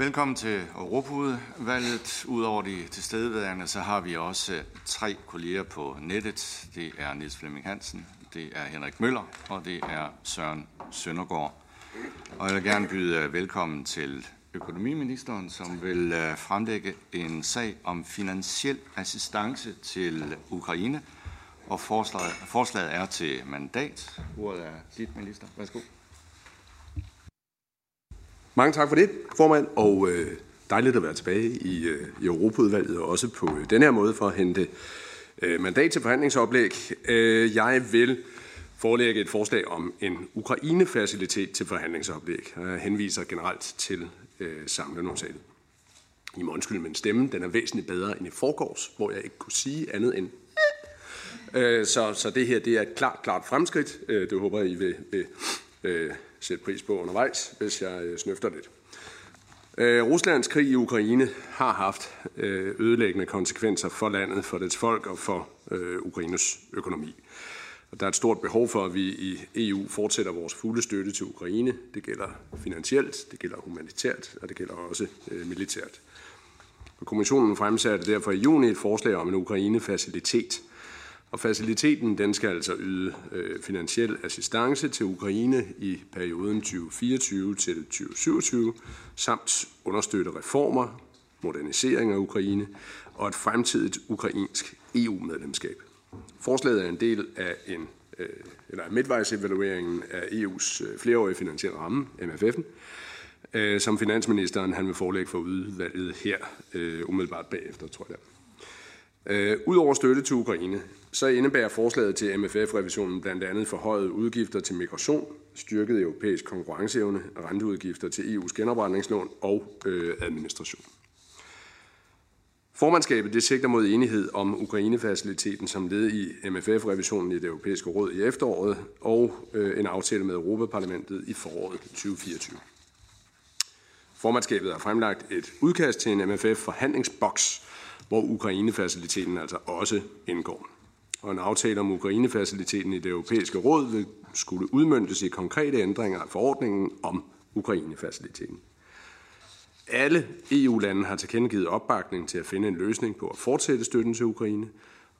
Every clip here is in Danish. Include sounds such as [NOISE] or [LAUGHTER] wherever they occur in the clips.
Velkommen til Europaudvalget. Udover de tilstedeværende, så har vi også øh, tre kolleger på nettet. Det er Niels Flemming Hansen, det er Henrik Møller, og det er Søren Søndergaard. Og jeg vil gerne byde øh, velkommen til økonomiministeren, som vil øh, fremlægge en sag om finansiel assistance til Ukraine. Og forslaget, forslaget er til mandat. Ordet er dit, minister. Værsgo. Mange tak for det, formand, og øh, dejligt at være tilbage i, øh, i Europaudvalget, og også på øh, den her måde for at hente øh, mandat til forhandlingsoplæg. Øh, jeg vil forelægge et forslag om en Ukraine-facilitet til forhandlingsoplæg. Jeg henviser generelt til øh, samlenotatet. I må undskylde min stemme, den er væsentligt bedre end i forgårs, hvor jeg ikke kunne sige andet end øh, så, så det her det er et klart, klart fremskridt. Øh, det håber jeg, I vil, vil øh, sætte pris på undervejs, hvis jeg øh, snøfter lidt. Øh, Ruslands krig i Ukraine har haft øh, ødelæggende konsekvenser for landet, for dets folk og for Ukraines økonomi. Og der er et stort behov for, at vi i EU fortsætter vores fulde støtte til Ukraine. Det gælder finansielt, det gælder humanitært, og det gælder også militært. Og kommissionen fremsatte derfor i juni et forslag om en Ukraine-facilitet. Og faciliteten den skal altså yde øh, finansiel assistance til Ukraine i perioden 2024 til 2027, samt understøtte reformer, modernisering af Ukraine og et fremtidigt ukrainsk EU-medlemskab. Forslaget er en del af en øh, eller midtvejsevalueringen af EU's øh, flereårige finansielle ramme, MFF'en, øh, som finansministeren han vil forelægge for udvalget her øh, umiddelbart bagefter, tror jeg. Øh, udover støtte til Ukraine, så indebærer forslaget til MFF-revisionen blandt andet forhøjet udgifter til migration, styrket europæisk konkurrenceevne, renteudgifter til EU's genopretningslån og øh, administration. Formandskabet det sigter mod enighed om Ukraine-faciliteten som led i MFF-revisionen i det europæiske råd i efteråret og øh, en aftale med Europaparlamentet i foråret 2024. Formandskabet har fremlagt et udkast til en MFF-forhandlingsboks, hvor Ukraine-faciliteten altså også indgår. Og en aftale om Ukraine-faciliteten i det europæiske råd vil skulle udmyndtes i konkrete ændringer af forordningen om Ukraine-faciliteten. Alle EU-lande har tilkendegivet opbakning til at finde en løsning på at fortsætte støtten til Ukraine,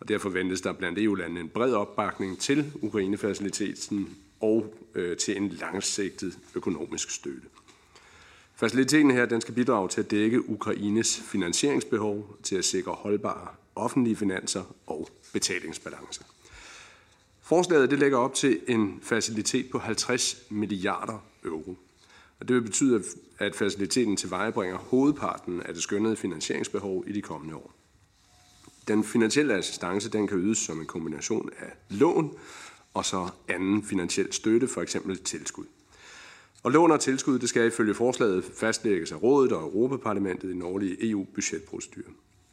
og derfor ventes der blandt EU-landene en bred opbakning til Ukraine-faciliteten og øh, til en langsigtet økonomisk støtte. Faciliteten her den skal bidrage til at dække Ukraines finansieringsbehov, til at sikre holdbare offentlige finanser og betalingsbalance. Forslaget det lægger op til en facilitet på 50 milliarder euro. Og det vil betyde, at faciliteten tilvejebringer hovedparten af det skønnede finansieringsbehov i de kommende år. Den finansielle assistance den kan ydes som en kombination af lån og så anden finansiel støtte, for eksempel tilskud. Og lån og tilskud det skal ifølge forslaget fastlægges af Rådet og Europaparlamentet i den årlige EU-budgetprocedur.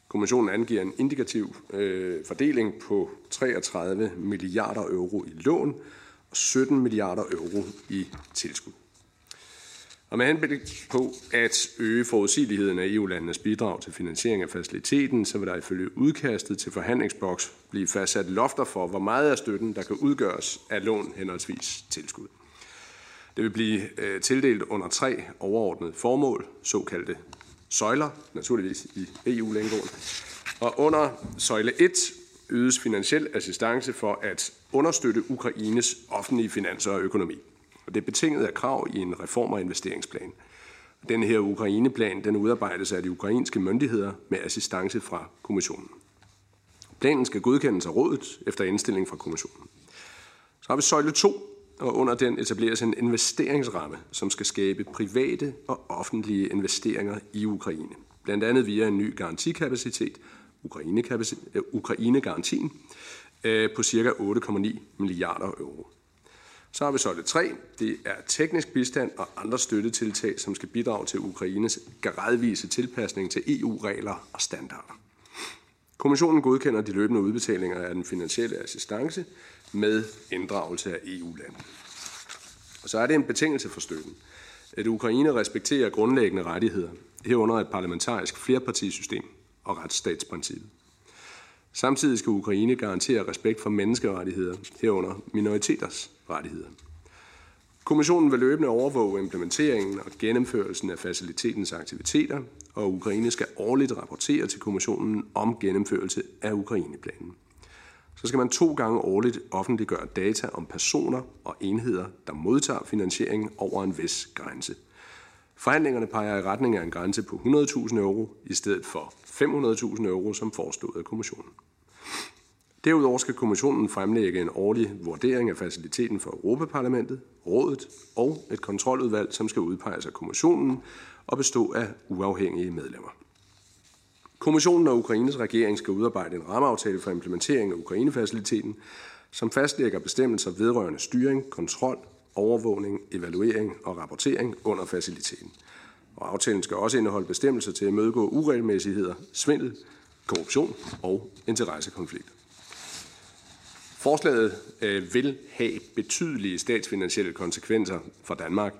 Kommissionen angiver en indikativ øh, fordeling på 33 milliarder euro i lån og 17 milliarder euro i tilskud. Og med henblik på at øge forudsigeligheden af EU-landenes bidrag til finansiering af faciliteten, så vil der ifølge udkastet til forhandlingsboks blive fastsat lofter for, hvor meget af støtten, der kan udgøres af lån henholdsvis tilskud. Det vil blive øh, tildelt under tre overordnede formål, såkaldte søjler, naturligvis i EU-længeåen. Og under søjle 1 ydes finansiel assistance for at understøtte Ukraines offentlige finanser og økonomi. Og det er betinget af krav i en reform- og investeringsplan. Den her Ukraineplan den udarbejdes af de ukrainske myndigheder med assistance fra kommissionen. Planen skal godkendes af rådet efter indstilling fra kommissionen. Så har vi søjle 2, og under den etableres en investeringsramme, som skal skabe private og offentlige investeringer i Ukraine. Blandt andet via en ny garantikapacitet, øh, Ukraine-garantien, øh, på ca. 8,9 milliarder euro. Så har vi så det tre. Det er teknisk bistand og andre støttetiltag, som skal bidrage til Ukraines gradvise tilpasning til EU-regler og standarder. Kommissionen godkender de løbende udbetalinger af den finansielle assistance med inddragelse af EU-landene. Og så er det en betingelse for støtten, at Ukraine respekterer grundlæggende rettigheder, herunder et parlamentarisk flerpartisystem og retsstatsprincippet. Samtidig skal Ukraine garantere respekt for menneskerettigheder, herunder minoriteters rettigheder. Kommissionen vil løbende overvåge implementeringen og gennemførelsen af facilitetens aktiviteter, og Ukraine skal årligt rapportere til kommissionen om gennemførelse af Ukraineplanen. Så skal man to gange årligt offentliggøre data om personer og enheder, der modtager finansiering over en vis grænse. Forhandlingerne peger i retning af en grænse på 100.000 euro i stedet for 500.000 euro, som foreslået af kommissionen. Derudover skal kommissionen fremlægge en årlig vurdering af faciliteten for Europaparlamentet, rådet og et kontroludvalg, som skal udpeges af kommissionen og bestå af uafhængige medlemmer. Kommissionen og Ukraines regering skal udarbejde en rammeaftale for implementering af Ukrainefaciliteten, som fastlægger bestemmelser vedrørende styring, kontrol, overvågning, evaluering og rapportering under faciliteten. Og aftalen skal også indeholde bestemmelser til at imødegå uregelmæssigheder, svindel, korruption og interessekonflikter. Forslaget øh, vil have betydelige statsfinansielle konsekvenser for Danmark,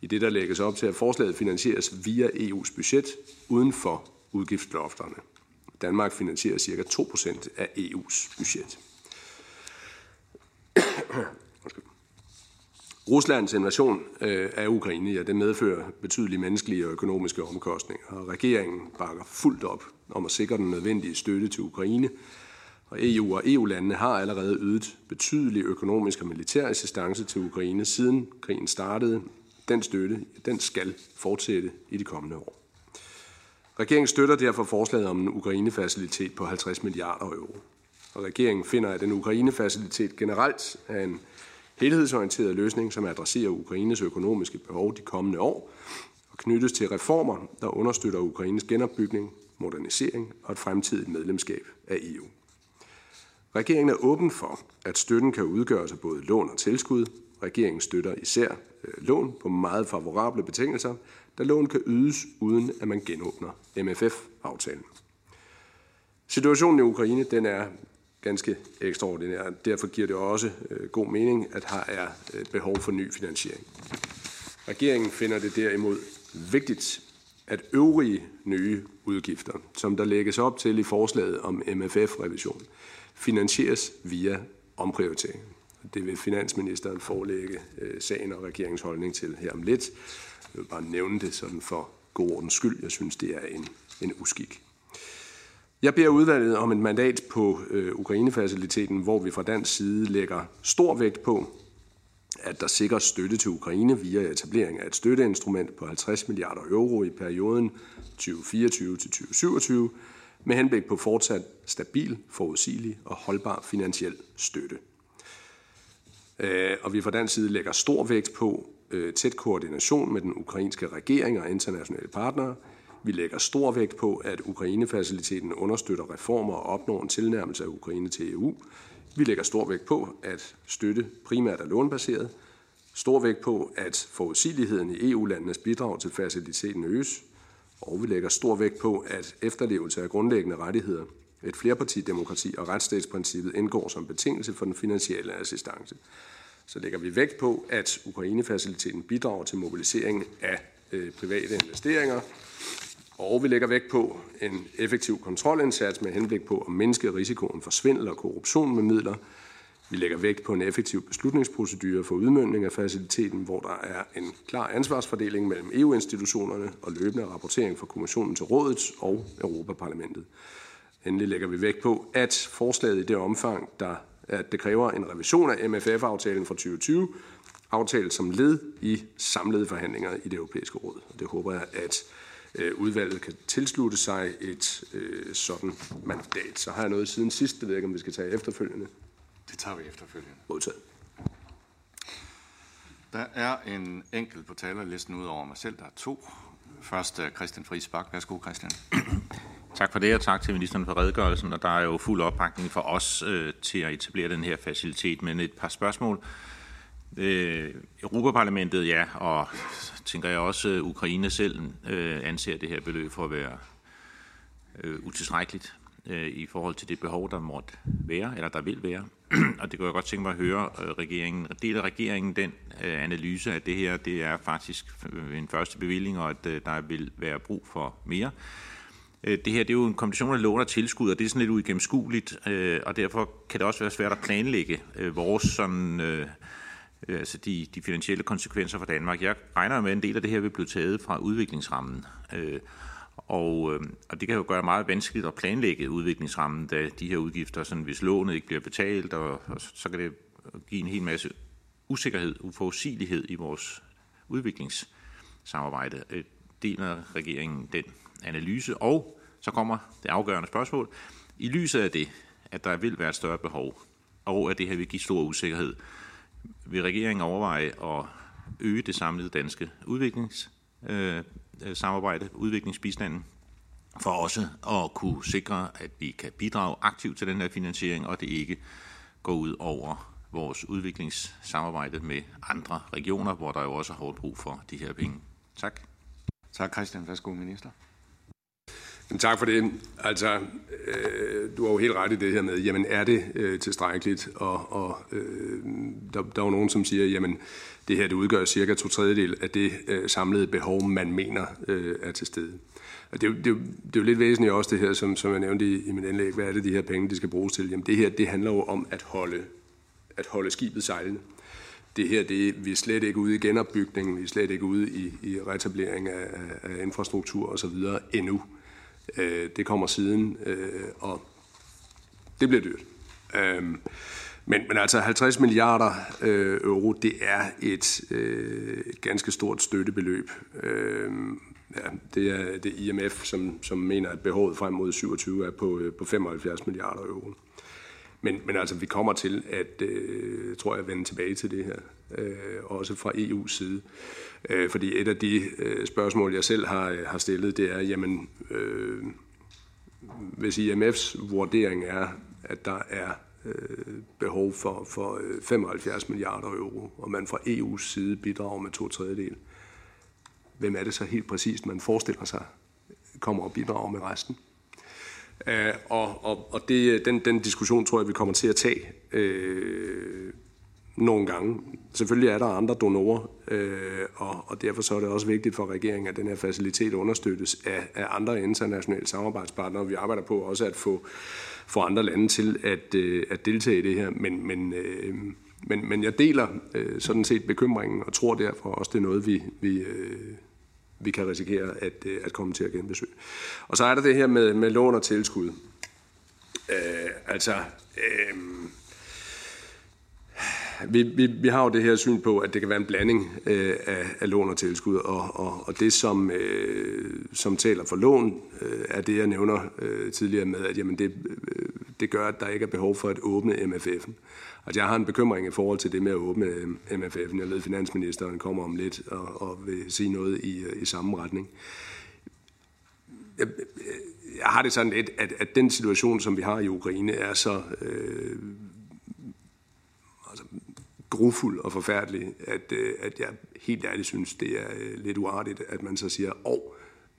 i det der lægges op til, at forslaget finansieres via EU's budget uden for udgiftslofterne. Danmark finansierer ca. 2% af EU's budget. Ruslands invasion øh, af Ukraine ja, det medfører betydelige menneskelige og økonomiske omkostninger, og regeringen bakker fuldt op om at sikre den nødvendige støtte til Ukraine, og EU og EU-landene har allerede ydet betydelig økonomisk og militær assistance til Ukraine siden krigen startede. Den støtte den skal fortsætte i de kommende år. Regeringen støtter derfor forslaget om en Ukraine-facilitet på 50 milliarder euro. Og regeringen finder, at en Ukraine-facilitet generelt er en helhedsorienteret løsning, som adresserer Ukraines økonomiske behov de kommende år og knyttes til reformer, der understøtter Ukraines genopbygning, modernisering og et fremtidigt medlemskab af EU. Regeringen er åben for, at støtten kan udgøres af både lån og tilskud. Regeringen støtter især øh, lån på meget favorable betingelser, da lån kan ydes uden at man genåbner MFF-aftalen. Situationen i Ukraine den er ganske ekstraordinær. Derfor giver det også øh, god mening, at her er øh, behov for ny finansiering. Regeringen finder det derimod vigtigt, at øvrige nye udgifter, som der lægges op til i forslaget om MFF-revision, finansieres via omprioritering. Det vil finansministeren forelægge øh, sagen og regeringens holdning til her om lidt. Jeg vil bare nævne det sådan for god ordens skyld. Jeg synes, det er en, en uskik. Jeg beder udvalget om et mandat på øh, hvor vi fra dansk side lægger stor vægt på, at der sikres støtte til Ukraine via etablering af et støtteinstrument på 50 milliarder euro i perioden 2024 til 2027, med henblik på fortsat stabil, forudsigelig og holdbar finansiel støtte. Øh, og vi fra dansk side lægger stor vægt på øh, tæt koordination med den ukrainske regering og internationale partnere. Vi lægger stor vægt på, at Ukraine-faciliteten understøtter reformer og opnår en tilnærmelse af Ukraine til EU. Vi lægger stor vægt på, at støtte primært er lånbaseret. Stor vægt på, at forudsigeligheden i EU-landenes bidrag til faciliteten øges. Og vi lægger stor vægt på, at efterlevelse af grundlæggende rettigheder, et flerpartidemokrati og retsstatsprincippet indgår som betingelse for den finansielle assistance. Så lægger vi vægt på, at Ukraine-faciliteten bidrager til mobilisering af øh, private investeringer, og vi lægger vægt på en effektiv kontrolindsats med henblik på at mindske risikoen for svindel og korruption med midler, vi lægger vægt på en effektiv beslutningsprocedure for udmyndning af faciliteten, hvor der er en klar ansvarsfordeling mellem EU-institutionerne og løbende rapportering fra Kommissionen til Rådet og Europaparlamentet. Endelig lægger vi vægt på, at forslaget i det omfang, der, at det kræver en revision af MFF-aftalen fra 2020, aftalt som led i samlede forhandlinger i det europæiske råd. Og det håber jeg, at øh, udvalget kan tilslutte sig et øh, sådan mandat. Så har jeg noget siden sidst, det ved jeg ikke, om vi skal tage efterfølgende. Det tager vi efterfølgende. Modtaget. Der er en enkelt på talerlisten ud over mig selv. Der er to. Først uh, Christian Friis Bak. Værsgo, Christian. Tak for det, og tak til ministeren for redegørelsen. Og der er jo fuld opbakning for os øh, til at etablere den her facilitet. Men et par spørgsmål. Øh, Europaparlamentet, ja, og tænker jeg også, øh, Ukraine selv øh, anser det her beløb for at være øh, utilstrækkeligt øh, i forhold til det behov, der måtte være, eller der vil være. [CLEARS THROAT] og det kunne jeg godt tænke mig at høre øh, regeringen. Deler regeringen den øh, analyse, at det her det er faktisk øh, en første bevilling, og at øh, der vil være brug for mere? Øh, Øh, det her det er jo en kombination af lån og tilskud, og det er sådan lidt uigennemskueligt, øh, og derfor kan det også være svært at planlægge øh, vores sådan, øh, altså de, de finansielle konsekvenser for Danmark. Jeg regner med, at en del af det her vil blive taget fra udviklingsrammen. Øh, og, og det kan jo gøre meget vanskeligt at planlægge udviklingsrammen, da de her udgifter, sådan, hvis lånet ikke bliver betalt, og, og så kan det give en hel masse usikkerhed, uforudsigelighed i vores udviklingssamarbejde. Deler regeringen den analyse? Og så kommer det afgørende spørgsmål. I lyset af det, at der vil være et større behov, og at det her vil give stor usikkerhed, vil regeringen overveje at øge det samlede danske udviklingssamarbejde, øh, øh udviklingsbistanden, for også at kunne sikre, at vi kan bidrage aktivt til den her finansiering, og det ikke går ud over vores udviklingssamarbejde med andre regioner, hvor der jo også er hårdt brug for de her penge. Tak. Tak, Christian. Værsgo, minister. Tak for det. Altså, øh, du har jo helt ret i det her med, jamen er det øh, tilstrækkeligt? Og, og øh, der, der er jo nogen, som siger, jamen det her det udgør cirka to tredjedel af det øh, samlede behov, man mener øh, er til stede. Og det, er det, er det er jo lidt væsentligt også det her, som, som jeg nævnte i, i min indlæg. Hvad er det, de her penge, de skal bruges til? Jamen det her, det handler jo om at holde, at holde skibet sejlende. Det her, det, vi er slet ikke ude i genopbygningen, vi er slet ikke ude i, i retablering af, af infrastruktur osv. endnu. Øh, det kommer siden, øh, og det bliver dyrt. Øh, men, men altså 50 milliarder øh, euro, det er et, øh, et ganske stort støttebeløb. Øh, ja, det er det IMF, som, som mener, at behovet frem mod 27 er på, øh, på 75 milliarder euro. Men, men altså, vi kommer til at, øh, tror jeg, vende tilbage til det her, øh, også fra EU's side. Øh, fordi et af de øh, spørgsmål, jeg selv har, øh, har stillet, det er, jamen, øh, hvis IMF's vurdering er, at der er øh, behov for, for øh, 75 milliarder euro, og man fra EU's side bidrager med to tredjedel, hvem er det så helt præcist, man forestiller sig kommer og bidrager med resten? Uh, og og, og det, øh, den, den diskussion tror jeg, vi kommer til at tage øh, nogle gange. Selvfølgelig er der andre donorer, øh, og, og derfor så er det også vigtigt for regeringen, at den her facilitet understøttes af, af andre internationale samarbejdspartnere. Vi arbejder på også at få, få andre lande til at, øh, at deltage i det her, men, men, øh, men, men jeg deler øh, sådan set bekymringen, og tror derfor også, det er noget, vi, vi, øh, vi kan risikere at, øh, at komme til at genbesøge. Og så er der det her med, med lån og tilskud. Øh, altså... Øh, vi, vi, vi har jo det her syn på, at det kan være en blanding øh, af, af lån og tilskud, og, og, og det, som, øh, som taler for lån, øh, er det, jeg nævner øh, tidligere med, at jamen, det, øh, det gør, at der ikke er behov for at åbne MFF'en. Altså, jeg har en bekymring i forhold til det med at åbne øh, MFF'en. Jeg ved, at finansministeren kommer om lidt og, og vil sige noget i, øh, i samme retning. Jeg, øh, jeg har det sådan lidt, at, at den situation, som vi har i Ukraine, er så... Øh, altså, grufuld og forfærdelig, at, øh, at jeg helt ærligt synes, det er øh, lidt uartigt, at man så siger, åh, oh,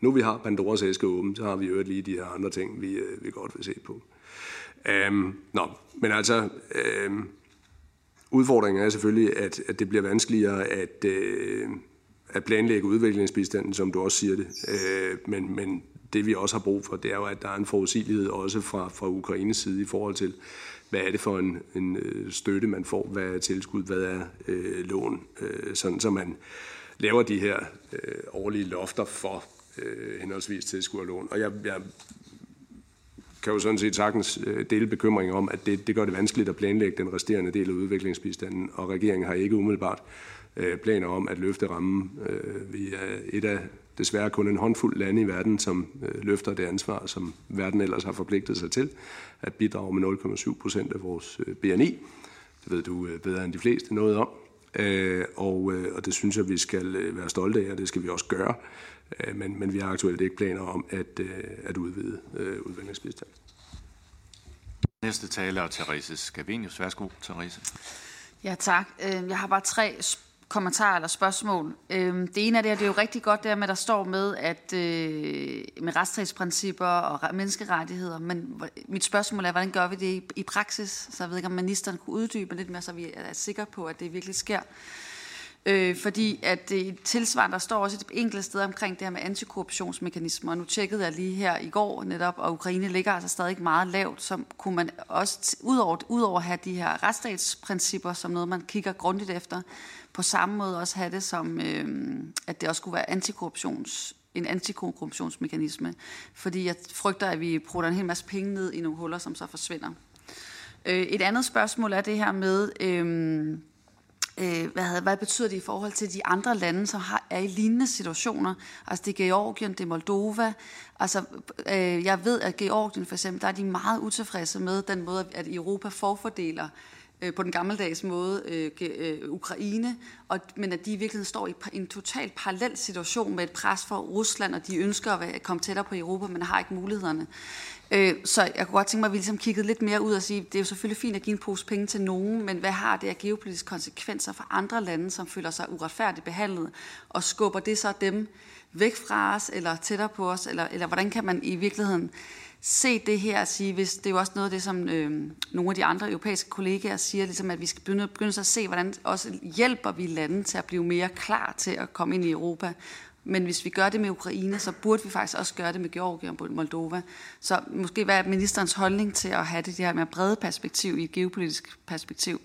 nu vi har Pandoras æske åben, så har vi jo lige de her andre ting, vi, øh, vi godt vil se på. Øhm, nå, men altså, øhm, udfordringen er selvfølgelig, at, at det bliver vanskeligere at, øh, at planlægge udviklingsbistanden, som du også siger det. Øh, men, men det vi også har brug for, det er jo, at der er en forudsigelighed også fra, fra Ukraines side i forhold til, hvad er det for en, en øh, støtte, man får, hvad er tilskud, hvad er øh, lån, øh, sådan så man laver de her øh, årlige lofter for øh, henholdsvis tilskud og lån. Og jeg, jeg kan jo sådan set sagtens øh, dele bekymring om, at det, det gør det vanskeligt at planlægge den resterende del af udviklingsbistanden, og regeringen har ikke umiddelbart øh, planer om at løfte rammen. Øh, vi er et af desværre kun en håndfuld lande i verden, som øh, løfter det ansvar, som verden ellers har forpligtet sig til, at bidrage med 0,7 procent af vores øh, BNI. Det ved du øh, bedre end de fleste noget om. Øh, og, øh, og det synes jeg, vi skal øh, være stolte af, og det skal vi også gøre. Øh, men, men vi har aktuelt ikke planer om at, øh, at udvide øh, udviklingsbistand. Næste taler er Therese Scavenius. Værsgo, Therese. Ja, tak. Øh, jeg har bare tre kommentarer eller spørgsmål. Det ene af det her, det er jo rigtig godt der med, der står med, at med retsstatsprincipper og menneskerettigheder, men mit spørgsmål er, hvordan gør vi det i, i praksis? Så jeg ved ikke, om ministeren kunne uddybe lidt mere, så vi er sikre på, at det virkelig sker. Øh, fordi at det tilsvarende, der står også et enkelt sted omkring det her med antikorruptionsmekanismer. Nu tjekkede jeg lige her i går netop, og Ukraine ligger altså stadig meget lavt, så kunne man også, udover, udover at have de her retsstatsprincipper som noget, man kigger grundigt efter, på samme måde også have det som, øh, at det også skulle være antikorruptions en antikorruptionsmekanisme, fordi jeg frygter, at vi bruger en hel masse penge ned i nogle huller, som så forsvinder. Øh, et andet spørgsmål er det her med, øh, øh, hvad, havde, hvad betyder det i forhold til de andre lande, som har, er i lignende situationer? Altså det er Georgien, det er Moldova. Altså øh, jeg ved, at Georgien for eksempel, der er de meget utilfredse med den måde, at Europa forfordeler øh, på den gammeldags måde øh, øh, Ukraine, og, men at de i virkeligheden står i en total parallel situation med et pres for Rusland, og de ønsker at komme tættere på Europa, men har ikke mulighederne. Øh, Øh, så jeg kunne godt tænke mig, at vi ligesom kiggede lidt mere ud og sige, det er jo selvfølgelig fint at give en pose penge til nogen, men hvad har det af geopolitiske konsekvenser for andre lande, som føler sig uretfærdigt behandlet, og skubber det så dem væk fra os, eller tættere på os, eller, eller hvordan kan man i virkeligheden se det her og sige, hvis det er jo også noget af det, som øh, nogle af de andre europæiske kollegaer siger, ligesom at vi skal begynde, begynde at se, hvordan også hjælper vi lande til at blive mere klar til at komme ind i Europa. Men hvis vi gør det med Ukraine, så burde vi faktisk også gøre det med Georgien og Moldova. Så måske hvad er ministerens holdning til at have det her mere brede perspektiv i et geopolitisk perspektiv?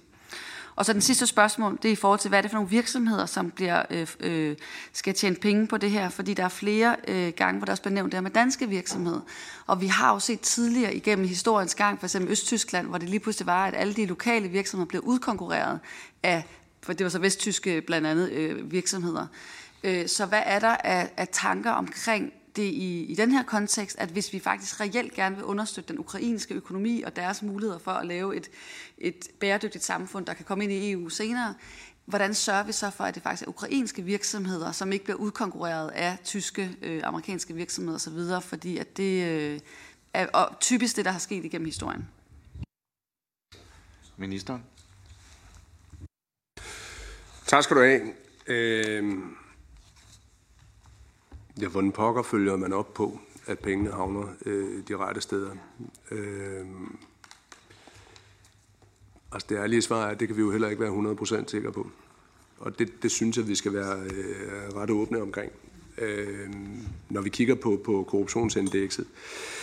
Og så den sidste spørgsmål, det er i forhold til, hvad er det for nogle virksomheder, som bliver, øh, øh, skal tjene penge på det her? Fordi der er flere øh, gange, hvor der også bliver nævnt det her med danske virksomheder. Og vi har jo set tidligere igennem historiens gang, for eksempel Østtyskland, hvor det lige pludselig var, at alle de lokale virksomheder blev udkonkurreret af, for det var så vesttyske blandt andet øh, virksomheder. Øh, så hvad er der af, af tanker omkring det i, i den her kontekst, at hvis vi faktisk reelt gerne vil understøtte den ukrainske økonomi og deres muligheder for at lave et, et bæredygtigt samfund, der kan komme ind i EU senere, hvordan sørger vi så for, at det faktisk er ukrainske virksomheder, som ikke bliver udkonkurreret af tyske, øh, amerikanske virksomheder osv., fordi at det øh, er og typisk det, der har sket igennem historien. Ministeren. Tak skal du have. Øh, Ja, hvordan pokker følger man op på, at pengene havner øh, de rette steder? Øh, altså det ærlige svar er, at det kan vi jo heller ikke være 100% sikre på. Og det, det synes jeg, vi skal være øh, ret åbne omkring. Øh, når vi kigger på, på korruptionsindekset, øh,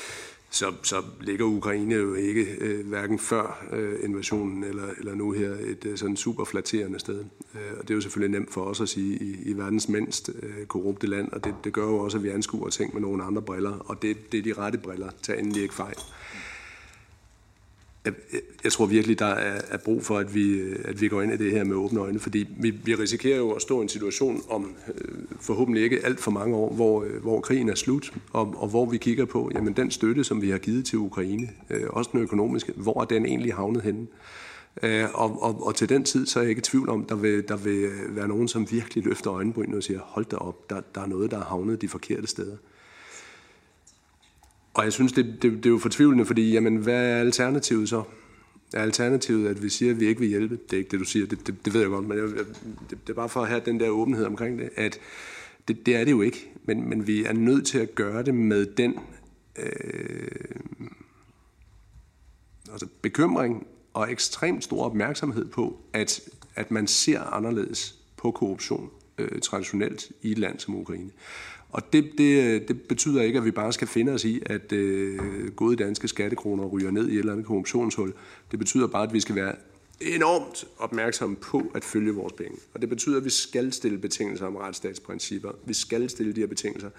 så, så ligger Ukraine jo ikke øh, hverken før øh, invasionen eller, eller nu her et øh, sådan super flatterende sted. Øh, og det er jo selvfølgelig nemt for os at sige i, i verdens mindst øh, korrupte land, og det, det gør jo også, at vi anskuer ting med nogle andre briller, og det, det er de rette briller. Tag endelig ikke fejl jeg, tror virkelig, der er, er brug for, at vi, at vi går ind i det her med åbne øjne, fordi vi, vi risikerer jo at stå i en situation om øh, forhåbentlig ikke alt for mange år, hvor, øh, hvor krigen er slut, og, og hvor vi kigger på, jamen den støtte, som vi har givet til Ukraine, øh, også den økonomiske, hvor er den egentlig havnet henne? Øh, og, og, og til den tid, så er jeg ikke i tvivl om, der vil, der vil være nogen, som virkelig løfter øjenbrynene og siger, hold da op, der, der er noget, der er havnet de forkerte steder. Og jeg synes, det, det, det er jo fortvivlende, fordi jamen, hvad er alternativet så? Er alternativet, at vi siger, at vi ikke vil hjælpe? Det er ikke det, du siger, det, det, det ved jeg godt, men jeg, det, det er bare for at have den der åbenhed omkring det, at det, det er det jo ikke, men, men vi er nødt til at gøre det med den øh, altså bekymring og ekstremt stor opmærksomhed på, at, at man ser anderledes på korruption øh, traditionelt i et land som Ukraine. Og det, det, det betyder ikke, at vi bare skal finde os i, at øh, gode danske skattekroner ryger ned i et eller andet korruptionshul. Det betyder bare, at vi skal være enormt opmærksomme på at følge vores penge. Og det betyder, at vi skal stille betingelser om retsstatsprincipper. Vi skal stille de her betingelser.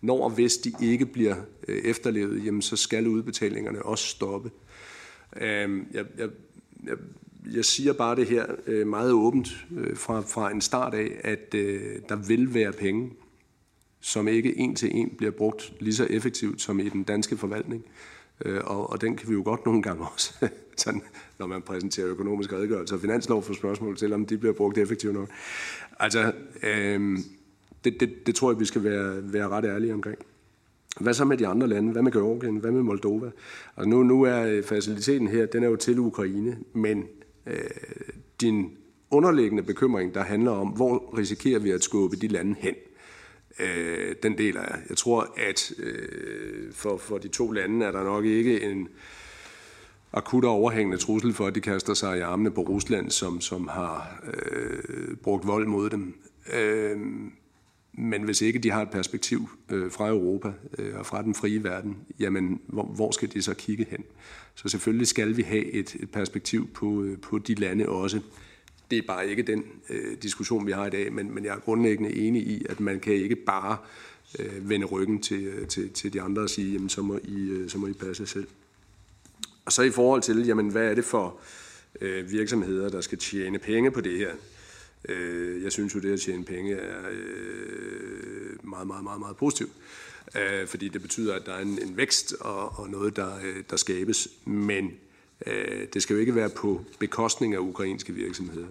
Når og hvis de ikke bliver øh, efterlevet, jamen, så skal udbetalingerne også stoppe. Øh, jeg, jeg, jeg, jeg siger bare det her øh, meget åbent øh, fra, fra en start af, at øh, der vil være penge som ikke en til en bliver brugt lige så effektivt som i den danske forvaltning. Øh, og, og den kan vi jo godt nogle gange også, [LAUGHS] sådan, når man præsenterer økonomiske redegørelser og finanslov for spørgsmål til, om de bliver brugt effektivt nok. Altså, øh, det, det, det tror jeg, vi skal være, være ret ærlige omkring. Hvad så med de andre lande? Hvad med Georgien? Hvad med Moldova? Altså nu, nu er faciliteten her, den er jo til Ukraine, men øh, din underliggende bekymring, der handler om, hvor risikerer vi at skubbe de lande hen? Øh, Øh, den del af. Jeg tror, at øh, for, for de to lande er der nok ikke en akut overhængende trussel for, at de kaster sig i armene på Rusland, som, som har øh, brugt vold mod dem. Øh, men hvis ikke de har et perspektiv øh, fra Europa øh, og fra den frie verden, jamen hvor, hvor skal de så kigge hen? Så selvfølgelig skal vi have et, et perspektiv på, øh, på de lande også. Det er bare ikke den øh, diskussion, vi har i dag, men, men jeg er grundlæggende enig i, at man kan ikke bare øh, vende ryggen til, øh, til, til de andre og sige, jamen så må I, øh, så må I passe selv. Og så i forhold til, jamen hvad er det for øh, virksomheder, der skal tjene penge på det her? Øh, jeg synes jo, det at tjene penge er øh, meget, meget, meget, meget positivt. Øh, fordi det betyder, at der er en, en vækst og, og noget, der, øh, der skabes. Men øh, Øh, det skal jo ikke være på bekostning af ukrainske virksomheder.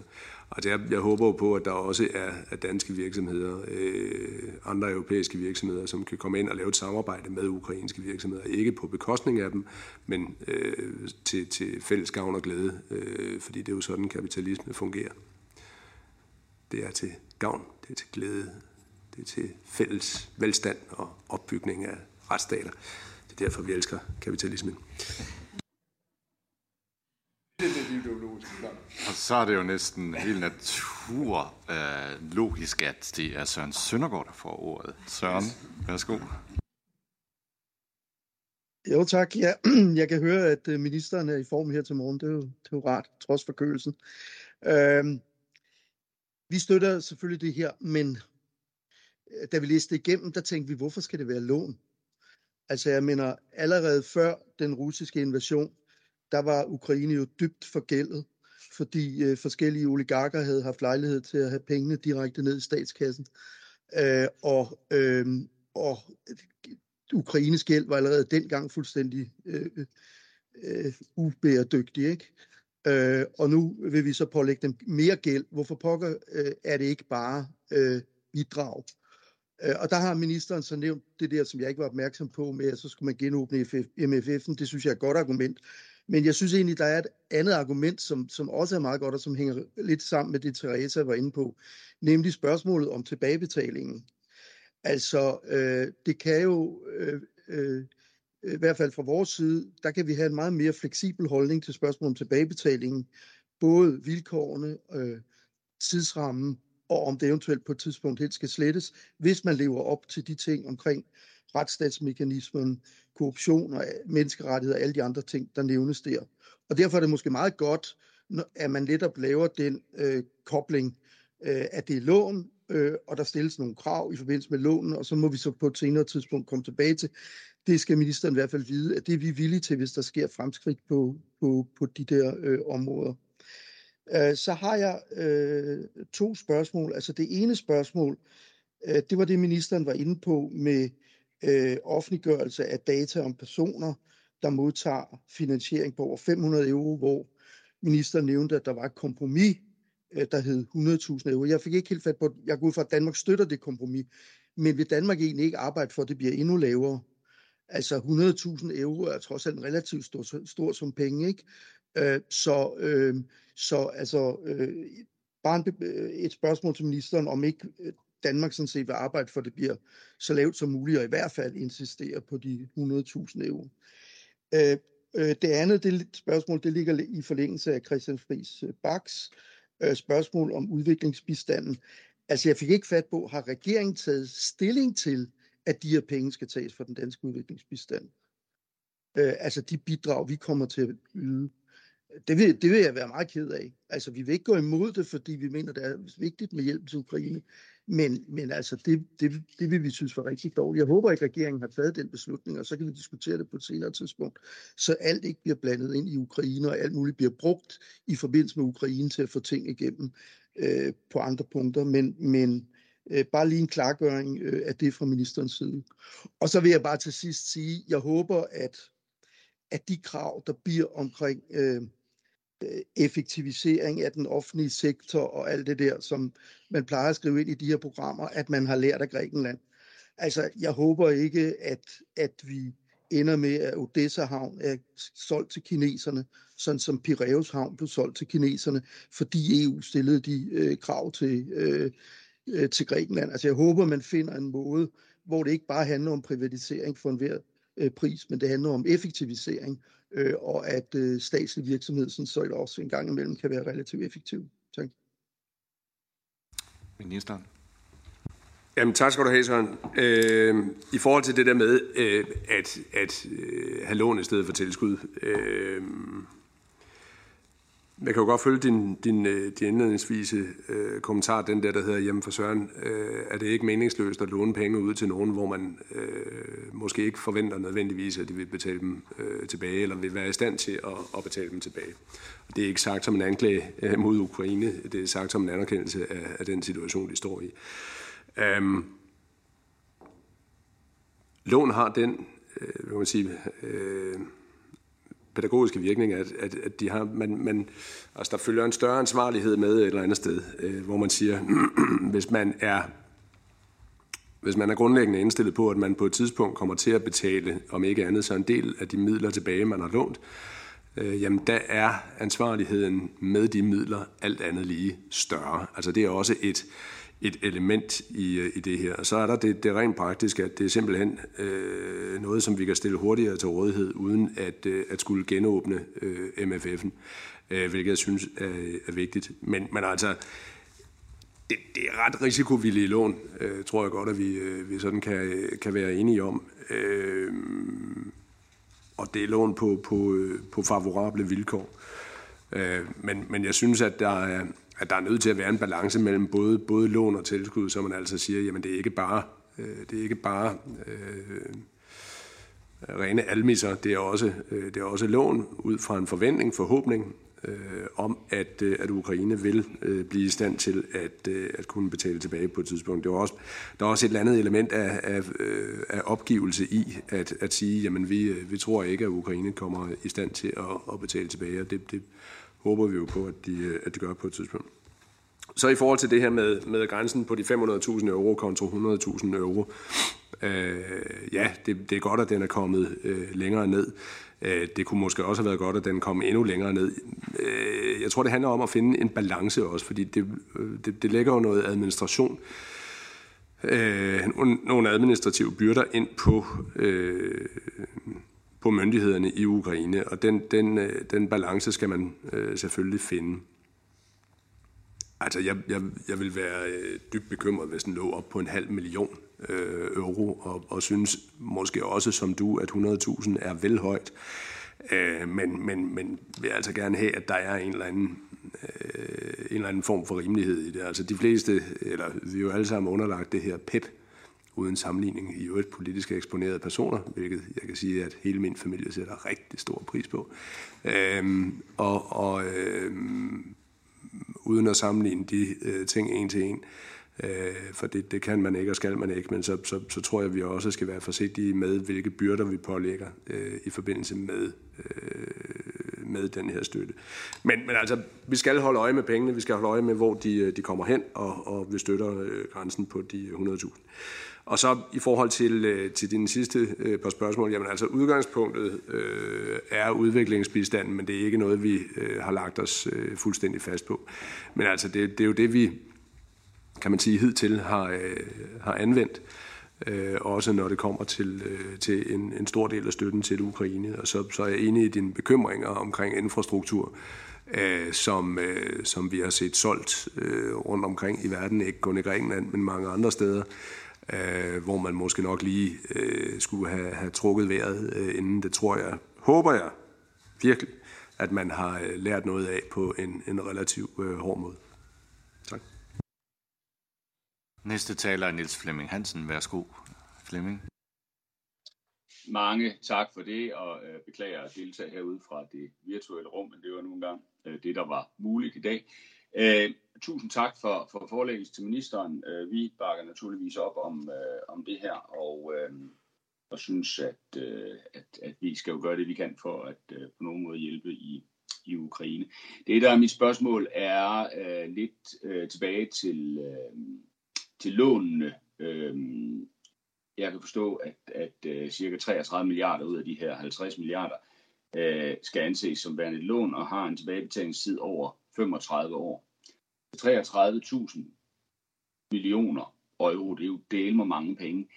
Og det er, jeg håber jo på, at der også er, er danske virksomheder, øh, andre europæiske virksomheder, som kan komme ind og lave et samarbejde med ukrainske virksomheder. Ikke på bekostning af dem, men øh, til, til fælles gavn og glæde, øh, fordi det er jo sådan, kapitalisme fungerer. Det er til gavn, det er til glæde, det er til fælles velstand og opbygning af retsstater. Det er derfor, vi elsker kapitalismen. Og så er det jo næsten helt naturlogisk, øh, logisk, at det er Søren Søndergaard, der får ordet. Søren, værsgo. Jo tak. Ja, [CLEARS THROAT] jeg kan høre, at øh, ministeren er i form her til morgen. Det er jo, det er jo rart, trods forkølelsen. Øhm, vi støtter selvfølgelig det her, men øh, da vi læste det igennem, der tænkte vi, hvorfor skal det være lån? Altså jeg mener, allerede før den russiske invasion, der var Ukraine jo dybt forgældet, fordi øh, forskellige oligarker havde haft lejlighed til at have pengene direkte ned i statskassen. Øh, og, øh, og Ukraines gæld var allerede dengang fuldstændig øh, øh, ubæredygtig. Ikke? Øh, og nu vil vi så pålægge dem mere gæld. Hvorfor pokker øh, er det ikke bare øh, bidrag? Øh, og der har ministeren så nævnt det der, som jeg ikke var opmærksom på med, at så skulle man genåbne MFF'en. Det synes jeg er et godt argument. Men jeg synes egentlig, der er et andet argument, som, som også er meget godt, og som hænger lidt sammen med det, Teresa var inde på, nemlig spørgsmålet om tilbagebetalingen. Altså, øh, det kan jo, øh, øh, i hvert fald fra vores side, der kan vi have en meget mere fleksibel holdning til spørgsmålet om tilbagebetalingen, både vilkårene, øh, tidsrammen, og om det eventuelt på et tidspunkt helt skal slettes, hvis man lever op til de ting omkring retsstatsmekanismen, korruption og menneskerettigheder og alle de andre ting, der nævnes der. Og derfor er det måske meget godt, at man netop laver den øh, kobling, øh, at det er lån, øh, og der stilles nogle krav i forbindelse med lånen, og så må vi så på et senere tidspunkt komme tilbage til. Det skal ministeren i hvert fald vide, at det er vi villige til, hvis der sker fremskridt på, på, på de der øh, områder. Øh, så har jeg øh, to spørgsmål. Altså det ene spørgsmål, øh, det var det ministeren var inde på med øh, offentliggørelse af data om personer, der modtager finansiering på over 500 euro, hvor ministeren nævnte, at der var et kompromis, øh, der hed 100.000 euro. Jeg fik ikke helt fat på, jeg går ud fra, at Danmark støtter det kompromis, men vil Danmark egentlig ikke arbejde for, at det bliver endnu lavere? Altså 100.000 euro er trods alt en relativt stor, stor som penge, ikke? Øh, så, øh, så altså, øh, bare en, øh, et spørgsmål til ministeren, om ikke øh, Danmark sådan set vil arbejde for, at det bliver så lavt som muligt, og i hvert fald insistere på de 100.000 euro. Øh, øh, det andet det spørgsmål, det ligger i forlængelse af Christian Friis øh, Baks øh, spørgsmål om udviklingsbistanden. Altså jeg fik ikke fat på, har regeringen taget stilling til, at de her penge skal tages fra den danske udviklingsbistand? Øh, altså de bidrag, vi kommer til at yde det vil, det vil jeg være meget ked af. Altså, vi vil ikke gå imod det, fordi vi mener, det er vigtigt med hjælp til Ukraine. Men, men altså, det, det, det vil vi synes var rigtig dårligt. Jeg håber ikke, at regeringen har taget den beslutning, og så kan vi diskutere det på et senere tidspunkt, så alt ikke bliver blandet ind i Ukraine, og alt muligt bliver brugt i forbindelse med Ukraine til at få ting igennem øh, på andre punkter. Men, men øh, bare lige en klargøring øh, af det fra ministerens side. Og så vil jeg bare til sidst sige, jeg håber, at, at de krav, der bliver omkring... Øh, effektivisering af den offentlige sektor og alt det der, som man plejer at skrive ind i de her programmer, at man har lært af Grækenland. Altså, jeg håber ikke, at, at vi ender med, at Odessa havn er solgt til kineserne, sådan som Piraeus havn blev solgt til kineserne, fordi EU stillede de øh, krav til, øh, øh, til Grækenland. Altså, jeg håber, man finder en måde, hvor det ikke bare handler om privatisering for enhver øh, pris, men det handler om effektivisering, øh, og at øh, statslig virksomhed sådan så også en gang imellem kan være relativt effektiv. Tak. Ministeren. Jamen, tak skal du have, Søren. Øh, I forhold til det der med, øh, at, at øh, have lån i stedet for tilskud. Øh, jeg kan jo godt følge din, din, øh, din indledningsvise øh, kommentar, den der, der hedder, hjemme for Søren, øh, er det ikke meningsløst at låne penge ud til nogen, hvor man øh, måske ikke forventer nødvendigvis, at de vil betale dem øh, tilbage, eller vil være i stand til at, at betale dem tilbage. Og det er ikke sagt som en anklage øh, mod Ukraine, det er sagt som en anerkendelse af, af den situation, de står i. Øhm, lån har den, øh, vil man sige, øh, pædagogiske virkning, at, at, at de har, man, man, altså der følger en større ansvarlighed med et eller andet sted, øh, hvor man siger, [CLEARS THROAT] hvis man er hvis man er grundlæggende indstillet på, at man på et tidspunkt kommer til at betale, om ikke andet, så en del af de midler tilbage, man har lånt, øh, jamen der er ansvarligheden med de midler alt andet lige større. Altså det er også et, et element i, øh, i det her. Og så er der det, det rent praktiske, at det er simpelthen øh, noget, som vi kan stille hurtigere til rådighed, uden at, øh, at skulle genåbne øh, MFF'en, øh, hvilket jeg synes er, er vigtigt. Men, men altså, det, det er ret risikovillige lån, øh, tror jeg godt, at vi, øh, vi sådan kan, kan være enige om. Øh, og det er lån på, på, øh, på favorable vilkår. Øh, men, men jeg synes, at der er, at der er nødt til at være en balance mellem både, både lån og tilskud, så man altså siger, jamen det er ikke bare, øh, det er ikke bare øh, rene almisser, det er, også, øh, det er også lån ud fra en forventning, forhåbning øh, om, at, øh, at Ukraine vil øh, blive i stand til at, øh, at kunne betale tilbage på et tidspunkt. Det er også, der er også et eller andet element af, af, øh, af opgivelse i at, at sige, jamen vi, øh, vi tror ikke, at Ukraine kommer i stand til at, at betale tilbage, og det, det, håber vi jo på, at de, øh, at de gør på et tidspunkt. Så i forhold til det her med, med grænsen på de 500.000 euro kontra 100.000 euro, øh, ja, det, det er godt, at den er kommet øh, længere ned. Øh, det kunne måske også have været godt, at den kom endnu længere ned. Øh, jeg tror, det handler om at finde en balance også, fordi det, øh, det, det lægger jo noget administration, øh, nogle administrative byrder ind på, øh, på myndighederne i Ukraine, og den, den, øh, den balance skal man øh, selvfølgelig finde. Altså, jeg, jeg, jeg vil være øh, dybt bekymret, hvis den lå op på en halv million øh, euro, og, og synes måske også som du, at 100.000 er vel højt. Øh, men, men, men vil altså gerne have, at der er en eller anden øh, en eller anden form for rimelighed i det. Altså de fleste, eller vi er jo alle sammen underlagt det her PEP, uden sammenligning i øvrigt politisk eksponerede personer, hvilket jeg kan sige, at hele min familie sætter rigtig stor pris på. Øhm, og og øhm, uden at sammenligne de øh, ting en til en, øh, for det, det kan man ikke og skal man ikke, men så, så, så tror jeg, at vi også skal være forsigtige med, hvilke byrder vi pålægger øh, i forbindelse med, øh, med den her støtte. Men, men altså, vi skal holde øje med pengene, vi skal holde øje med, hvor de, øh, de kommer hen, og, og vi støtter øh, grænsen på de 100.000. Og så i forhold til, øh, til din sidste øh, par spørgsmål, jamen altså udgangspunktet øh, er udviklingsbistanden, men det er ikke noget, vi øh, har lagt os øh, fuldstændig fast på. Men altså det, det er jo det, vi kan man sige hidtil har, øh, har anvendt, øh, også når det kommer til, øh, til en, en stor del af støtten til Ukraine. Og så, så er jeg enig i dine bekymringer omkring infrastruktur, øh, som, øh, som vi har set solgt øh, rundt omkring i verden, ikke kun i Grækenland, men mange andre steder øh, hvor man måske nok lige øh, skulle have, have trukket vejret øh, inden. Det tror jeg, håber jeg virkelig, at man har øh, lært noget af på en, en relativ øh, hård måde. Tak. Næste taler er Niels Flemming Hansen. Værsgo, Flemming. Mange tak for det, og øh, beklager at deltage herude fra det virtuelle rum, men det var nu engang øh, det, der var muligt i dag. Øh, tusind tak for, for forelæggelse til ministeren. Øh, vi bakker naturligvis op om, øh, om det her, og, øh, og synes, at, øh, at, at vi skal jo gøre det, vi kan for at øh, på nogen måde hjælpe i, i Ukraine. Det, der er mit spørgsmål, er øh, lidt øh, tilbage til, øh, til lånene. Øh, jeg kan forstå, at, at øh, cirka 33 milliarder ud af de her 50 milliarder øh, skal anses som værende lån og har en tilbagebetalingstid over 35 år. 33.000 millioner euro, det er jo del med mange penge.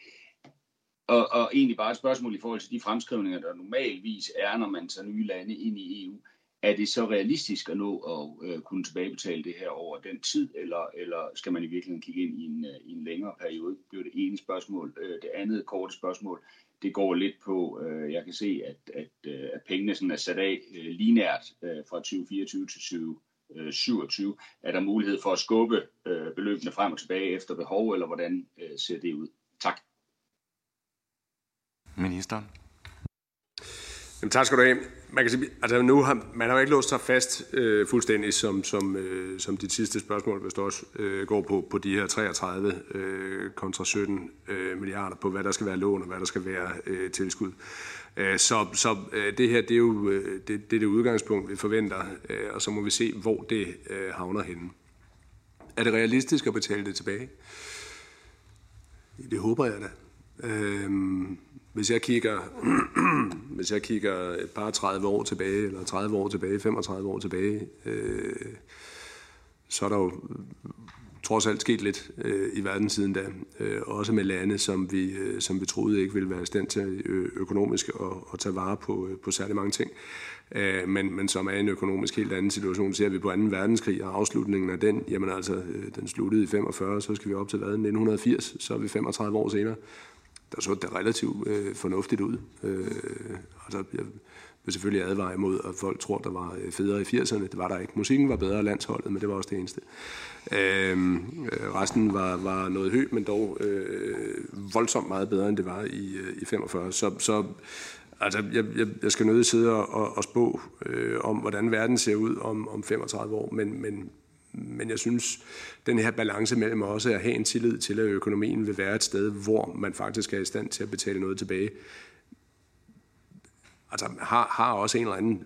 og, og egentlig bare et spørgsmål i forhold til de fremskrivninger, der normalvis er, når man tager nye lande ind i EU. Er det så realistisk at nå at øh, kunne tilbagebetale det her over den tid, eller, eller skal man i virkeligheden kigge ind i en, øh, i en længere periode? Det er det ene spørgsmål. Øh, det andet korte spørgsmål, det går lidt på, øh, jeg kan se, at, at, øh, at pengene sådan er sat af øh, linært øh, fra 2024 til 2027. Er der mulighed for at skubbe øh, beløbene frem og tilbage efter behov, eller hvordan øh, ser det ud? Tak. Ministeren. Jamen, tak skal du have. Man kan sige, altså nu har man har jo ikke låst sig fast øh, fuldstændig, som, som, øh, som de sidste spørgsmål hvis også øh, går på, på de her 33 øh, kontra 17 øh, milliarder på, hvad der skal være lån og hvad der skal være øh, tilskud. Øh, Øh, så så øh, det her, det er jo øh, det, det, er det udgangspunkt, vi forventer, og så må vi se, hvor det havner henne. Er det realistisk at betale det tilbage? Det håber jeg da. Øh, hvis jeg kigger, [CLEARS THROAT] hvis jeg kigger et par 30 år tilbage, eller 30 år tilbage, 35 år tilbage, øh, så er der jo trods alt sket lidt øh, i verden siden da. Øh, også med lande, som vi, øh, som vi troede ikke ville være i stand til økonomisk at, at tage vare på, øh, på særlig mange ting. Øh, men, men som er en økonomisk helt anden situation. Ser vi på 2. verdenskrig og afslutningen af den, jamen altså, øh, den sluttede i 45, så skal vi op til hvad, 1980, så er vi 35 år senere der så det relativt øh, fornuftigt ud. Øh, altså, jeg vil selvfølgelig advare imod, at folk tror, der var øh, federe i 80'erne. Det var der ikke. Musikken var bedre landsholdet, men det var også det eneste. Øhm, øh, resten var, var noget højt, men dog øh, voldsomt meget bedre, end det var i, øh, i 45. Så, så altså, jeg, jeg, jeg skal nødt sidde og, og spå øh, om, hvordan verden ser ud om, om 35 år, men, men men jeg synes, den her balance mellem også at have en tillid til, at økonomien vil være et sted, hvor man faktisk er i stand til at betale noget tilbage, altså har, har også en eller anden,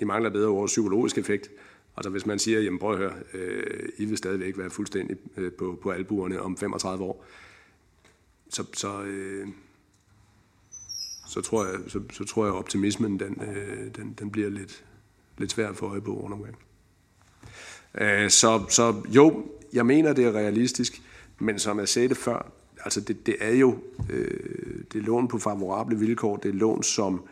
i mangler bedre ord, psykologisk effekt. Altså hvis man siger, jamen prøv at høre, øh, I vil stadigvæk være fuldstændig øh, på, på albuerne om 35 år, så, så, øh, så, tror jeg, så, så tror jeg, optimismen den, øh, den, den bliver lidt, lidt svær at få øje på rundt omkring. Øh, så, så jo, jeg mener, det er realistisk, men som jeg sagde det før, altså det, det er jo øh, det er lån på favorable vilkår, det er lån, som,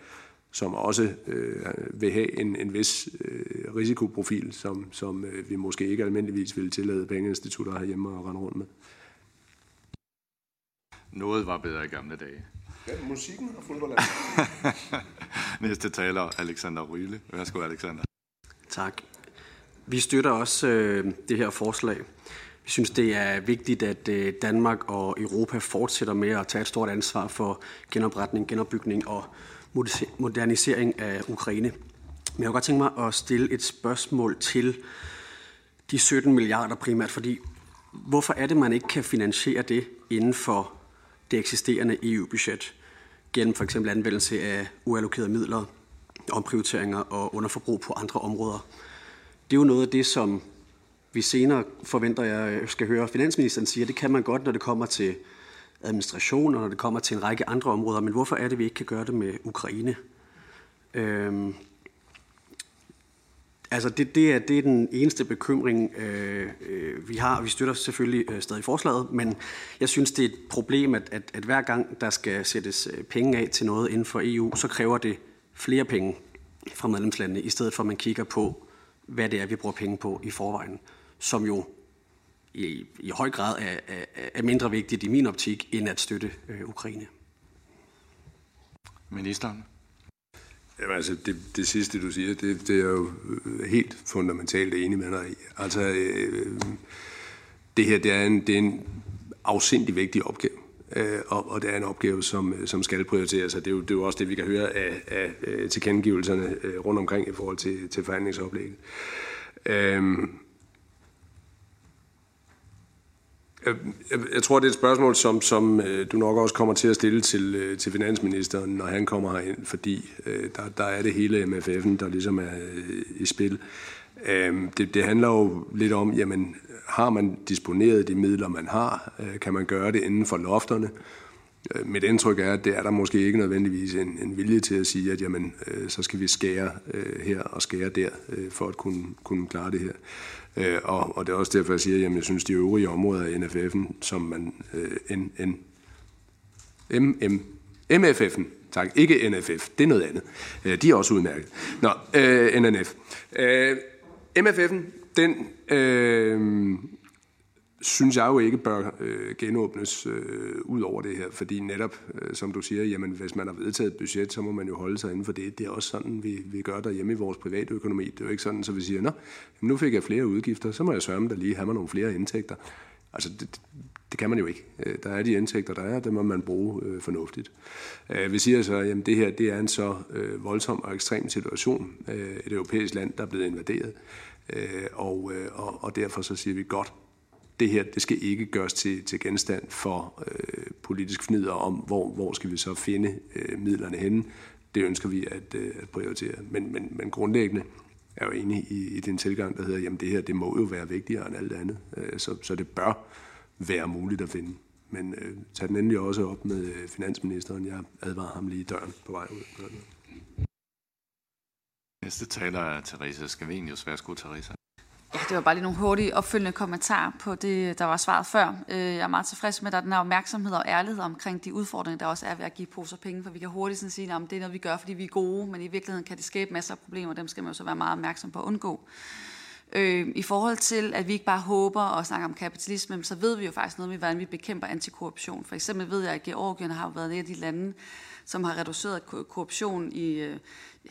som også øh, vil have en, en vis øh, risikoprofil, som, som øh, vi måske ikke almindeligvis vil tillade pengeinstitutter herhjemme at rende rundt med. Noget var bedre i gamle dage. Ja, musikken og fodbold. [LAUGHS] Næste taler, Alexander Ryle. Værsgo, Alexander. Tak. Vi støtter også øh, det her forslag. Vi synes, det er vigtigt, at øh, Danmark og Europa fortsætter med at tage et stort ansvar for genopretning, genopbygning og modernisering af Ukraine. Men jeg kunne godt tænke mig at stille et spørgsmål til de 17 milliarder primært, fordi hvorfor er det, man ikke kan finansiere det inden for det eksisterende EU-budget gennem for eksempel anvendelse af uallokerede midler, omprioriteringer og underforbrug på andre områder? Det er jo noget af det, som vi senere forventer, jeg skal høre finansministeren sige, det kan man godt, når det kommer til administration, og når det kommer til en række andre områder. Men hvorfor er det, vi ikke kan gøre det med Ukraine? Øhm, altså det, det, er, det er den eneste bekymring, øh, øh, vi har. Vi støtter selvfølgelig øh, stadig forslaget, men jeg synes, det er et problem, at, at, at hver gang der skal sættes øh, penge af til noget inden for EU, så kræver det flere penge fra medlemslandene, i stedet for at man kigger på, hvad det er, vi bruger penge på i forvejen, som jo i, i høj grad er, er, er mindre vigtigt i min optik, end at støtte øh, Ukraine. Ministeren? Jamen altså, det, det sidste, du siger, det, det er jo øh, helt fundamentalt enig med dig i. Altså, øh, det her, det er en, det er en afsindig vigtig opgave. Øh, og, og det er en opgave, som, som skal prioriteres, og det er, jo, det er jo også det, vi kan høre af, af, af tilkendegivelserne øh, rundt omkring i forhold til, til forhandlingsoplægget. Øhm, jeg, jeg tror, det er et spørgsmål, som, som øh, du nok også kommer til at stille til, øh, til finansministeren, når han kommer herind, fordi øh, der, der er det hele MFF'en, der ligesom er i spil. Øhm, det, det handler jo lidt om, jamen, har man disponeret de midler, man har? Kan man gøre det inden for lofterne? Øh, mit indtryk er, at det er der måske ikke nødvendigvis en, en vilje til at sige, at jamen, øh, så skal vi skære øh, her og skære der, øh, for at kunne, kunne klare det her. Og, og det er også derfor, jeg siger, at jeg synes, de øvrige områder af NFF'en, som man en, en MM, MFF'en, tak, ikke NFF, det er noget andet. Øh, de er også udmærket. Nå, øh, NNF. Øh, MFF'en, den øh, synes jeg jo ikke bør øh, genåbnes øh, ud over det her, fordi netop, øh, som du siger, jamen hvis man har vedtaget et budget, så må man jo holde sig inden for det. Det er også sådan, vi, vi gør derhjemme i vores private økonomi. Det er jo ikke sådan, så vi siger, nå, jamen, nu fik jeg flere udgifter, så må jeg sørge der lige have mig nogle flere indtægter. Altså, det, det kan man jo ikke. Øh, der er de indtægter, der er, det må man bruge øh, fornuftigt. Øh, vi siger så, at det her det er en så øh, voldsom og ekstrem situation. Øh, et europæisk land, der er blevet invaderet. Øh, og, øh, og, og derfor så siger vi godt, det her det skal ikke gøres til, til genstand for øh, politisk fnider om, hvor, hvor skal vi så finde øh, midlerne henne. Det ønsker vi at, øh, at prioritere. Men, men, men grundlæggende er jo enig i, i den tilgang, der hedder, jamen det her det må jo være vigtigere end alt andet. Øh, så, så det bør være muligt at finde. Men øh, tag den endelig også op med øh, finansministeren. Jeg advarer ham lige i døren på vej ud. Næste taler er Teresa Skavenius. Værsgo, Teresa. Ja, det var bare lige nogle hurtige opfølgende kommentarer på det, der var svaret før. Øh, jeg er meget tilfreds med, at der er den her opmærksomhed og ærlighed omkring de udfordringer, der også er ved at give poser penge, for vi kan hurtigt sådan sige, at det er noget, vi gør, fordi vi er gode, men i virkeligheden kan det skabe masser af problemer, og dem skal man jo så være meget opmærksom på at undgå. Øh, I forhold til, at vi ikke bare håber og snakker om kapitalisme, så ved vi jo faktisk noget om, hvordan vi bekæmper antikorruption. For eksempel ved jeg, at Georgien har været et af de lande, som har reduceret korruption i, øh,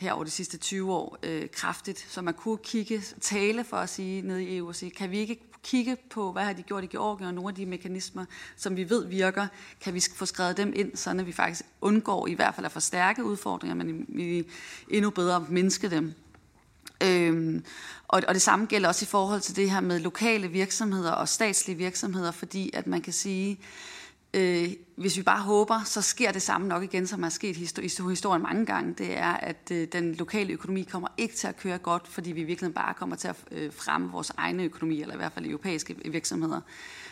her over de sidste 20 år øh, kraftigt. Så man kunne kigge, tale for at sige ned i EU og sige, kan vi ikke kigge på, hvad har de gjort i Georgien, og nogle af de mekanismer, som vi ved virker, kan vi få skrevet dem ind, så vi faktisk undgår i hvert fald at forstærke udfordringer, men vi endnu bedre mindske dem. Øhm, og, og det samme gælder også i forhold til det her med lokale virksomheder og statslige virksomheder, fordi at man kan sige, øh, øh, hvis vi bare håber, så sker det samme nok igen, som er sket i historien mange gange. Det er, at øh, den lokale økonomi kommer ikke til at køre godt, fordi vi virkelig bare kommer til at øh, fremme vores egne økonomi, eller i hvert fald europæiske virksomheder.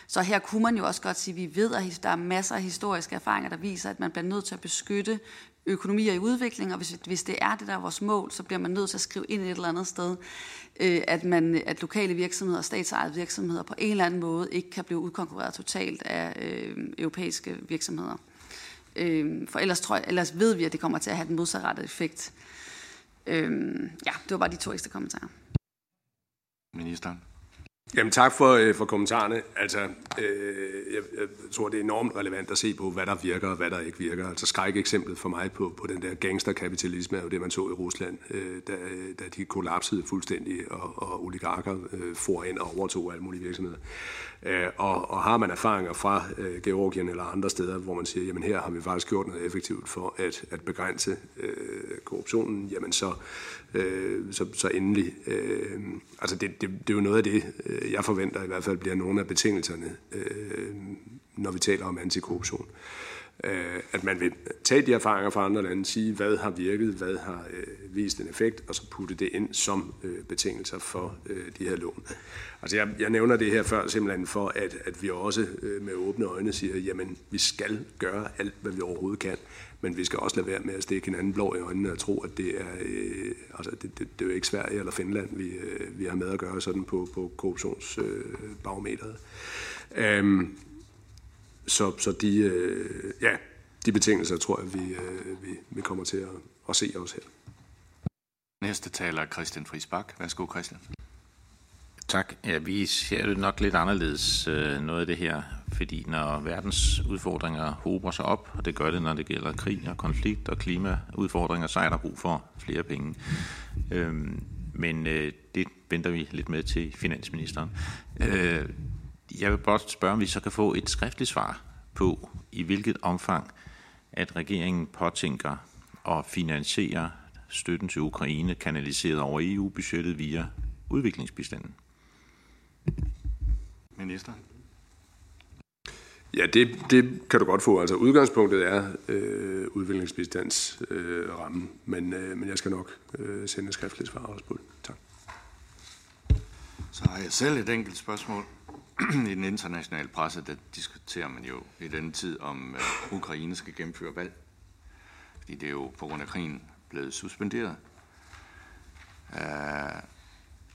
Så her kunne man jo også godt sige, at vi ved, at der er masser af historiske erfaringer, der viser, at man bliver nødt til at beskytte økonomier i udvikling, og hvis, hvis det er det, der er vores mål, så bliver man nødt til at skrive ind et eller andet sted, Øh, at, man, at lokale virksomheder og statsejede virksomheder på en eller anden måde ikke kan blive udkonkurreret totalt af øh, europæiske virksomheder. Øh, for ellers, tror jeg, ellers ved vi, at det kommer til at have den modsatrettede effekt. Øh, ja, det var bare de to ekstra kommentarer. Ministeren. Jamen tak for, øh, for kommentarerne. Altså, øh, jeg, jeg tror, det er enormt relevant at se på, hvad der virker og hvad der ikke virker. Altså skræk-eksemplet for mig på, på den der gangsterkapitalisme er jo det, man så i Rusland, øh, da, øh, da de kollapsede fuldstændig, og, og oligarker øh, for ind og overtog alle mulige virksomheder. Øh, og, og har man erfaringer fra øh, Georgien eller andre steder, hvor man siger, jamen her har vi faktisk gjort noget effektivt for at, at begrænse øh, korruptionen, jamen så, øh, så, så endelig. Øh, altså det, det, det er jo noget af det, øh, jeg forventer i hvert fald bliver nogle af betingelserne, øh, når vi taler om antikorruption. Øh, Øh, at man vil tage de erfaringer fra andre lande, sige, hvad har virket, hvad har øh, vist en effekt, og så putte det ind som øh, betingelser for øh, de her lån. Altså jeg, jeg nævner det her før simpelthen for, at, at vi også øh, med åbne øjne siger, jamen vi skal gøre alt, hvad vi overhovedet kan, men vi skal også lade være med at stikke hinanden blå i øjnene og tro, at det er, øh, altså det, det, det er jo ikke Sverige eller Finland, vi, øh, vi har med at gøre sådan på, på korruptionsbarometeret. Øh, øhm, så, så de, øh, ja, de betingelser tror jeg, vi, øh, vi, vi kommer til at, at se os her. Næste taler er Christian Friisbak. Værsgo, Christian. Tak. Ja, vi ser det nok lidt anderledes øh, noget af det her, fordi når verdens udfordringer hober sig op, og det gør det, når det gælder krig og konflikt og klimaudfordringer, så er der brug for flere penge. Øhm, men øh, det venter vi lidt med til finansministeren. Øh, jeg vil blot spørge, om vi så kan få et skriftligt svar på, i hvilket omfang, at regeringen påtænker at finansiere støtten til Ukraine kanaliseret over EU-budgettet via udviklingsbistanden. Minister? Ja, det, det kan du godt få. Altså udgangspunktet er øh, udviklingsbistandsrammen, øh, rammen, men, øh, men jeg skal nok øh, sende et skriftligt svar også på det. Tak. Så har jeg selv et enkelt spørgsmål. [CLEARS THROAT] I den internationale presse, der diskuterer man jo i denne tid, om øh, Ukraine skal gennemføre valg. Fordi det er jo på grund af krigen blevet suspenderet. Øh,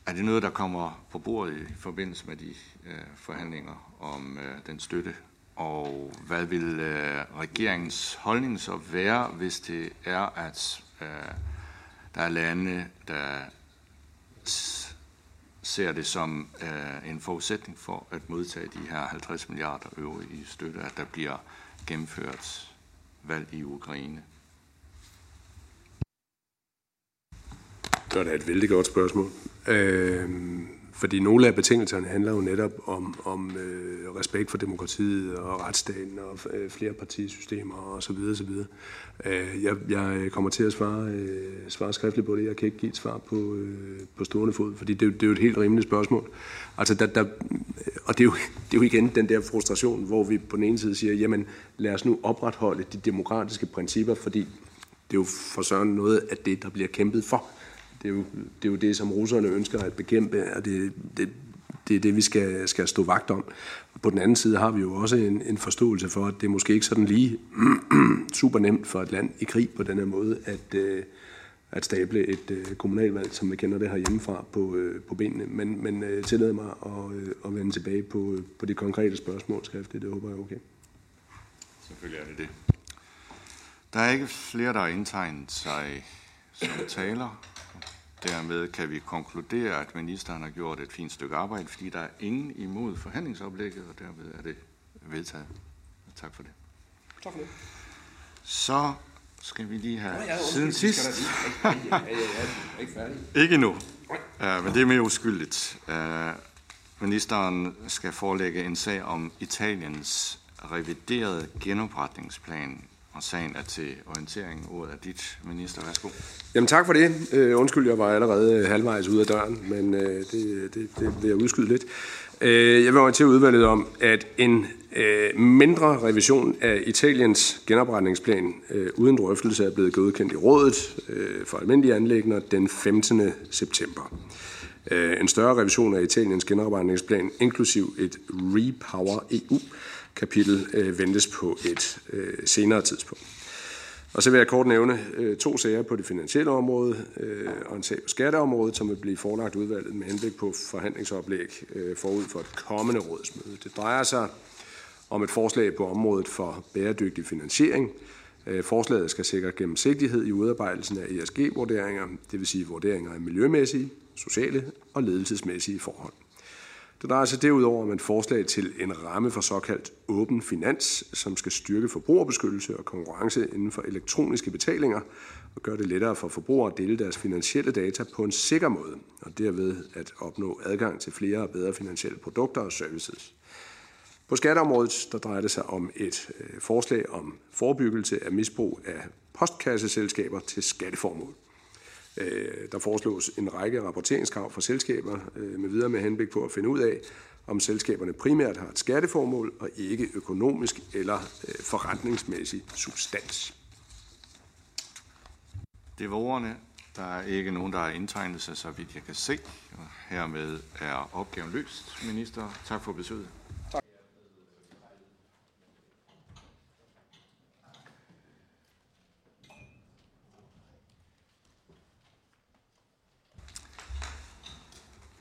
er det noget, der kommer på bordet i forbindelse med de øh, forhandlinger om øh, den støtte og hvad vil øh, regeringens holdning så være, hvis det er, at øh, der er lande, der ser det som øh, en forudsætning for at modtage de her 50 milliarder euro i støtte, at der bliver gennemført valg i Ukraine? Det er et vældig godt spørgsmål. Øh, fordi nogle af betingelserne handler jo netop om, om øh, respekt for demokratiet og retsstaten og øh, flere partisystemer og så videre, så videre. Øh, jeg, jeg kommer til at svare, øh, svare skriftligt på det. Jeg kan ikke give et svar på, øh, på stående fod, fordi det, det er jo et helt rimeligt spørgsmål. Altså, der, der, og det er, jo, det er jo igen den der frustration, hvor vi på den ene side siger, jamen lad os nu opretholde de demokratiske principper, fordi det er jo for søren noget af det, der bliver kæmpet for. Det er, jo, det er jo det, som russerne ønsker at bekæmpe, og det, det, det er det, vi skal, skal stå vagt om. Og på den anden side har vi jo også en, en forståelse for, at det er måske ikke sådan lige [CLEARS THROAT] super nemt for et land i krig på den her måde, at, øh, at stable et øh, kommunalvalg, som vi kender det her hjemmefra, på, øh, på benene. Men, men øh, tillad mig at, øh, at vende tilbage på, på de konkrete spørgsmål skriftligt. Det håber jeg er okay. Selvfølgelig er det det. Der er ikke flere, der har indtegnet sig som taler. Dermed kan vi konkludere, at ministeren har gjort et fint stykke arbejde, fordi der er ingen imod forhandlingsoplægget, og derved er det vedtaget. Tak for det. Tak for det. Så skal vi lige have ja, siden sidst. Ikke færdig. Ikke nu, uh, men det er mere uskyldigt. Uh, ministeren skal forelægge en sag om Italiens reviderede genopretningsplan og sagen er til orientering. Ordet er dit, minister. Værsgo. Jamen tak for det. Øh, undskyld, jeg var allerede øh, halvvejs ud af døren, men øh, det, det, det vil jeg udskyde lidt. Uh, jeg vil orientere udvalget om, at en mindre revision af Italiens genopretningsplan uh, uden drøftelse er blevet godkendt i rådet for almindelige anlægner den 15. september. Uh, en større revision af Italiens genopretningsplan, inklusiv et Repower EU, kapitel øh, ventes på et øh, senere tidspunkt. Og så vil jeg kort nævne øh, to sager på det finansielle område øh, og en sag på skatteområdet, som vil blive forelagt udvalget med henblik på forhandlingsoplæg øh, forud for et kommende rådsmøde. Det drejer sig om et forslag på området for bæredygtig finansiering. Øh, forslaget skal sikre gennemsigtighed i udarbejdelsen af ESG-vurderinger, det vil sige vurderinger af miljømæssige, sociale og ledelsesmæssige forhold. Det drejer sig derudover om et forslag til en ramme for såkaldt åben finans, som skal styrke forbrugerbeskyttelse og konkurrence inden for elektroniske betalinger og gøre det lettere for forbrugere at dele deres finansielle data på en sikker måde, og derved at opnå adgang til flere og bedre finansielle produkter og services. På skatteområdet der drejer det sig om et øh, forslag om forebyggelse af misbrug af postkasseselskaber til skatteformål. Øh, der foreslås en række rapporteringskrav for selskaber øh, med videre med henblik på at finde ud af, om selskaberne primært har et skatteformål og ikke økonomisk eller øh, forretningsmæssig substans. Det var ordene. Der er ikke nogen, der har indtegnet sig, så vidt jeg kan se. Hermed er opgaven løst, minister. Tak for besøget.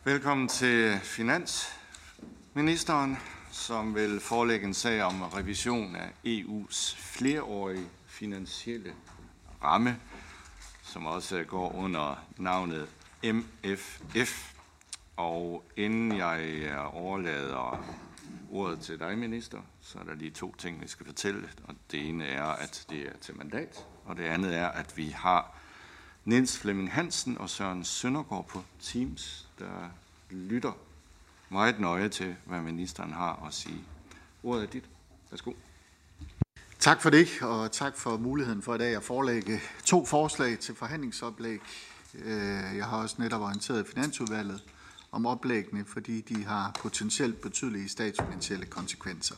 Velkommen til Finansministeren, som vil forelægge en sag om revision af EU's flereårige finansielle ramme, som også går under navnet MFF. Og inden jeg øh, overlader ordet til dig, minister, så er der lige to ting, vi skal fortælle. Og det ene er, at det er til mandat, og det andet er, at vi har Niels Flemming Hansen og Søren Søndergaard på Teams, der lytter meget nøje til, hvad ministeren har at sige. Ordet er dit. Værsgo. Tak for det, og tak for muligheden for i dag at forelægge to forslag til forhandlingsoplæg. Øh, jeg har også netop orienteret Finansudvalget om oplæggene, fordi de har potentielt betydelige statsfinansielle konsekvenser.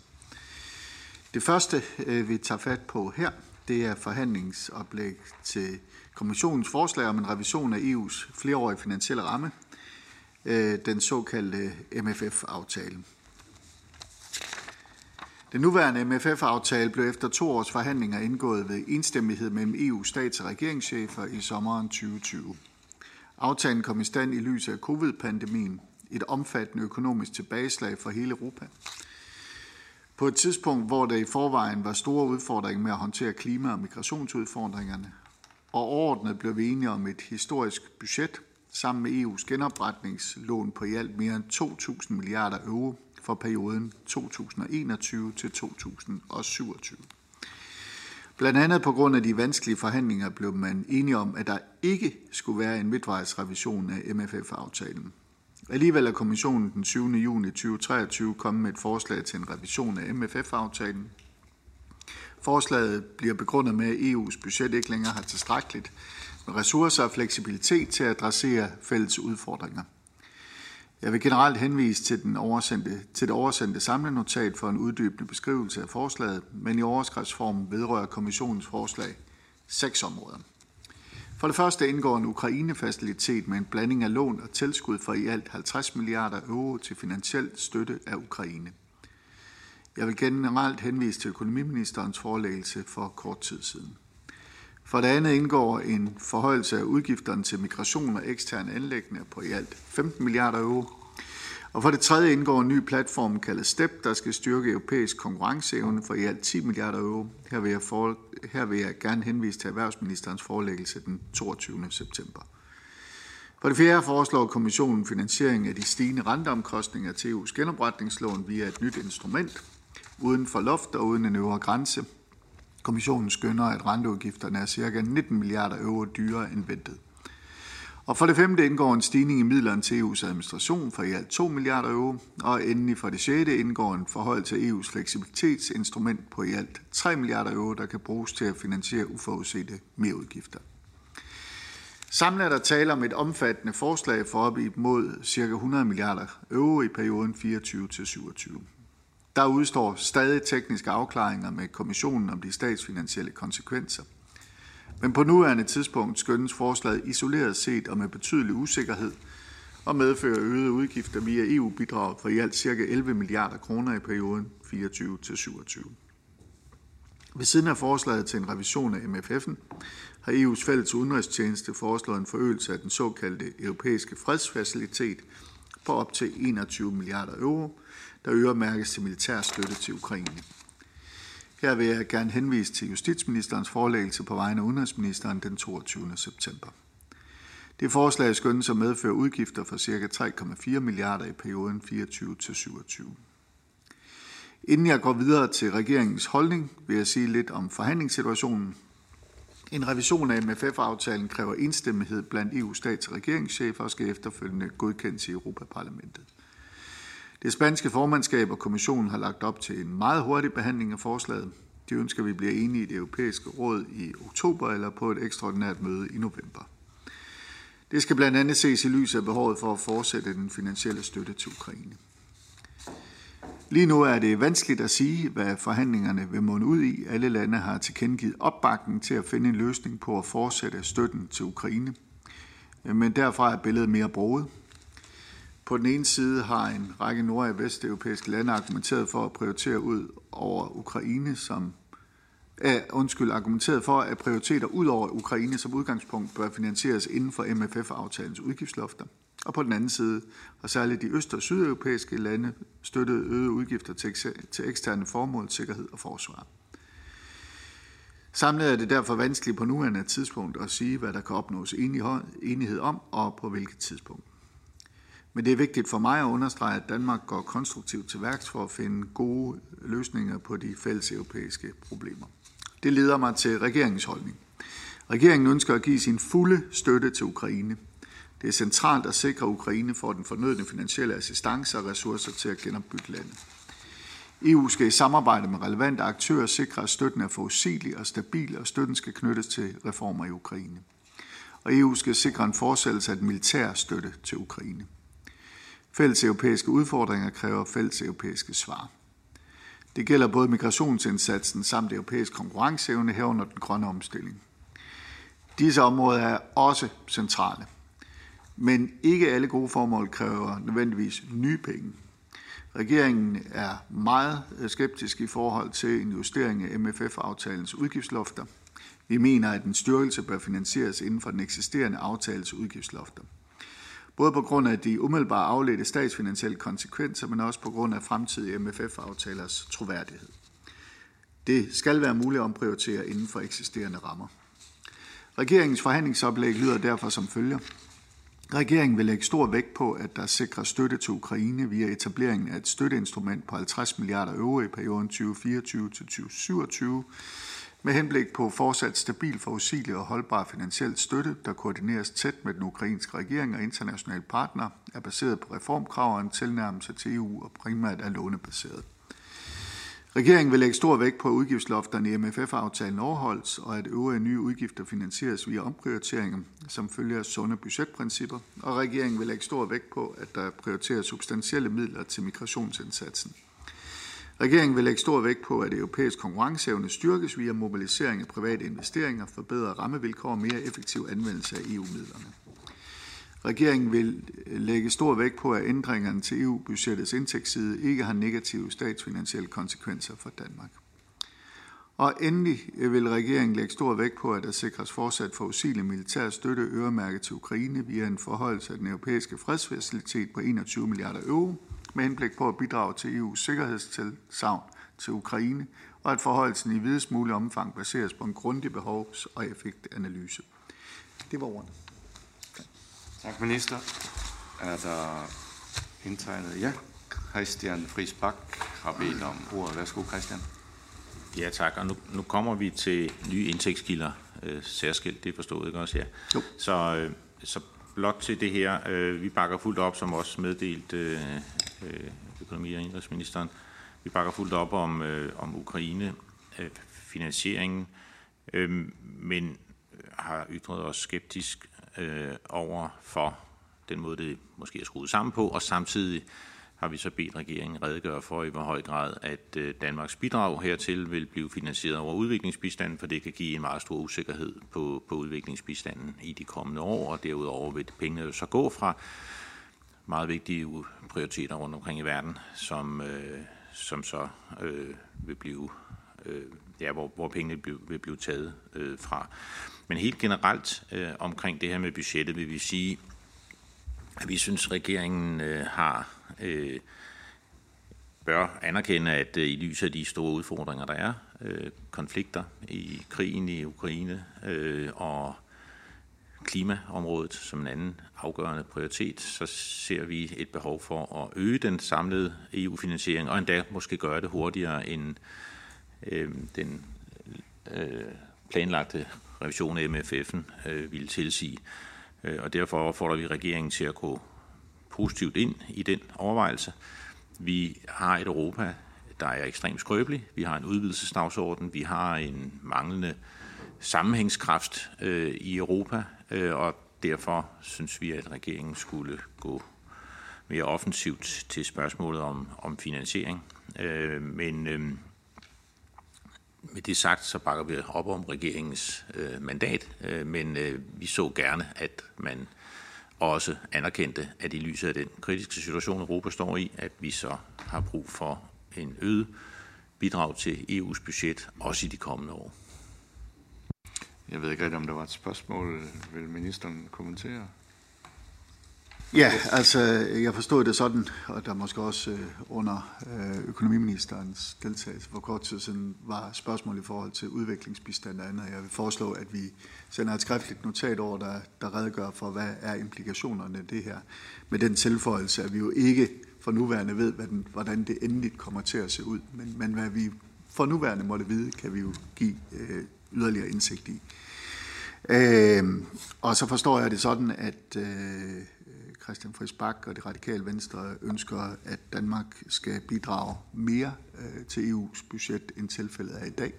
Det første, øh, vi tager fat på her, det er forhandlingsoplæg til kommissionens forslag om en revision af EU's flereårige finansielle ramme, øh, den såkaldte MFF-aftale. Den nuværende MFF-aftale blev efter to års forhandlinger indgået ved enstemmighed mellem EU's stats- og regeringschefer i sommeren 2020. Aftalen kom i stand i lyset af covid-pandemien, et omfattende økonomisk tilbageslag for hele Europa. På et tidspunkt, hvor der i forvejen var store udfordringer med at håndtere klima- og migrationsudfordringerne, og overordnet blev vi enige om et historisk budget sammen med EU's genopretningslån på i alt mere end 2.000 milliarder euro for perioden 2021 til 2027. Blandt andet på grund af de vanskelige forhandlinger blev man enige om, at der ikke skulle være en midtvejsrevision af MFF-aftalen. Alligevel er kommissionen den 7. juni 2023 kommet med et forslag til en revision af MFF-aftalen. Forslaget bliver begrundet med, at EU's budget ikke længere har tilstrækkeligt ressourcer og fleksibilitet til at adressere fælles udfordringer. Jeg vil generelt henvise til, den oversendte, til det oversendte samlenotat for en uddybende beskrivelse af forslaget, men i overskriftsform vedrører kommissionens forslag seks områder. For det første indgår en Ukraine-facilitet med en blanding af lån og tilskud for i alt 50 milliarder euro til finansiel støtte af Ukraine. Jeg vil generelt henvise til økonomiministerens forelæggelse for kort tid siden. For det andet indgår en forhøjelse af udgifterne til migration og eksterne anlæggende på i alt 15 milliarder euro. Og for det tredje indgår en ny platform kaldet STEP, der skal styrke europæisk konkurrenceevne for i alt 10 milliarder euro. Her vil jeg, for, her vil jeg gerne henvise til erhvervsministerens forelæggelse den 22. september. For det fjerde foreslår kommissionen finansiering af de stigende renteomkostninger til EU's genopretningslån via et nyt instrument, uden for loft og uden en øvre grænse. Kommissionen skønner, at renteudgifterne er ca. 19 milliarder euro dyrere end ventet. Og for det femte indgår en stigning i midlerne til EU's administration for i alt 2 milliarder euro, og endelig for det sjette indgår en forhøjelse af EU's fleksibilitetsinstrument på i alt 3 milliarder euro, der kan bruges til at finansiere uforudsete merudgifter. Samlet er der tale om et omfattende forslag for op imod ca. 100 milliarder euro i perioden 24-27. Der udstår stadig tekniske afklaringer med kommissionen om de statsfinansielle konsekvenser. Men på nuværende tidspunkt skønnes forslaget isoleret set og med betydelig usikkerhed og medfører øgede udgifter via EU-bidrag for i alt ca. 11 milliarder kroner i perioden 24-27. Ved siden af forslaget til en revision af MFF'en har EU's fælles udenrigstjeneste foreslået en forøgelse af den såkaldte europæiske fredsfacilitet på op til 21 milliarder euro, der øremærkes til militær støtte til Ukraine. Her vil jeg gerne henvise til justitsministerens forelæggelse på vegne af udenrigsministeren den 22. september. Det forslag skønnes at medføre udgifter for ca. 3,4 milliarder i perioden 24-27. Inden jeg går videre til regeringens holdning, vil jeg sige lidt om forhandlingssituationen. En revision af MFF-aftalen kræver enstemmighed blandt EU stats- og regeringschefer og skal efterfølgende godkendes i Europaparlamentet. Det spanske formandskab og kommissionen har lagt op til en meget hurtig behandling af forslaget. De ønsker, at vi bliver enige i det europæiske råd i oktober eller på et ekstraordinært møde i november. Det skal blandt andet ses i lyset af behovet for at fortsætte den finansielle støtte til Ukraine. Lige nu er det vanskeligt at sige, hvad forhandlingerne vil munde ud i. Alle lande har tilkendegivet opbakning til at finde en løsning på at fortsætte støtten til Ukraine. Men derfra er billedet mere broget. På den ene side har en række nord- og vesteuropæiske lande argumenteret for at prioritere ud over Ukraine som uh, undskyld, argumenteret for, at prioriteter ud over Ukraine som udgangspunkt bør finansieres inden for MFF-aftalens udgiftslofter. Og på den anden side har særligt de øst- og sydeuropæiske lande støttet øgede udgifter til, til eksterne formål, sikkerhed og forsvar. Samlet er det derfor vanskeligt på nuværende tidspunkt at sige, hvad der kan opnås enighed om og på hvilket tidspunkt. Men det er vigtigt for mig at understrege, at Danmark går konstruktivt til værks for at finde gode løsninger på de fælles europæiske problemer. Det leder mig til regeringens holdning. Regeringen ønsker at give sin fulde støtte til Ukraine. Det er centralt at sikre, at Ukraine får den fornødne finansielle assistance og ressourcer til at genopbygge landet. EU skal i samarbejde med relevante aktører sikre, at støtten er forudsigelig og stabil, og støtten skal knyttes til reformer i Ukraine. Og EU skal sikre en fortsættelse af den militære støtte til Ukraine. Fælles europæiske udfordringer kræver fælles europæiske svar. Det gælder både migrationsindsatsen samt europæisk konkurrenceevne herunder den grønne omstilling. Disse områder er også centrale. Men ikke alle gode formål kræver nødvendigvis nye penge. Regeringen er meget øh, skeptisk i forhold til en justering af MFF-aftalens udgiftslofter. Vi mener, at en styrkelse bør finansieres inden for den eksisterende aftales udgiftslofter både på grund af de umiddelbare afledte statsfinansielle konsekvenser, men også på grund af fremtidige MFF-aftalers troværdighed. Det skal være muligt at omprioritere inden for eksisterende rammer. Regeringens forhandlingsoplæg lyder derfor som følger. Regeringen vil lægge stor vægt på, at der sikres støtte til Ukraine via etableringen af et støtteinstrument på 50 milliarder euro i perioden 2024 til 2027, med henblik på fortsat stabil, forudsigelig og holdbar finansiel støtte, der koordineres tæt med den ukrainske regering og internationale partnere, er baseret på reformkrav og en tilnærmelse til EU og primært er lånebaseret. Regeringen vil lægge stor vægt på, at udgiftslofterne i MFF-aftalen overholdes, og at øvrige nye udgifter finansieres via omprioriteringer, som følger sunde budgetprincipper, og regeringen vil lægge stor vægt på, at der prioriteres substantielle midler til migrationsindsatsen. Regeringen vil lægge stor vægt på, at europæisk konkurrenceevne styrkes via mobilisering af private investeringer, forbedre rammevilkår og mere effektiv anvendelse af EU-midlerne. Regeringen vil øh, lægge stor vægt på, at ændringerne til EU-budgettets indtægtsside ikke har negative statsfinansielle konsekvenser for Danmark. Og endelig øh, vil regeringen lægge stor vægt på, at der sikres fortsat forudsigelig militær støtte øremærket til Ukraine via en forholdelse af den europæiske fredsfacilitet på 21 milliarder euro, med henblik på at bidrage til EU's sikkerhedstilsavn til Ukraine, og at forholdelsen i videst mulig omfang baseres på en grundig behovs- og effektanalyse. Det var ordene. Tak, minister. Er der indtegnet? Ja. Christian Friis Bak har bedt om ordet. Værsgo, Christian. Ja, tak. Og nu, nu kommer vi til nye indtægtskilder øh, særskilt. Det forstået, ikke også? Ja. Jo. Så, øh, så blot til det her. Øh, vi bakker fuldt op, som også meddelt øh, øh økonomi- og indrigsministeren. Vi bakker fuldt op om, øh, om Ukraine, øh, finansieringen, øh, men har ytret os skeptisk øh, over for den måde, det måske er skruet sammen på, og samtidig har vi så bedt regeringen redegøre for, i hvor høj grad, at øh, Danmarks bidrag hertil vil blive finansieret over udviklingsbistanden, for det kan give en meget stor usikkerhed på, på udviklingsbistanden i de kommende år, og derudover vil pengene jo så gå fra meget vigtige prioriteter rundt omkring i verden, som, øh, som så øh, vil blive, øh, ja, hvor, hvor pengene vil blive, vil blive taget øh, fra. Men helt generelt øh, omkring det her med budgettet vil vi sige, at vi synes, regeringen øh, har øh, bør anerkende, at øh, i lyset af de store udfordringer, der er, øh, konflikter i krigen i Ukraine øh, og klimaområdet som en anden afgørende prioritet, så ser vi et behov for at øge den samlede EU-finansiering, og endda måske gøre det hurtigere end øh, den øh, planlagte revision af MFF'en øh, ville tilsige. Øh, og derfor opfordrer vi regeringen til at gå positivt ind i den overvejelse. Vi har et Europa, der er ekstremt skrøbeligt. Vi har en udvidelsesdagsorden. Vi har en manglende sammenhængskraft øh, i Europa, øh, og derfor synes vi, at regeringen skulle gå mere offensivt til spørgsmålet om, om finansiering. Øh, men øh, med det sagt, så bakker vi op om regeringens øh, mandat, øh, men øh, vi så gerne, at man også anerkendte, at i lyset af den kritiske situation, Europa står i, at vi så har brug for en øget bidrag til EU's budget, også i de kommende år. Jeg ved ikke rigtig, om der var et spørgsmål. Vil ministeren kommentere? Ja, altså jeg forstod det sådan, og der måske også øh, under øh, økonomiministerens deltagelse for kort tid siden var spørgsmål i forhold til udviklingsbistand og andet. Jeg vil foreslå, at vi sender et skriftligt notat over, der, der redegør for, hvad er implikationerne af det her. Med den tilføjelse, at vi jo ikke for nuværende ved, hvad den, hvordan det endeligt kommer til at se ud. Men, men hvad vi for nuværende måtte vide, kan vi jo give øh, yderligere indsigt i. Øh, og så forstår jeg det sådan, at øh, Christian Friis Bak og det radikale venstre ønsker, at Danmark skal bidrage mere øh, til EU's budget, end tilfældet er i dag.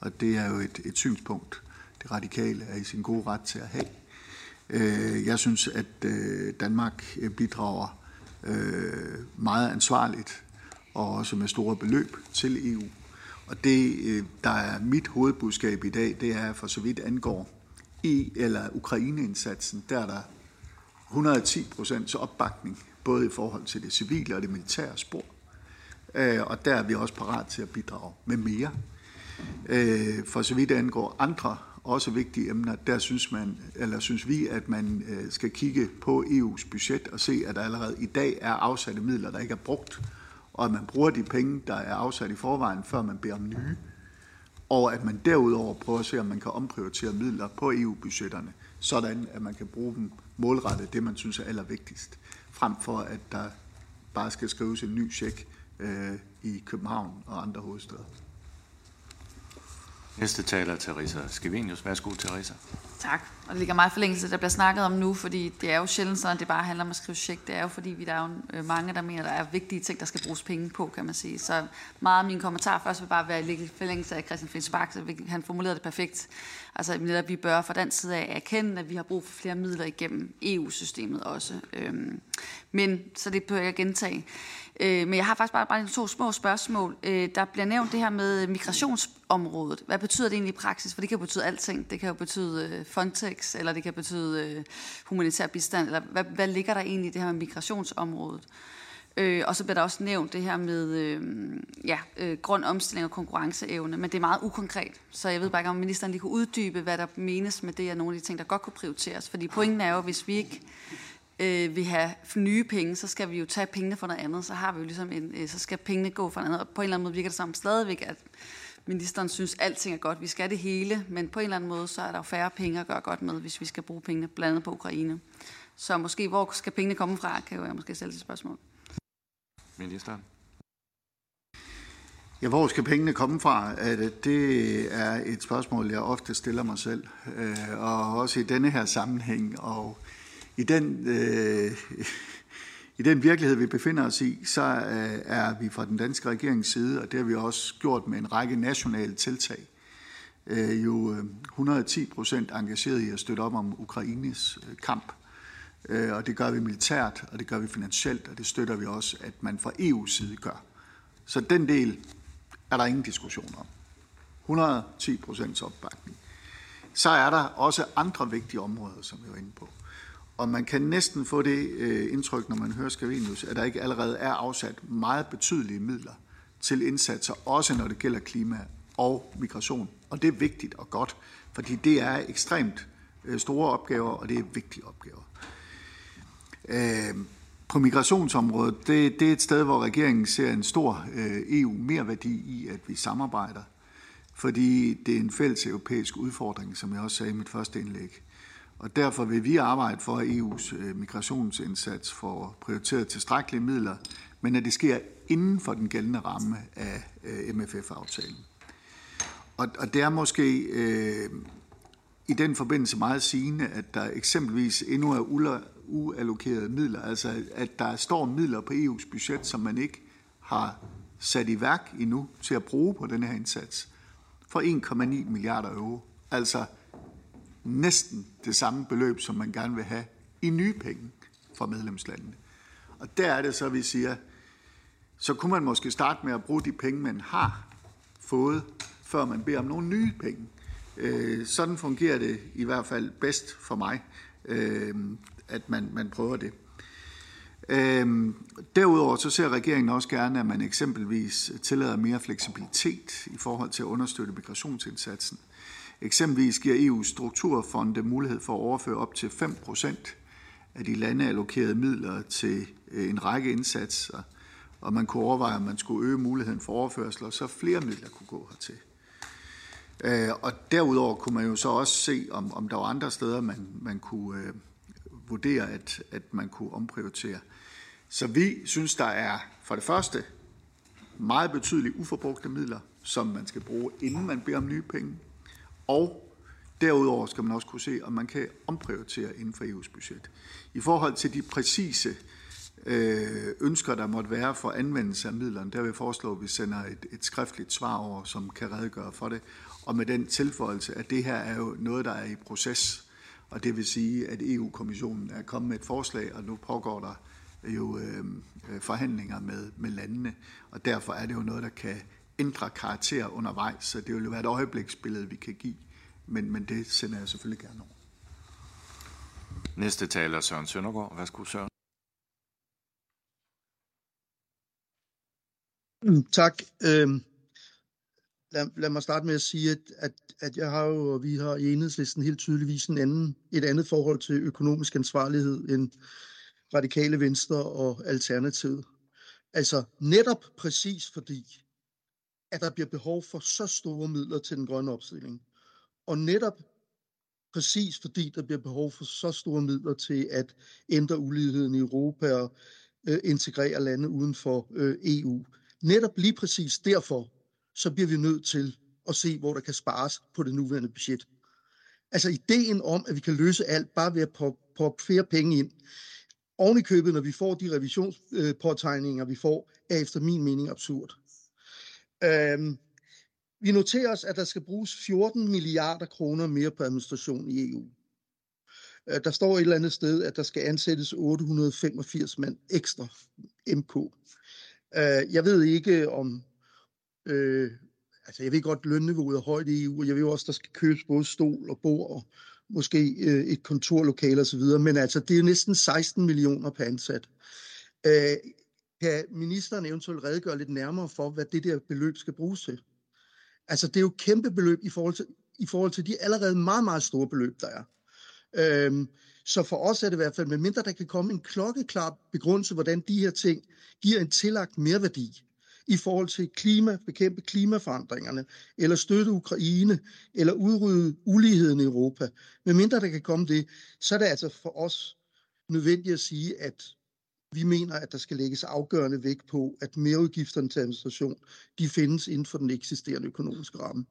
Og det er jo et, et synspunkt, det radikale er i sin gode ret til at have. Øh, jeg synes, at øh, Danmark bidrager øh, meget ansvarligt og også med store beløb til EU. Og det, øh, der er mit hovedbudskab i dag, det er for så vidt angår i eller Ukraine-indsatsen, der er der 110 procents opbakning, både i forhold til det civile og det militære spor. Øh, og der er vi også parat til at bidrage med mere. Øh, for så vidt angår andre også vigtige emner, der synes, man, eller synes vi, at man øh, skal kigge på EU's budget og se, at der allerede i dag er afsatte midler, der ikke er brugt, og at man bruger de penge, der er afsat i forvejen, før man beder om nye. Og at man derudover prøver at se, om man kan omprioritere midler på EU-budgetterne, sådan at man kan bruge dem målrettet det, man synes er allervigtigst, frem for at der bare skal skrives en ny check øh, i København og andre hovedsteder. Næste taler er Teresa Skevenius. Værsgo, Teresa. Tak. Og det ligger meget forlængelse, der bliver snakket om nu, fordi det er jo sjældent sådan, at det bare handler om at skrive check. Det er jo fordi, vi der er jo øh, mange, der mener, der er vigtige ting, der skal bruges penge på, kan man sige. Så meget af mine kommentarer først vil bare være i forlængelse af Christian Friis Bak, han formulerede det perfekt. Altså netop, vi bør fra den side af erkende, at vi har brug for flere midler igennem EU-systemet også. Øhm, men, så det bør jeg gentage. Øh, men jeg har faktisk bare, bare to små spørgsmål. Øh, der bliver nævnt det her med migrationsområdet. Hvad betyder det egentlig i praksis? For det kan jo betyde alting. Det kan jo betyde øh, Frontex, eller det kan betyde øh, humanitær bistand. Eller hvad, hvad ligger der egentlig i det her med migrationsområdet? Øh, Øh, og så bliver der også nævnt det her med øh, ja, øh, grøn omstilling og konkurrenceevne, men det er meget ukonkret. Så jeg ved bare ikke, om ministeren lige kunne uddybe, hvad der menes med det, og nogle af de ting, der godt kunne prioriteres. Fordi pointen er jo, hvis vi ikke øh, vil have nye penge, så skal vi jo tage pengene fra noget andet. Så har vi jo ligesom en, øh, så skal pengene gå fra noget andet. Og på en eller anden måde virker det sammen stadigvæk, at ministeren synes, at alting er godt. Vi skal det hele, men på en eller anden måde, så er der jo færre penge at gøre godt med, hvis vi skal bruge pengene blandt andet på Ukraine. Så måske, hvor skal pengene komme fra, kan jo jeg måske stille et spørgsmål. Ministeren. Ja, hvor skal pengene komme fra? Det er et spørgsmål, jeg ofte stiller mig selv, øh, og også i denne her sammenhæng. Og i den, øh, i den virkelighed, vi befinder os i, så øh, er vi fra den danske regerings side, og det har vi også gjort med en række nationale tiltag, øh, jo 110 procent engageret i at støtte op om Ukraines kamp. Øh, og det gør vi militært, og det gør vi finansielt, og det støtter vi også, at man fra EU's side gør. Så den del er der ingen diskussion om. 110 procents opbakning. Så er der også andre vigtige områder, som vi er inde på. Og man kan næsten få det øh, indtryk, når man hører Skavenius, at der ikke allerede er afsat meget betydelige midler til indsatser, også når det gælder klima og migration. Og det er vigtigt og godt, fordi det er ekstremt øh, store opgaver, og det er vigtige opgaver. Øh, på migrationsområdet, det, det er et sted, hvor regeringen ser en stor øh, EU-merværdi i, at vi samarbejder, fordi det er en fælles europæisk udfordring, som jeg også sagde i mit første indlæg. Og derfor vil vi arbejde for, at EU's øh, migrationsindsats får prioriteret tilstrækkelige midler, men at det sker inden for den gældende ramme af øh, MFF-aftalen. Og, og det er måske øh, i den forbindelse meget sigende, at der eksempelvis endnu er uallokerede midler, altså at der står midler på EU's budget, som man ikke har sat i værk endnu til at bruge på den her indsats, for 1,9 milliarder euro. Altså næsten det samme beløb, som man gerne vil have i nye penge fra medlemslandene. Og der er det så, vi siger, så kunne man måske starte med at bruge de penge, man har fået, før man beder om nogle nye penge. Øh, sådan fungerer det i hvert fald bedst for mig, øh, at man, man prøver det. Øhm, derudover så ser regeringen også gerne, at man eksempelvis tillader mere fleksibilitet i forhold til at understøtte migrationsindsatsen. Eksempelvis giver EU's strukturfonde mulighed for at overføre op til 5% af de lande allokerede midler til øh, en række indsatser, og man kunne overveje, om man skulle øge muligheden for overførsler, så flere midler kunne gå hertil. Øh, og derudover kunne man jo så også se, om, om der var andre steder, man, man kunne øh, vurdere, at, at man kunne omprioritere. Så vi synes, der er for det første meget betydelige uforbrugte midler, som man skal bruge, inden man beder om nye penge. Og derudover skal man også kunne se, om man kan omprioritere inden for EU's budget. I forhold til de præcise øh, ønsker, der måtte være for anvendelse af midlerne, der vil jeg foreslå, at vi sender et, et skriftligt svar over, som kan redegøre for det. Og med den tilføjelse, at det her er jo noget, der er i proces. Og det vil sige, at EU-kommissionen er kommet med et forslag, og nu pågår der jo øh, forhandlinger med, med landene. Og derfor er det jo noget, der kan ændre karakter undervejs, så det vil jo være et øjebliksbillede, vi kan give. Men, men det sender jeg selvfølgelig gerne over. Næste taler Søren Søndergaard. Værsgo, Søren. Mm, tak. Øhm, lad, lad mig starte med at sige, at, at, at jeg har jo, og vi har i enhedslisten helt tydeligvis en anden, et andet forhold til økonomisk ansvarlighed end radikale venstre og alternativet. Altså netop præcis fordi, at der bliver behov for så store midler til den grønne opstilling. Og netop præcis fordi der bliver behov for så store midler til at ændre uligheden i Europa og øh, integrere lande uden for øh, EU. Netop lige præcis derfor, så bliver vi nødt til at se, hvor der kan spares på det nuværende budget. Altså ideen om, at vi kan løse alt bare ved at poppe flere penge ind, oven i købet, når vi får de revisionspåtegninger, vi får, er efter min mening absurd. Øhm, vi noterer os, at der skal bruges 14 milliarder kroner mere på administration i EU. Øh, der står et eller andet sted, at der skal ansættes 885 mand ekstra MK. Øh, jeg ved ikke om, øh, altså jeg ved godt, lønniveauet er højt i EU, og jeg ved også, der skal købes både stol og bord og måske øh, et kontorlokale osv., men altså det er næsten 16 millioner per ansat. Øh, kan ministeren eventuelt redegøre lidt nærmere for, hvad det der beløb skal bruges til? Altså det er jo et kæmpe beløb i forhold til, i forhold til de allerede meget, meget store beløb, der er. Øhm, så for os er det i hvert fald, medmindre der kan komme en klokkeklar begrundelse, hvordan de her ting giver en tillagt merværdi i forhold til klima, bekæmpe klimaforandringerne, eller støtte Ukraine, eller udrydde uligheden i Europa. Medmindre der kan komme det, så er det altså for os nødvendigt at sige, at vi mener, at der skal lægges afgørende vægt på, at mereudgifterne til administration, de findes inden for den eksisterende økonomiske ramme.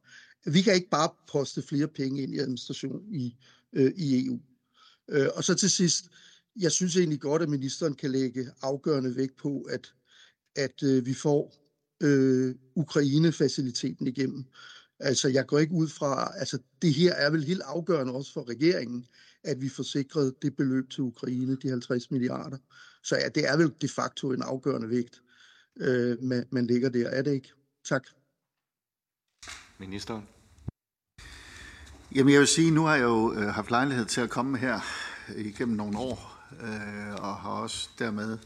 Vi kan ikke bare poste flere penge ind i administration i, øh, i EU. Øh, og så til sidst, jeg synes egentlig godt, at ministeren kan lægge afgørende vægt på, at, at øh, vi får øh, Ukraine-faciliteten igennem. Altså, jeg går ikke ud fra, altså, det her er vel helt afgørende også for regeringen, at vi får sikret det beløb til Ukraine, de 50 milliarder. Så ja, det er vel de facto en afgørende vægt, øh, man, man ligger der. Er det ikke? Tak. Ministeren. Jamen jeg vil sige, nu har jeg jo øh, haft lejlighed til at komme her igennem nogle år, øh, og har også dermed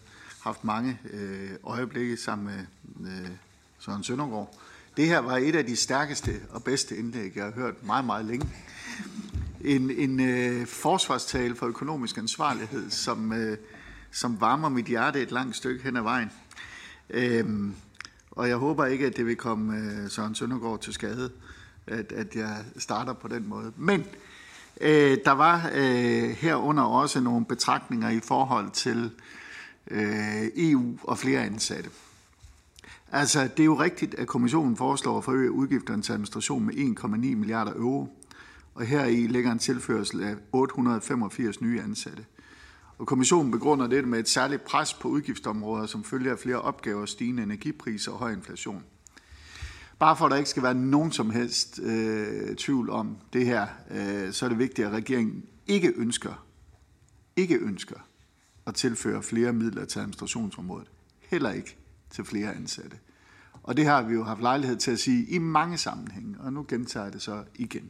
haft mange øh, øjeblikke sammen med øh, Søren Søndergaard. Det her var et af de stærkeste og bedste indlæg, jeg har hørt meget, meget længe. En, en øh, forsvarstale for økonomisk ansvarlighed, som, øh, som varmer mit hjerte et langt stykke hen ad vejen. Øhm, og jeg håber ikke, at det vil komme øh, Søren Søndergaard til skade, at, at jeg starter på den måde. Men øh, der var øh, herunder også nogle betragtninger i forhold til øh, EU og flere ansatte. Altså, det er jo rigtigt, at kommissionen foreslår at forøge udgifterne til administration med 1,9 milliarder euro, og her i ligger en tilførsel af 885 nye ansatte. Og kommissionen begrunder det med et særligt pres på udgiftsområder, som følger af flere opgaver, stigende energipriser og høj inflation. Bare for at der ikke skal være nogen som helst øh, tvivl om det her, øh, så er det vigtigt, at regeringen ikke ønsker, ikke ønsker at tilføre flere midler til administrationsområdet. Heller ikke til flere ansatte. Og det har vi jo haft lejlighed til at sige i mange sammenhænge, og nu gentager jeg det så igen.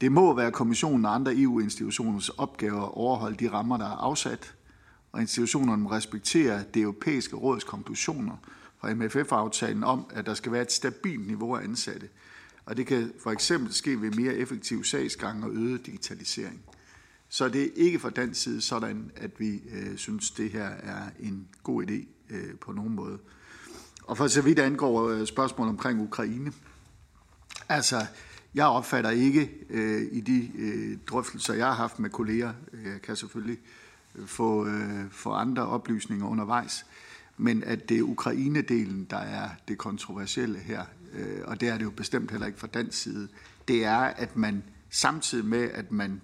Det må være kommissionen og andre EU-institutioners opgave at overholde de rammer, der er afsat, og institutionerne må respektere det europæiske råds konklusioner fra MFF-aftalen om, at der skal være et stabilt niveau af ansatte. Og det kan for eksempel ske ved mere effektiv sagsgang og øget digitalisering. Så det er ikke fra den side sådan, at vi øh, synes, det her er en god idé øh, på nogen måde. Og for så vidt angår øh, spørgsmål omkring Ukraine, altså jeg opfatter ikke øh, i de øh, drøftelser, jeg har haft med kolleger, øh, jeg kan selvfølgelig øh, få, øh, få andre oplysninger undervejs, men at det er Ukraine-delen, der er det kontroversielle her, øh, og det er det jo bestemt heller ikke fra dansk side, det er, at man samtidig med, at man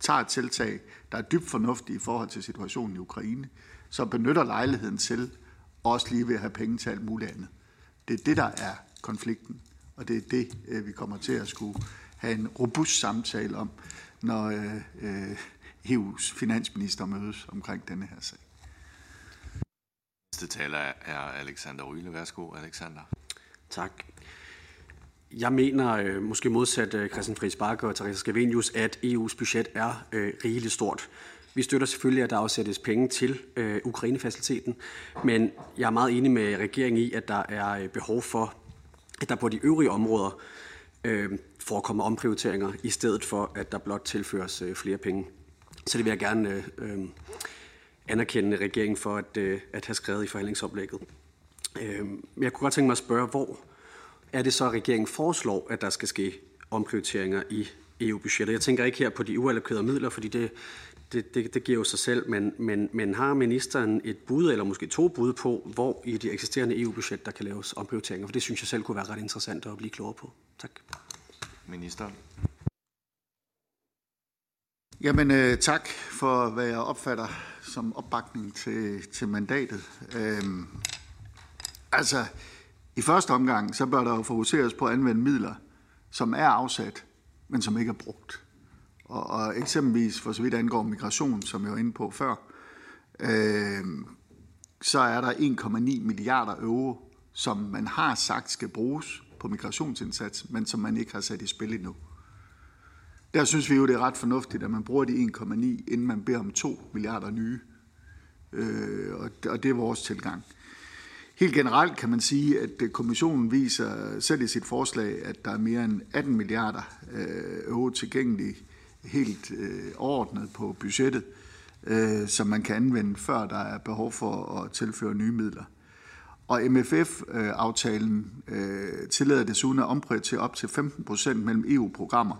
tager et tiltag, der er dybt fornuftigt i forhold til situationen i Ukraine, så benytter lejligheden til også lige ved at have penge til alt muligt andet. Det er det, der er konflikten, og det er det, øh, vi kommer til at skulle have en robust samtale om, når øh, EU's finansminister mødes omkring denne her sag. Næste taler er Alexander Ryle. Værsgo, Alexander. Tak. Jeg mener, øh, måske modsat øh, Christian Friis Bakker og Theresa Scavenius, at EU's budget er øh, rigeligt stort. Vi støtter selvfølgelig, at der afsættes penge til øh, Ukraine-faciliteten, men jeg er meget enig med regeringen i, at der er øh, behov for at der på de øvrige områder øh, forekommer omprioriteringer, i stedet for, at der blot tilføres øh, flere penge. Så det vil jeg gerne øh, øh anerkende regeringen for at, øh, at have skrevet i forhandlingsoplægget. Øh, jeg kunne godt tænke mig at spørge, hvor er det så, at regeringen foreslår, at der skal ske omprioriteringer i EU-budgettet? Jeg tænker ikke her på de uallokerede midler, fordi det, det, det, det giver jo sig selv, men, men, men har ministeren et bud, eller måske to bud på, hvor i det eksisterende EU-budget, der kan laves omprioriteringer? For det synes jeg selv kunne være ret interessant at blive klogere på. Tak. Ministeren. Jamen øh, tak for, hvad jeg opfatter som opbakning til, til mandatet. Øhm, altså, i første omgang, så bør der jo fokuseres på at anvende midler, som er afsat, men som ikke er brugt. Og, og eksempelvis for så vidt angår migration, som jeg var inde på før, øh, så er der 1,9 milliarder euro, som man har sagt skal bruges på migrationsindsats, men som man ikke har sat i spil endnu. Der synes vi jo, det er ret fornuftigt, at man bruger de 1,9, inden man beder om 2 milliarder nye. Øh, og, og det er vores tilgang. Helt generelt kan man sige, at øh, kommissionen viser selv i sit forslag, at der er mere end 18 milliarder øh, euro tilgængelige helt øh, ordnet på budgettet, øh, som man kan anvende, før der er behov for at tilføre nye midler. Og MFF-aftalen øh, tillader desuden at omprioritere op til 15 procent mellem EU-programmer.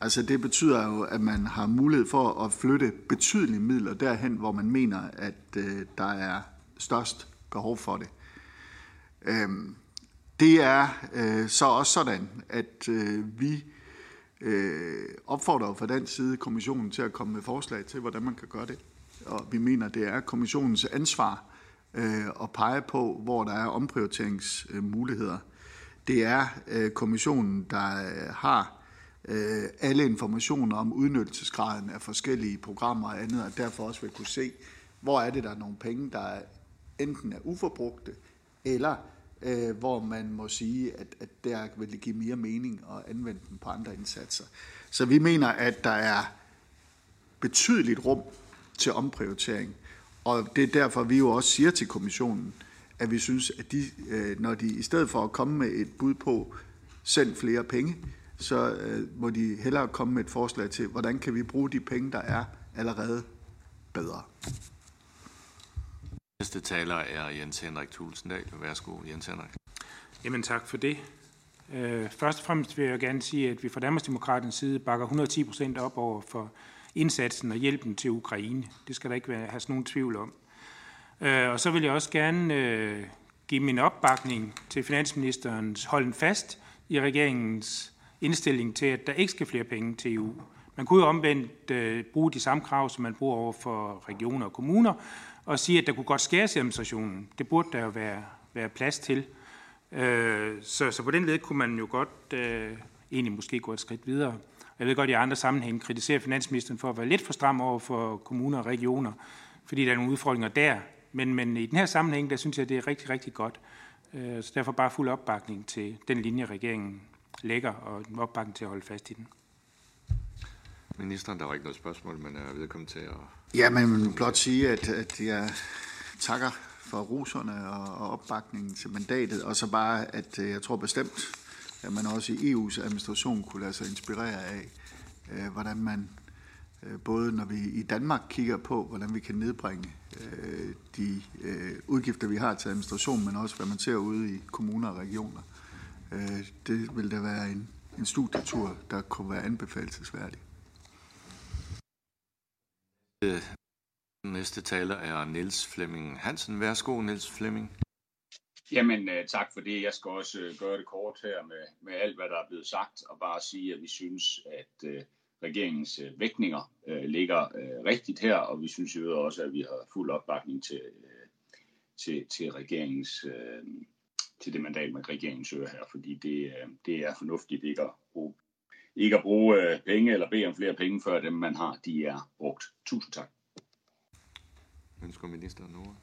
Altså det betyder jo, at man har mulighed for at flytte betydelige midler derhen, hvor man mener, at øh, der er størst behov for det. Øhm, det er øh, så også sådan, at øh, vi øh, opfordrer fra den side kommissionen til at komme med forslag til, hvordan man kan gøre det. Og vi mener, det er kommissionens ansvar øh, at pege på, hvor der er omprioriteringsmuligheder. Det er øh, kommissionen, der øh, har øh, alle informationer om udnyttelsesgraden af forskellige programmer og andet, og derfor også vil kunne se, hvor er det, der er nogle penge, der enten er uforbrugte, eller øh, hvor man må sige, at, at der vil det give mere mening at anvende dem på andre indsatser. Så vi mener, at der er betydeligt rum til omprioritering, og det er derfor, vi jo også siger til kommissionen, at vi synes, at de, øh, når de i stedet for at komme med et bud på send flere penge, så øh, må de hellere komme med et forslag til, hvordan kan vi bruge de penge, der er allerede bedre. Næste taler er Jens Henrik Tulsendal. Værsgo, Jens Henrik. Jamen tak for det. Øh, først og fremmest vil jeg gerne sige, at vi fra Danmarksdemokraternes side bakker 110 procent op over for indsatsen og hjælpen til Ukraine. Det skal der ikke være, have nogen tvivl om. Øh, og så vil jeg også gerne øh, give min opbakning til finansministerens holden fast i regeringens indstilling til, at der ikke skal flere penge til EU. Man kunne jo omvendt bruge de samme krav, som man bruger over for regioner og kommuner, og sige, at der kunne godt skæres i administrationen. Det burde der jo være, være plads til. Øh, så, så på den led kunne man jo godt øh, egentlig måske gå et skridt videre. Jeg ved godt, at i andre sammenhænge kritiserer finansministeren for at være lidt for stram over for kommuner og regioner, fordi der er nogle udfordringer der. Men, men i den her sammenhæng, der synes jeg, det er rigtig, rigtig godt. Øh, så derfor bare fuld opbakning til den linje, regeringen lægger, og en opbakning til at holde fast i den. Ministeren, der var ikke noget spørgsmål, men er velkommen til at... Ja, men blot sige, at, at jeg takker for roserne og, og opbakningen til mandatet, og så bare, at øh, jeg tror bestemt, at man også i EU's administration kunne lade sig inspirere af, øh, hvordan man, øh, både når vi i Danmark kigger på, hvordan vi kan nedbringe øh, de udgifter, vi har til administration, men også hvad man ser ude i kommuner og regioner. Det vil da være en, en studietur, der kunne være anbefalesværdig. Øh, næste taler er Niels Flemming Hansen. Værsgo, Niels Flemming. Jamen, øh, tak for det. Jeg skal også øh, gøre det kort her med, med alt, hvad der er blevet sagt, og bare sige, at vi synes, at regeringens uh, vægtninger ligger rigtigt her, og vi synes jo også, at vi har fuld opbakning til, til, til regeringens til det mandat, man regeringen søger her, fordi det, det er fornuftigt ikke at bruge, ikke at bruge uh, penge eller bede om flere penge, før dem, man har, de er brugt. Tusind tak. Ønsker ministeren nu?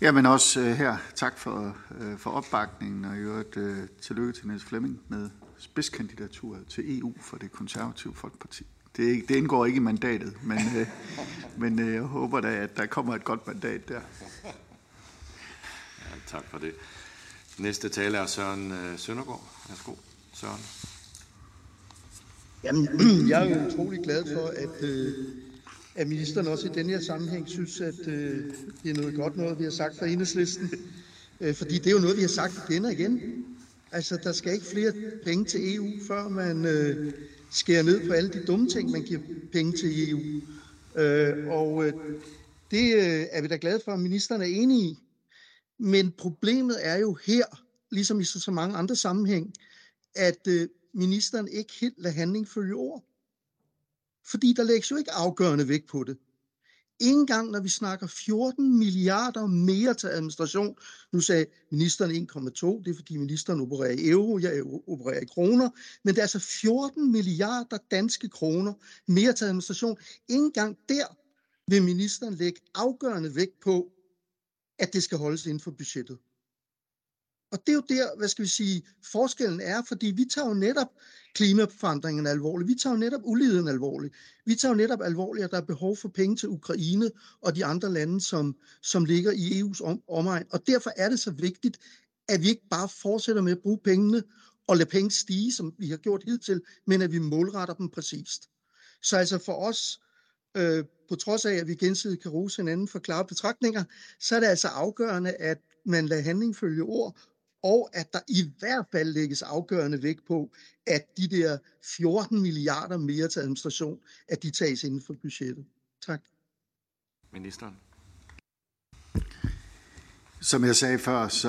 Jamen også uh, her, tak for, uh, for opbakningen, og i øvrigt uh, tillykke til Niels Flemming med spidskandidaturet til EU for det konservative folkeparti. Det, det indgår ikke i mandatet, men, uh, [LAUGHS] men uh, jeg håber da, at der kommer et godt mandat der. Ja, tak for det. Næste taler er Søren øh, Søndergaard. Værsgo, Søren. Jamen, [CLEARS THROAT] jeg er jo utrolig glad for, at, øh, at ministeren også i den her sammenhæng synes, at øh, det er noget godt noget, vi har sagt fra enhedslisten. Øh, fordi det er jo noget, vi har sagt igen og igen. Altså, der skal ikke flere penge til EU, før man øh, skærer ned på alle de dumme ting, man giver penge til EU. Øh, og øh, det øh, er vi da glade for, at ministeren er enig i. Men problemet er jo her, ligesom i så, så mange andre sammenhæng, at øh, ministeren ikke helt lade handling følge ord. Fordi der lægges jo ikke afgørende vægt på det. Ingen gang, når vi snakker 14 milliarder mere til administration. Nu sagde ministeren 1,2, det er fordi ministeren opererer i euro, jeg opererer i kroner. Men det er altså 14 milliarder danske kroner mere til administration. Ingen gang der vil ministeren lægge afgørende vægt på, at det skal holdes inden for budgettet. Og det er jo der, hvad skal vi sige, forskellen er, fordi vi tager jo netop klimaforandringen alvorligt. Vi tager jo netop uligheden alvorligt. Vi tager jo netop alvorligt, at der er behov for penge til Ukraine og de andre lande, som, som ligger i EU's om, omegn. Og derfor er det så vigtigt, at vi ikke bare fortsætter med at bruge pengene og lade penge stige, som vi har gjort hidtil, men at vi målretter dem præcist. Så altså for os, øh, på trods af, at vi gensidigt kan rose hinanden for klare betragtninger, så er det altså afgørende, at man lader handling følge ord, og at der i hvert fald lægges afgørende vægt på, at de der 14 milliarder mere til administration, at de tages inden for budgettet. Tak. Ministeren. Som jeg sagde før, så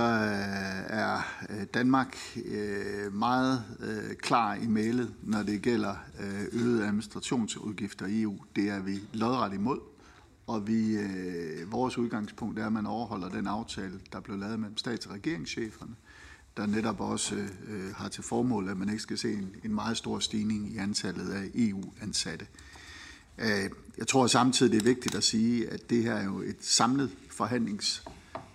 er Danmark meget klar i mailet, når det gælder øgede administrationsudgifter i EU. Det er vi lodret imod, og vi, vores udgangspunkt er, at man overholder den aftale, der blev lavet mellem stats- og regeringscheferne, der netop også øh, har til formål, at man ikke skal se en en meget stor stigning i antallet af EU-ansatte. Øh, jeg tror samtidig, det er vigtigt at sige, at det her er jo et samlet forhandlings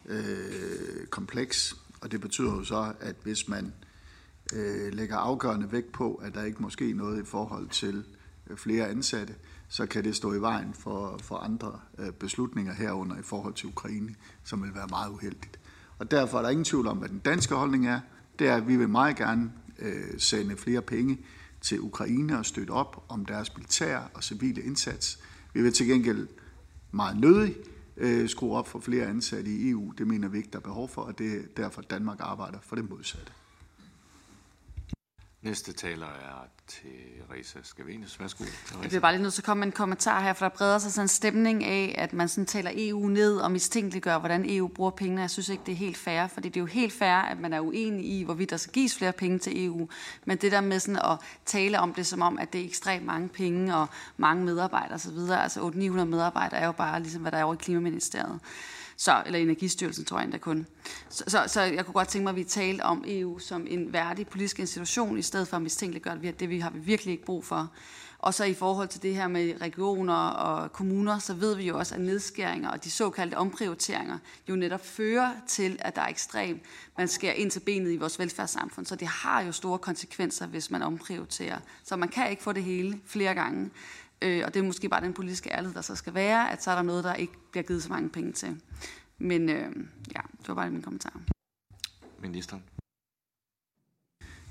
øh, kompleks, og det betyder jo så, at hvis man øh, lægger afgørende vægt på, at der ikke måske noget i forhold til øh, flere ansatte, så kan det stå i vejen for, for andre øh, beslutninger herunder i forhold til Ukraine, som vil være meget uheldigt. Og derfor er der ingen tvivl om, hvad den danske holdning er. Det er, at vi vil meget gerne øh, sende flere penge til Ukraine og støtte op om deres militære og civile indsats. Vi vil til gengæld meget nødig øh, skrue op for flere ansatte i EU. Det mener vi ikke, der er behov for, og det er derfor, Danmark arbejder for det modsatte. Næste taler er Teresa Scavenius. Værsgo. Jeg bliver bare lige nødt til at komme med en kommentar her, for der breder sig sådan en stemning af, at man sådan taler EU ned og mistænkeliggør, hvordan EU bruger pengene. Jeg synes ikke, det er helt fair, for det er jo helt fair, at man er uenig i, hvorvidt der skal gives flere penge til EU. Men det der med sådan at tale om det som om, at det er ekstremt mange penge og mange medarbejdere osv., altså 800-900 medarbejdere er jo bare ligesom, hvad der er over i Klimaministeriet. Så, eller Energistyrelsen, tror jeg endda kun. Så, så, så jeg kunne godt tænke mig, at vi talte om EU som en værdig politisk institution, i stedet for at mistænkeliggøre det. Det vi har vi virkelig ikke brug for. Og så i forhold til det her med regioner og kommuner, så ved vi jo også, at nedskæringer og de såkaldte omprioriteringer jo netop fører til, at der er ekstremt, man skærer ind til benet i vores velfærdssamfund. Så det har jo store konsekvenser, hvis man omprioriterer. Så man kan ikke få det hele flere gange. Øh, og det er måske bare den politiske ærlighed, der så skal være, at så er der noget, der ikke bliver givet så mange penge til. Men øh, ja, det var bare min kommentar. Ministeren.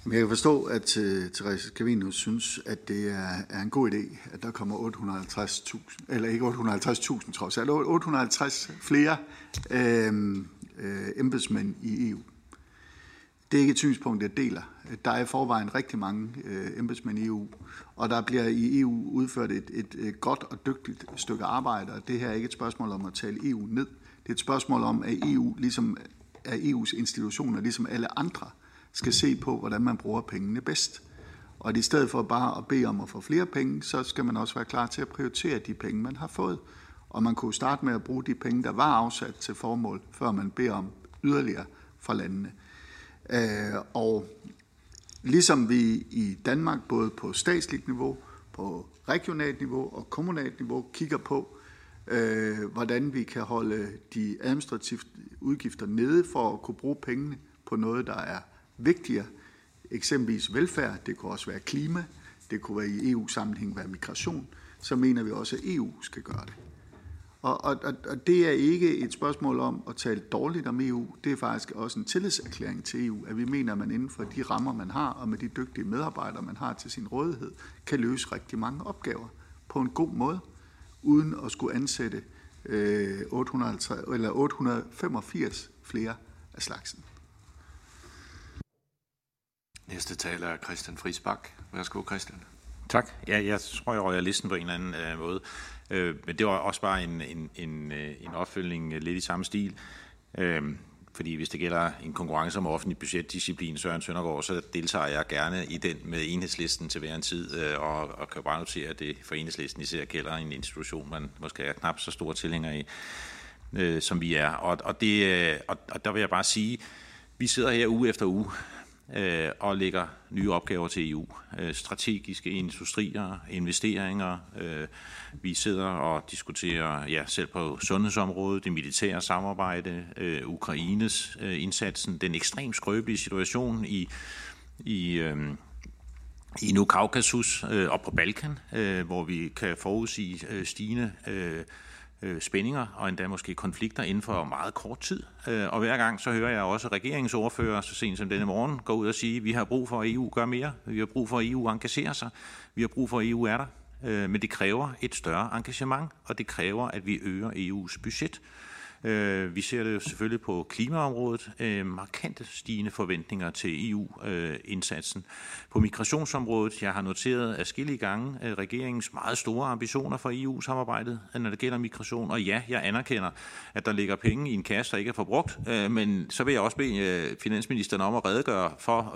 Jeg kan forstå, at uh, Therese Scavenius synes, at det er, er en god idé, at der kommer 850.000, eller ikke 850.000 trods alt, 850 flere øh, øh, embedsmænd i EU. Det er ikke et synspunkt, jeg deler. Der er i forvejen rigtig mange øh, embedsmænd i EU, og der bliver i EU udført et, et, et godt og dygtigt stykke arbejde, og det her er ikke et spørgsmål om at tale EU ned. Det er et spørgsmål om, at EU, ligesom at EU's institutioner, ligesom alle andre, skal se på, hvordan man bruger pengene bedst. Og i stedet for bare at bede om at få flere penge, så skal man også være klar til at prioritere de penge, man har fået. Og man kunne starte med at bruge de penge, der var afsat til formål, før man beder om yderligere fra landene. Øh, og ligesom vi i Danmark, både på statsligt niveau, på regionalt niveau og kommunalt niveau, kigger på, øh, hvordan vi kan holde de administrative udgifter nede for at kunne bruge pengene på noget, der er vigtigere. Eksempelvis velfærd, det kunne også være klima, det kunne være i EU-sammenhæng være migration, så mener vi også, at EU skal gøre det. Og, og, og det er ikke et spørgsmål om at tale dårligt om EU. Det er faktisk også en tillidserklæring til EU, at vi mener, at man inden for de rammer, man har, og med de dygtige medarbejdere, man har til sin rådighed, kan løse rigtig mange opgaver på en god måde, uden at skulle ansætte øh, 850, eller 885 flere af slagsen. Næste taler er Christian Friisbak. Værsgo, Christian. Tak. Ja, jeg tror, jeg røger listen på en eller anden øh, måde. Øh, men det var også bare en, en, en, øh, en opfølgning øh, lidt i samme stil. Øh, fordi hvis det gælder en konkurrence om offentlig budgetdisciplin, Søren Søndergaard, så deltager jeg gerne i den med enhedslisten til hver en tid, øh, og, og kan bare notere, at det for enhedslisten især gælder en institution, man måske er knap så stor tilhænger i, øh, som vi er. Og, og, det, øh, og, og der vil jeg bare sige, vi sidder her uge efter uge øh, og lægger nye opgaver til EU. Øh, strategiske industrier, investeringer. Øh, vi sidder og diskuterer ja, selv på sundhedsområdet, det militære samarbejde, øh, Ukraines øh, indsatsen, den ekstremt skrøbelige situation i, i, øh, i nu Kaukasus øh, og på Balkan, øh, hvor vi kan forudsige øh, stigende øh, øh, spændinger og endda måske konflikter inden for meget kort tid. Øh, og hver gang så hører jeg også regeringsordfører, så sent som denne morgen, gå ud og sige, at vi har brug for, at EU gør mere, vi har brug for, at EU engagerer sig, vi har brug for, at EU er der. Øh, men det kræver et større engagement, og det kræver, at vi øger EU's budget. Øh, vi ser det jo selvfølgelig på klimaområdet, øh, markante stigende forventninger til EU-indsatsen. På migrationsområdet, jeg har noteret afskillige gange regeringens meget store ambitioner for EU-samarbejdet, øh, når det gælder migration. Og ja, jeg anerkender, at der ligger penge i en kasse, der ikke er forbrugt, øh, men så vil jeg også bede øh, finansministeren om at redegøre for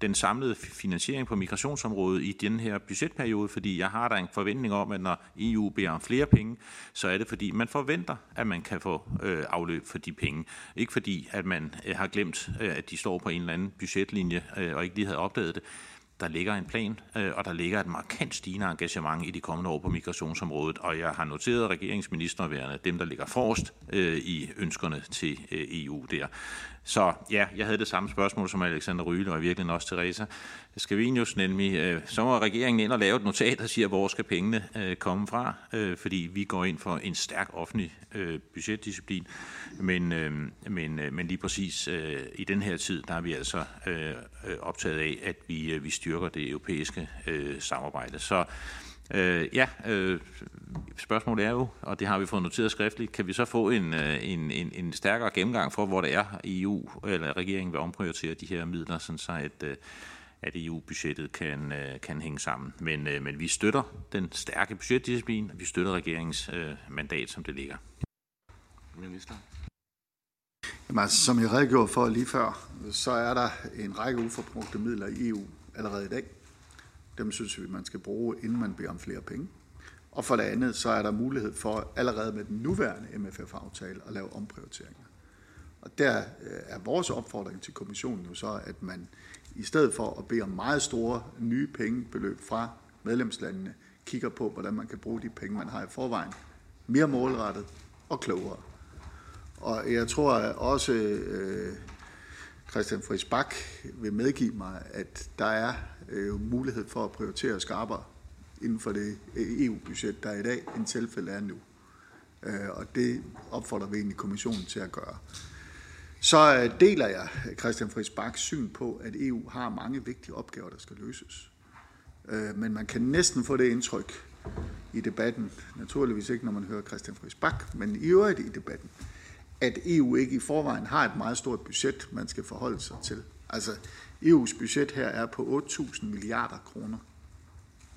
den samlede finansiering på migrationsområdet i den her budgetperiode, fordi jeg har da en forventning om, at når EU beder om flere penge, så er det fordi, man forventer, at man kan få øh, afløb for de penge. Ikke fordi, at man øh, har glemt, øh, at de står på en eller anden budgetlinje øh, og ikke lige havde opdaget det. Der ligger en plan, øh, og der ligger et markant stigende engagement i de kommende år på migrationsområdet, og jeg har noteret regeringsministerværende, dem der ligger forrest øh, i ønskerne til øh, EU der. Så ja, jeg havde det samme spørgsmål som Alexander Ryle og virkelig også Teresa. Scavenius nemlig, øh, så må regeringen ind og lave et notat, der siger, hvor skal pengene øh, komme fra, øh, fordi vi går ind for en stærk offentlig øh, budgetdisciplin, men, øh, men, øh, men lige præcis øh, i den her tid, der er vi altså øh, øh optaget af, at vi, øh, vi styrker det europæiske øh, samarbejde. Så Øh, ja, øh, spørgsmålet er jo, og det har vi fået noteret skriftligt, kan vi så få en, øh, en, en, en stærkere gennemgang for, hvor det er EU eller regeringen vil omprioritere de her midler, sådan så at, øh, at EU-budgettet kan, øh, kan hænge sammen. Men, men vi støtter den stærke budgetdisciplin, og vi støtter regeringens mandat, som det ligger. Minister. Jamen, altså, som jeg redegjorde for lige før, så er der en række uforbrugte midler i EU allerede i dag. Dem synes vi, man skal bruge, inden man beder om flere penge. Og for det andet, så er der mulighed for allerede med den nuværende MFF-aftale at lave omprioriteringer. Og der øh, er vores opfordring til kommissionen jo så, at man i stedet for at bede om meget store nye pengebeløb fra medlemslandene, kigger på, hvordan man kan bruge de penge, man har i forvejen, mere målrettet og klogere. Og jeg tror også, øh, Christian Friis Bak vil medgive mig, at der er øh, mulighed for at prioritere skarpere inden for det EU-budget, der er i dag, end tilfældet er nu. Øh, og det opfordrer vi egentlig kommissionen til at gøre. Så øh, deler jeg Christian Friis Baks syn på, at EU har mange vigtige opgaver, der skal løses. Øh, men man kan næsten få det indtryk i debatten, naturligvis ikke, når man hører Christian Friis Bak, men i øvrigt i debatten, at EU ikke i forvejen har et meget stort budget, man skal forholde sig til. Altså, EU's budget her er på 8.000 milliarder kroner.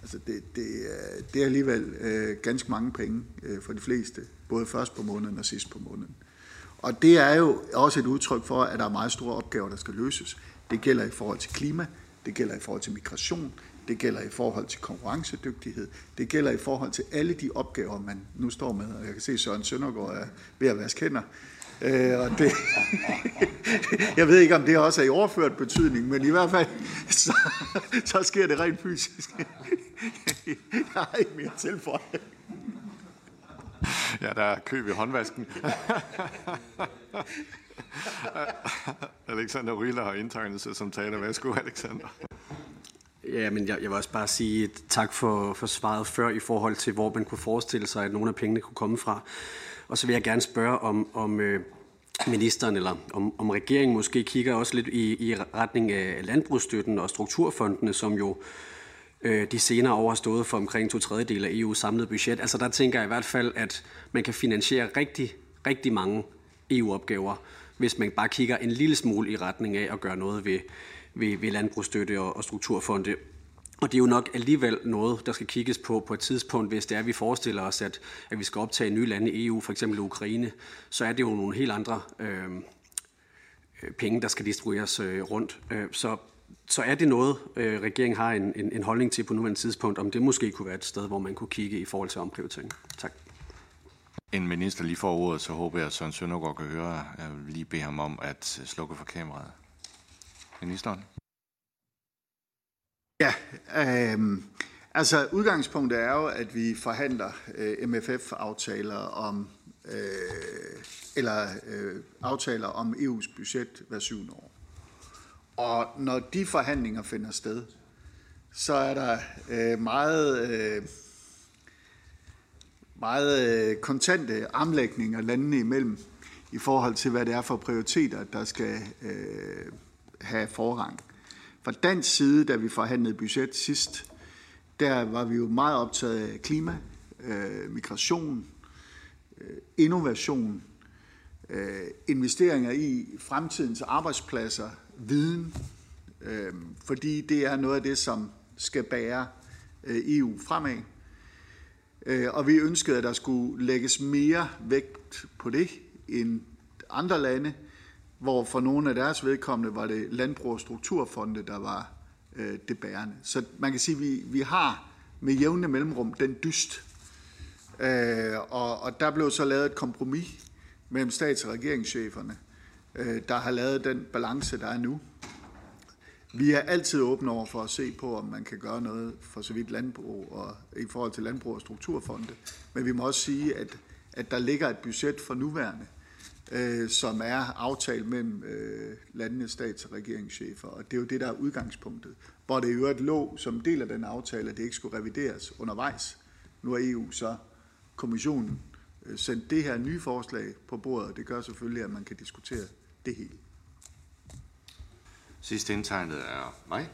Altså, det, det, øh, det er alligevel øh, ganske mange penge øh, for de fleste, både først på måneden og sidst på måneden. Og det er jo også et udtryk for, at der er meget store opgaver, der skal løses. Det gælder i forhold til klima, det gælder i forhold til migration, det gælder i forhold til konkurrencedygtighed, det gælder i forhold til alle de opgaver, man nu står med. Og jeg kan se, at Søren Søndergaard er ved at vaske hænder. Øh, og det, [LAUGHS] jeg ved ikke, om det også er i overført betydning, men i hvert fald, [LAUGHS] så, så sker det rent fysisk. [LAUGHS] jeg har ikke mere tilføje. Ja, der er køb i håndvasken. Alexander Ryler har indtegnet sig som taler. Værsgo, Alexander. Ja, men jeg, jeg vil også bare sige tak for, for svaret før i forhold til, hvor man kunne forestille sig, at nogle af pengene kunne komme fra. Og så vil jeg gerne spørge om, om øh, ministeren eller om, om regeringen måske kigger også lidt i, i retning af landbrugsstøtten og strukturfondene, som jo øh, de senere år har stået for omkring to tredjedel af EU's samlede budget. Altså der tænker jeg i hvert fald, at man kan finansiere rigtig, rigtig mange EU-opgaver, hvis man bare kigger en lille smule i retning af at gøre noget ved, ved, ved landbrugsstøtte og, og strukturfonde. Og det er jo nok alligevel noget, der skal kigges på på et tidspunkt, hvis det er, at vi forestiller os, at, at vi skal optage nye lande i EU, for eksempel Ukraine, så er det jo nogle helt andre øhm, øh, penge, der skal distribueres øh, rundt. Øh, så, så er det noget, øh, regeringen har en, en, en holdning til på nuværende tidspunkt, om det måske kunne være et sted, hvor man kunne kigge i forhold til omprioritering. Tak. En minister lige får ordet, så håber jeg, at Søren Søndergaard kan høre. Jeg vil lige bede ham om at øh, slukke for kameraet. Ministeren? Ja, øh, altså udgangspunktet er jo, at vi forhandler øh, MFF-aftaler om, øh, eller øh, aftaler om EU's budget hver syvende år. Og når de forhandlinger finder sted, så er der øh, meget, øh, meget øh, kontante armlægninger landene imellem i forhold til, hvad det er for prioriteter, der skal øh, have forrang. Fra dansk side, da vi forhandlede budget sidst, der var vi jo meget optaget af klima, øh, migration, øh, innovation, øh, investeringer i fremtidens arbejdspladser, viden, øh, fordi det er noget af det, som skal bære øh, EU fremad. Øh, og vi ønskede, at der skulle lægges mere vægt på det end andre lande, hvor for nogle af deres vedkommende var det landbrug og strukturfonde, der var øh, det bærende. Så man kan sige, at vi, vi har med jævne mellemrum den dyst. Øh, og, og der blev så lavet et kompromis mellem stats- og regeringscheferne, øh, der har lavet den balance, der er nu. Vi er altid åbne over for at se på, om man kan gøre noget for så vidt landbrug og i forhold til landbrug og strukturfonde. Men vi må også sige, at, at der ligger et budget for nuværende, øh, som er aftalt mellem øh, landenes stats- og regeringschefer. Og det er jo det, der er udgangspunktet. Hvor det i øvrigt lå som del af den aftale, at det ikke skulle revideres undervejs. Nu har EU så kommissionen øh, sendt det her nye forslag på bordet, og det gør selvfølgelig, at man kan diskutere det hele. Sidste indtegnet er mig.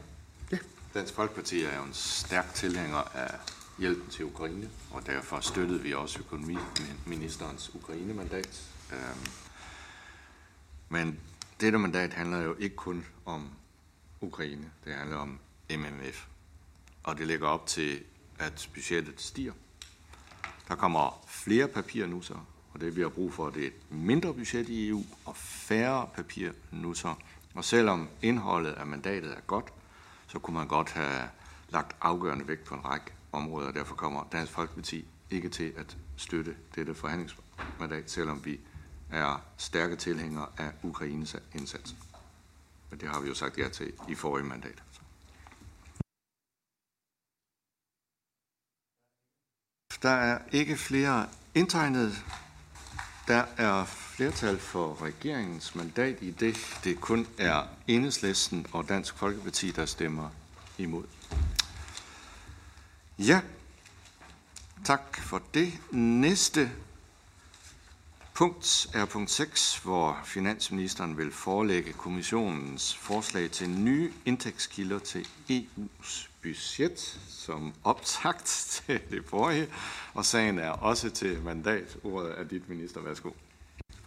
Ja. Dansk Folkeparti er jo en stærk tilhænger af hjælpen til Ukraine, og derfor støttede vi også økonomiministerens Ukraine-mandat. Øhm, men dette mandat handler jo ikke kun om Ukraine, det handler om MMF. Og det lægger op til, at budgettet stiger. Der kommer flere papirer nu så, og det vi har brug for, det er et mindre budget i EU og færre papirer nu så. Og selvom indholdet af mandatet er godt, så kunne man godt have lagt afgørende vægt på en række områder. Derfor kommer Dansk Folkeparti ikke til at støtte dette forhandlingsmandat, selvom vi er stærke tilhængere af Ukraines indsats. Men det har vi jo sagt ja til i forrige mandat. Der er ikke flere indtegnet. Der er flertal for regeringens mandat i det. Det kun er Enhedslisten og Dansk Folkeparti, der stemmer imod. Ja, tak for det. Næste punkt er punkt 6, hvor finansministeren vil forelægge kommissionens forslag til nye indtægtskilder til EU's budget som optakt [LAUGHS] til det forrige, og sagen er også til mandat. Ordet er dit minister. Værsgo.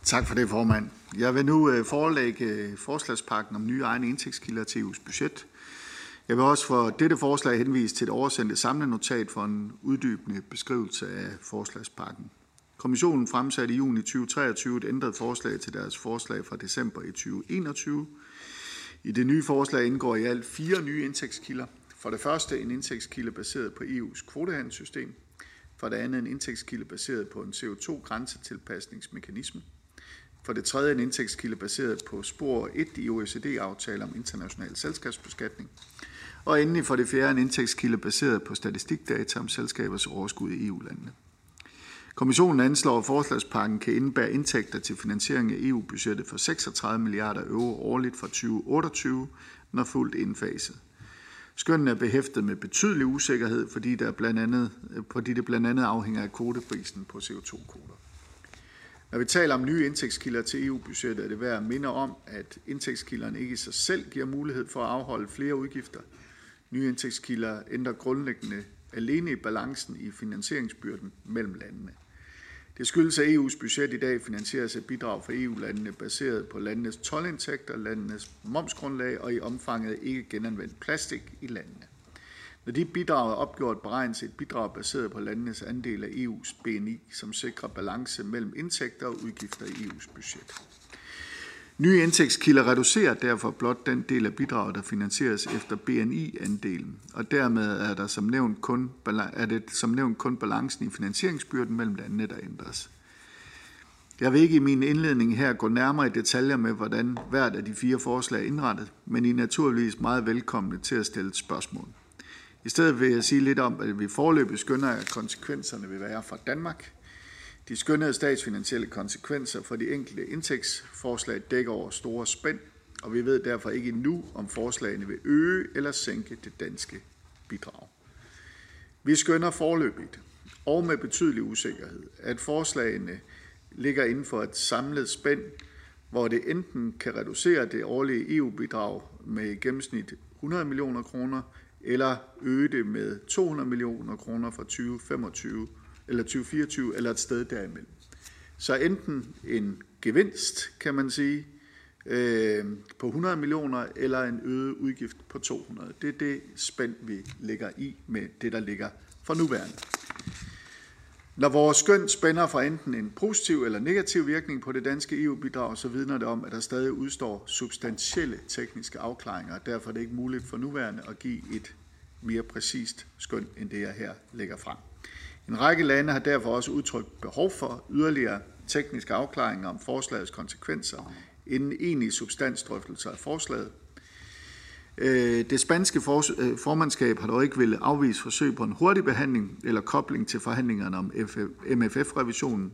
Tak for det, formand. Jeg vil nu øh, forelægge øh, forslagspakken om nye egne indtægtskilder til EU's budget. Jeg vil også for dette forslag henvise til et oversendte samlenotat for en uddybende beskrivelse af forslagspakken. Kommissionen fremsatte i juni 2023 et ændret forslag til deres forslag fra december i 2021. I det nye forslag indgår i alt fire nye indtægtskilder. For det første en indtægtskilde baseret på EU's kvotehandelssystem. For det andet en indtægtskilde baseret på en CO2-grænsetilpasningsmekanisme. For det tredje en indtægtskilde baseret på spor 1 i OECD-aftale om international selskabsbeskatning. Og endelig for det fjerde en indtægtskilde baseret på statistikdata om selskabers overskud i EU-landene. Kommissionen anslår, at forslagspakken kan indebære indtægter til finansiering af EU-budgettet for 36 milliarder euro årligt fra 2028, når fuldt indfaset. Skønnen er behæftet med betydelig usikkerhed, fordi, der blandt andet, fordi det blandt andet afhænger af kvoteprisen på CO2-kvoter. Når vi taler om nye indtægtskilder til EU-budgettet, er det værd at minde om, at indtægtskilderne ikke i sig selv giver mulighed for at afholde flere udgifter. Nye indtægtskilder ændrer grundlæggende alene i balancen i finansieringsbyrden mellem landene. Det skyldes, at EU's budget i dag finansieres af bidrag fra EU-landene baseret på landenes tolvindtægter, landenes momsgrundlag og i omfanget ikke genanvendt plastik i landene. Når de bidrag er opgjort, beregnes et bidrag baseret på landenes andel af EU's BNI, som sikrer balance mellem indtægter og udgifter i EU's budget. Nye indtægtskilder reducerer derfor blot den del af bidraget, der finansieres efter BNI-andelen, og dermed er, der som nævnt kun, er det som nævnt kun balancen i finansieringsbyrden mellem landene, der ændres. Jeg vil ikke i min indledning her gå nærmere i detaljer med, hvordan hvert af de fire forslag er indrettet, men I er naturligvis meget velkomne til at stille spørgsmål. I stedet vil jeg sige lidt om, at vi forløbig skynder, at konsekvenserne vil være for Danmark. De skønnede statsfinansielle konsekvenser for de enkelte indtægtsforslag dækker over store spænd, og vi ved derfor ikke endnu, om forslagene vil øge eller sænke det danske bidrag. Vi skønner forløbigt og med betydelig usikkerhed, at forslagene ligger inden for et samlet spænd, hvor det enten kan reducere det årlige EU-bidrag med i gennemsnit 100 millioner kroner, eller øge det med 200 millioner kroner fra 2025 eller 2024 eller et sted derimellem. Så enten en gevinst, kan man sige, øh, på 100 millioner, eller en øget udgift på 200. Det er det spænd, vi ligger i med det, der ligger for nuværende. Når vores skøn spænder fra enten en positiv eller negativ virkning på det danske EU-bidrag, så vidner det om, at der stadig udstår substantielle tekniske afklaringer, og derfor er det ikke muligt for nuværende at give et mere præcist skøn, end det jeg her lægger frem. En række lande har derfor også udtrykt behov for yderligere tekniske afklaringer om forslagets konsekvenser, inden egentlige substansdrøftelser af forslaget. Øh, det spanske øh, formandskab har dog ikke ville afvise forsøg på en hurtig behandling eller kobling til forhandlingerne om MFF-revisionen.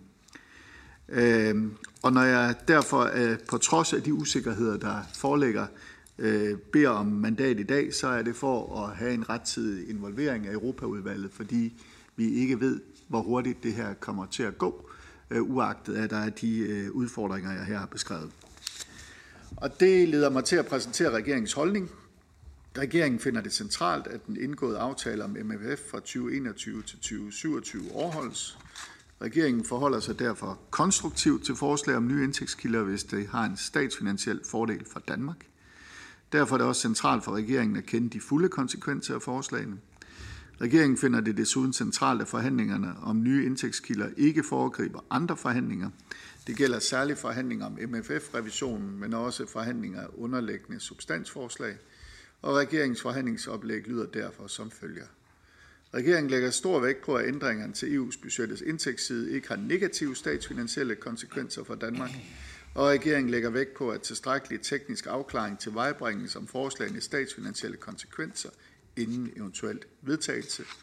Øh, og når jeg derfor på trods af de usikkerheder, der foreligger, beder om mandat i dag, så er det for at have en rettidig involvering af Europaudvalget, fordi vi ikke ved, hvor hurtigt det her kommer til at gå, øh, uagtet at der er de øh, udfordringer, jeg her har beskrevet. Og det leder mig til at præsentere regeringens holdning Regeringen finder det centralt, at den indgåede aftale om MFF fra 2021 til 2027 overholdes. Regeringen forholder sig derfor konstruktivt til forslag om nye indtægtskilder, hvis det har en statsfinansiel fordel for Danmark. Derfor er det også centralt for regeringen at kende de fulde konsekvenser af forslagene. Regeringen finder det desuden centralt, at forhandlingerne om nye indtægtskilder ikke foregriber andre forhandlinger. Det gælder særligt forhandlinger om MFF-revisionen, men også forhandlinger af underliggende substansforslag – og regeringens forhandlingsoplæg lyder derfor som følger. Regeringen lægger stor vægt på, at ændringerne til EU's budgettets indtægtsside ikke har negative statsfinansielle konsekvenser for Danmark, og regeringen lægger vægt på, at tilstrækkelig teknisk afklaring til vejbringes om forslagene statsfinansielle konsekvenser inden eventuelt vedtagelse –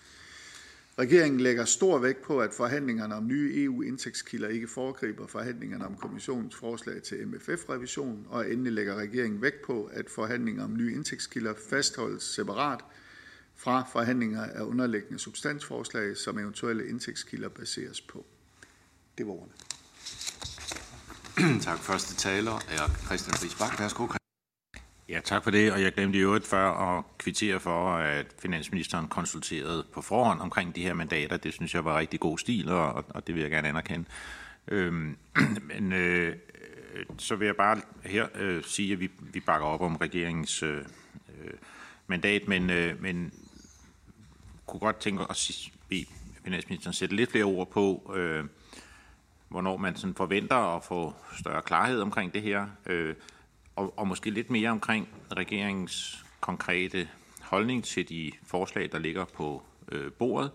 Regeringen lægger stor vægt på, at forhandlingerne om nye EU-indtægtskilder ikke foregriber forhandlingerne om kommissionens forslag til MFF-revision, og endelig lægger regeringen vægt på, at forhandlinger om nye indtægtskilder fastholdes separat fra forhandlinger af underliggende substansforslag, som eventuelle indtægtskilder baseres på. Det var ordene. tak. Første taler er Christian Friis Bak. Værsgo. Ja, tak for det, og jeg glemte i øvrigt før at kvittere for, at finansministeren konsulterede på forhånd omkring de her mandater. Det synes jeg var rigtig god stil, og, og det vil jeg gerne anerkende. Øhm, [CLEARS THROAT] men øh, så vil jeg bare her øh, sige, at vi, vi bakker op om regeringens øh, øh mandat, men, øh, men kunne godt tænke at bede finansministeren sætte lidt flere ord på, øh, hvornår man sådan forventer at få større klarhed omkring det her. Øh, og, og måske lidt mere omkring regeringens konkrete holdning til de forslag, der ligger på øh, bordet,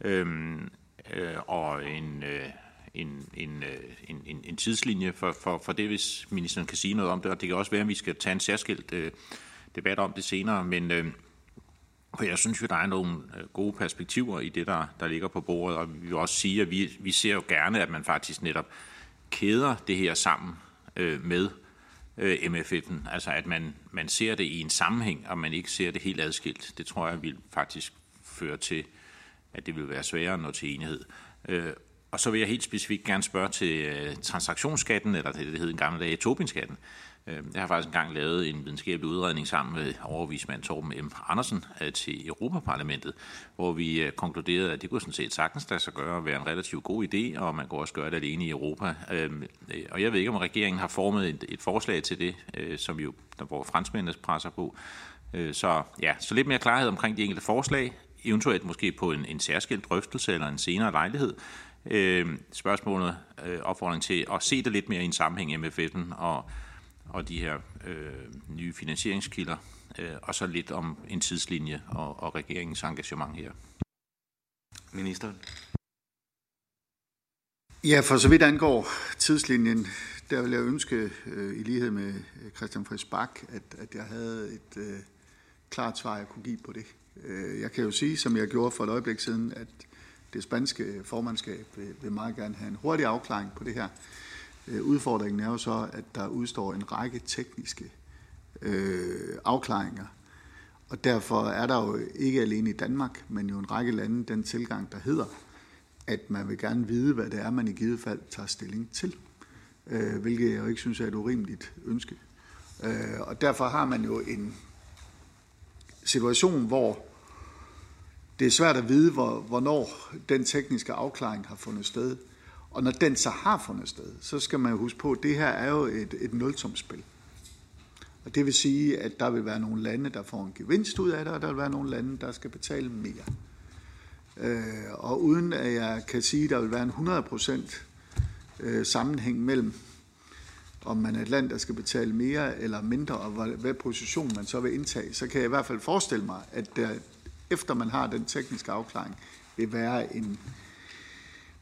øhm, øh, og en, øh, en, en, øh, en, en, en tidslinje for, for, for det, hvis ministeren kan sige noget om det, og det kan også være, at vi skal tage en særskilt øh, debat om det senere, men øh, for jeg synes jo, der er nogle øh, gode perspektiver i det, der, der ligger på bordet, og vi vil også sige, at vi, vi ser jo gerne, at man faktisk netop kæder det her sammen øh, med øh, MFF'en. Altså at man, man ser det i en sammenhæng, og man ikke ser det helt adskilt. Det tror jeg vil faktisk føre til, at det vil være sværere at nå til enighed. Øh, og så vil jeg helt specifikt gerne spørge til øh, transaktionsskatten, eller det, det hed en gammel dag, Tobinskatten. Øhm, jeg har faktisk engang lavet en videnskabelig udredning sammen med overvismand Torben M. Andersen øh, til Europaparlamentet, hvor vi øh, konkluderede, at det kunne sådan set sagtens lade sig gøre at være en relativt god idé, og man kunne også gøre det alene i Europa. Øhm, øh, og jeg ved ikke, om regeringen har formet et, et forslag til det, som jo, der hvor franskmændene presser på. Så ja, så lidt mere klarhed omkring de enkelte forslag, eventuelt måske på en, en særskilt drøftelse eller en senere lejlighed. Øh, spørgsmålet, øh, opfordring til at se det lidt mere i en sammenhæng med MFF'en og og de her øh, nye finansieringskilder, øh, og så lidt om en tidslinje og, og regeringens engagement her. Ministeren. Ja, for så vidt angår tidslinjen, der vil jeg ønske, øh, i lighed med Christian Friis Bak, at, at jeg havde et øh, klart svar, jeg kunne give på det. Øh, jeg kan jo sige, som jeg gjorde for et øjeblik siden, at det spanske formandskab vil, vil meget gerne have en hurtig afklaring på det her. Øh, udfordringen er jo så, at der udstår en række tekniske øh, afklaringer. Og derfor er der jo ikke alene i Danmark, men jo en række lande den tilgang, der hedder, at man vil gerne vide, hvad det er, man i givet fald tager stilling til. Øh, hvilket jeg jo ikke synes er et urimeligt ønske. Øh, og derfor har man jo en situation, hvor det er svært at vide, hvor, hvornår den tekniske afklaring har fundet sted. Og når den så har fundet sted, så skal man huske på, at det her er jo et, et nulsumsspil. Og det vil sige, at der vil være nogle lande, der får en gevinst ud af det, og der vil være nogle lande, der skal betale mere. Øh, og uden at jeg kan sige, at der vil være en 100% øh, sammenhæng mellem, om man er et land, der skal betale mere eller mindre, og hvad position man så vil indtage, så kan jeg i hvert fald forestille mig, at der, efter man har den tekniske afklaring, vil være en,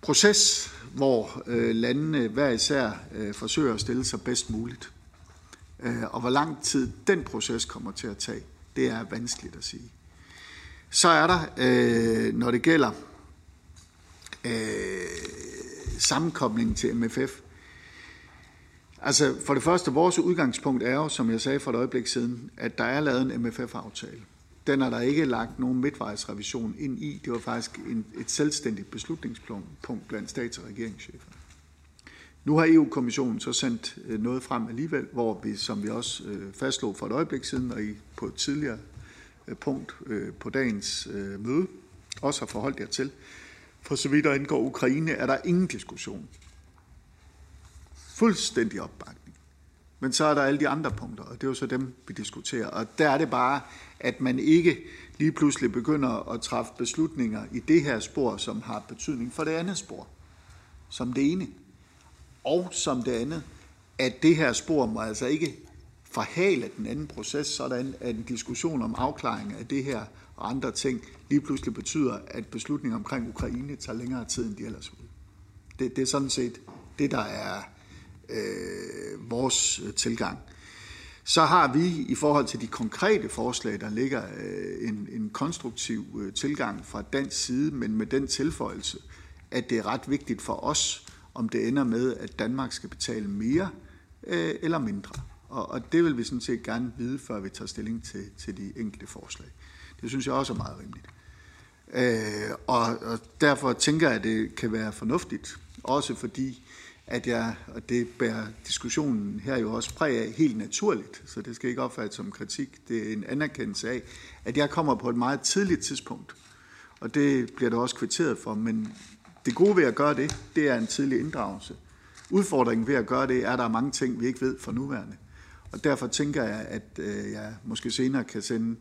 proces, hvor øh, landene hver især øh, forsøger at stille sig bedst muligt. Øh, og hvor lang tid den proces kommer til at tage, det er vanskeligt at sige. Så er der, øh, når det gælder øh, sammenkoblingen til MFF, Altså for det første, vores udgangspunkt er jo, som jeg sagde for et øjeblik siden, at der er lavet en MFF-aftale. Den er der ikke lagt nogen midtvejsrevision ind i. Det var faktisk en, et selvstændigt beslutningspunkt blandt stats- og regeringschefer. Nu har EU-kommissionen så sendt øh, noget frem alligevel, hvor vi, som vi også øh, fastslog for et øjeblik siden, og I på et tidligere øh, punkt på dagens møde, også har forholdt jer til. For så vidt der indgår Ukraine, er der ingen diskussion. Fuldstændig opbakning. Men så er der alle de andre punkter, og det er jo så dem, vi diskuterer. Og der er det bare, at man ikke lige pludselig begynder at træffe beslutninger i det her spor, som har betydning for det andet spor, som det ene. Og som det andet, at det her spor må altså ikke forhale den anden proces, sådan at en diskussion om afklaring af det her og andre ting lige pludselig betyder, at beslutninger omkring Ukraine tager længere tid, end de ellers ville. Det, det er sådan set det, der er øh, vores øh, tilgang. Så har vi i forhold til de konkrete forslag, der ligger øh, en, en konstruktiv øh, tilgang fra dansk side, men med den tilføjelse, at det er ret vigtigt for os, om det ender med, at Danmark skal betale mere øh, eller mindre. Og, og det vil vi sådan set gerne vide, før vi tager stilling til, til de enkelte forslag. Det synes jeg også er meget rimeligt. Øh, og, og derfor tænker jeg, at det kan være fornuftigt, også fordi at jeg, og det bærer diskussionen her jo også præg af helt naturligt, så det skal ikke opfattes som kritik, det er en anerkendelse af, at jeg kommer på et meget tidligt tidspunkt, og det bliver der også kvitteret for, men det gode ved at gøre det, det er en tidlig inddragelse. Udfordringen ved at gøre det, er, at der er mange ting, vi ikke ved for nuværende. Og derfor tænker jeg, at øh, jeg måske senere kan sende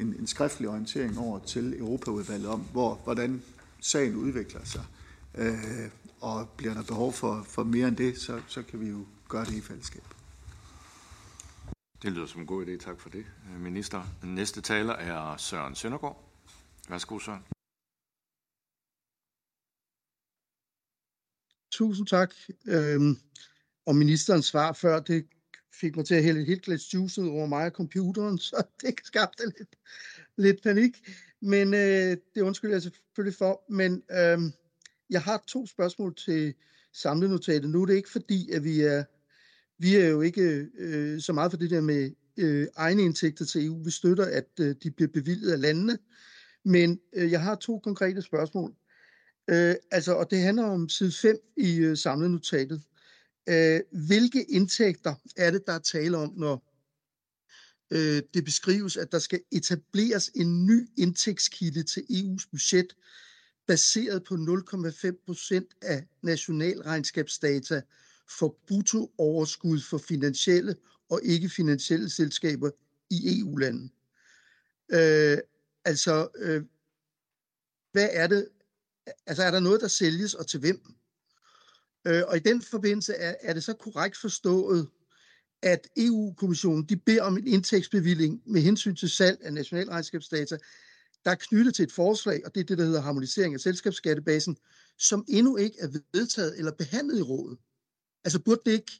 en, en skriftlig orientering over til Europaudvalget om, hvor, hvordan sagen udvikler sig. Øh, og bliver der behov for, for mere end det, så, så kan vi jo gøre det i fællesskab. Det lyder som en god idé. Tak for det, minister. Den næste taler er Søren Søndergaard. Værsgo, Søren. Tusind tak. Øhm, og ministerens svar før, det fik mig til at hælde et helt glas juice over mig og computeren, [LAUGHS] så det skabte lidt, lidt panik. Men øh, det undskylder jeg selvfølgelig for. Men øhm, jeg har to spørgsmål til samlenotatet. Nu er det ikke fordi, at vi er Vi er jo ikke øh, så meget for det der med øh, egne indtægter til EU. Vi støtter, at øh, de bliver bevilget af landene. Men øh, jeg har to konkrete spørgsmål. Øh, altså, og det handler om side 5 i øh, samlenotatet. Øh, hvilke indtægter er det, der er tale om, når øh, det beskrives, at der skal etableres en ny indtægtskilde til EU's budget, baseret på 0,5 procent af nationalregnskabsdata for bruttooverskud for finansielle og ikke-finansielle selskaber i EU-landet. Øh, altså, øh, hvad er det? Altså, er der noget, der sælges, og til hvem? Øh, og i den forbindelse er, er det så korrekt forstået, at EU-kommissionen de beder om en indtægtsbevilling med hensyn til salg af nationalregnskabsdata, der er knyttet til et forslag, og det er det, der hedder harmonisering af selskabsskattebasen, som endnu ikke er vedtaget eller behandlet i rådet. Altså burde det ikke,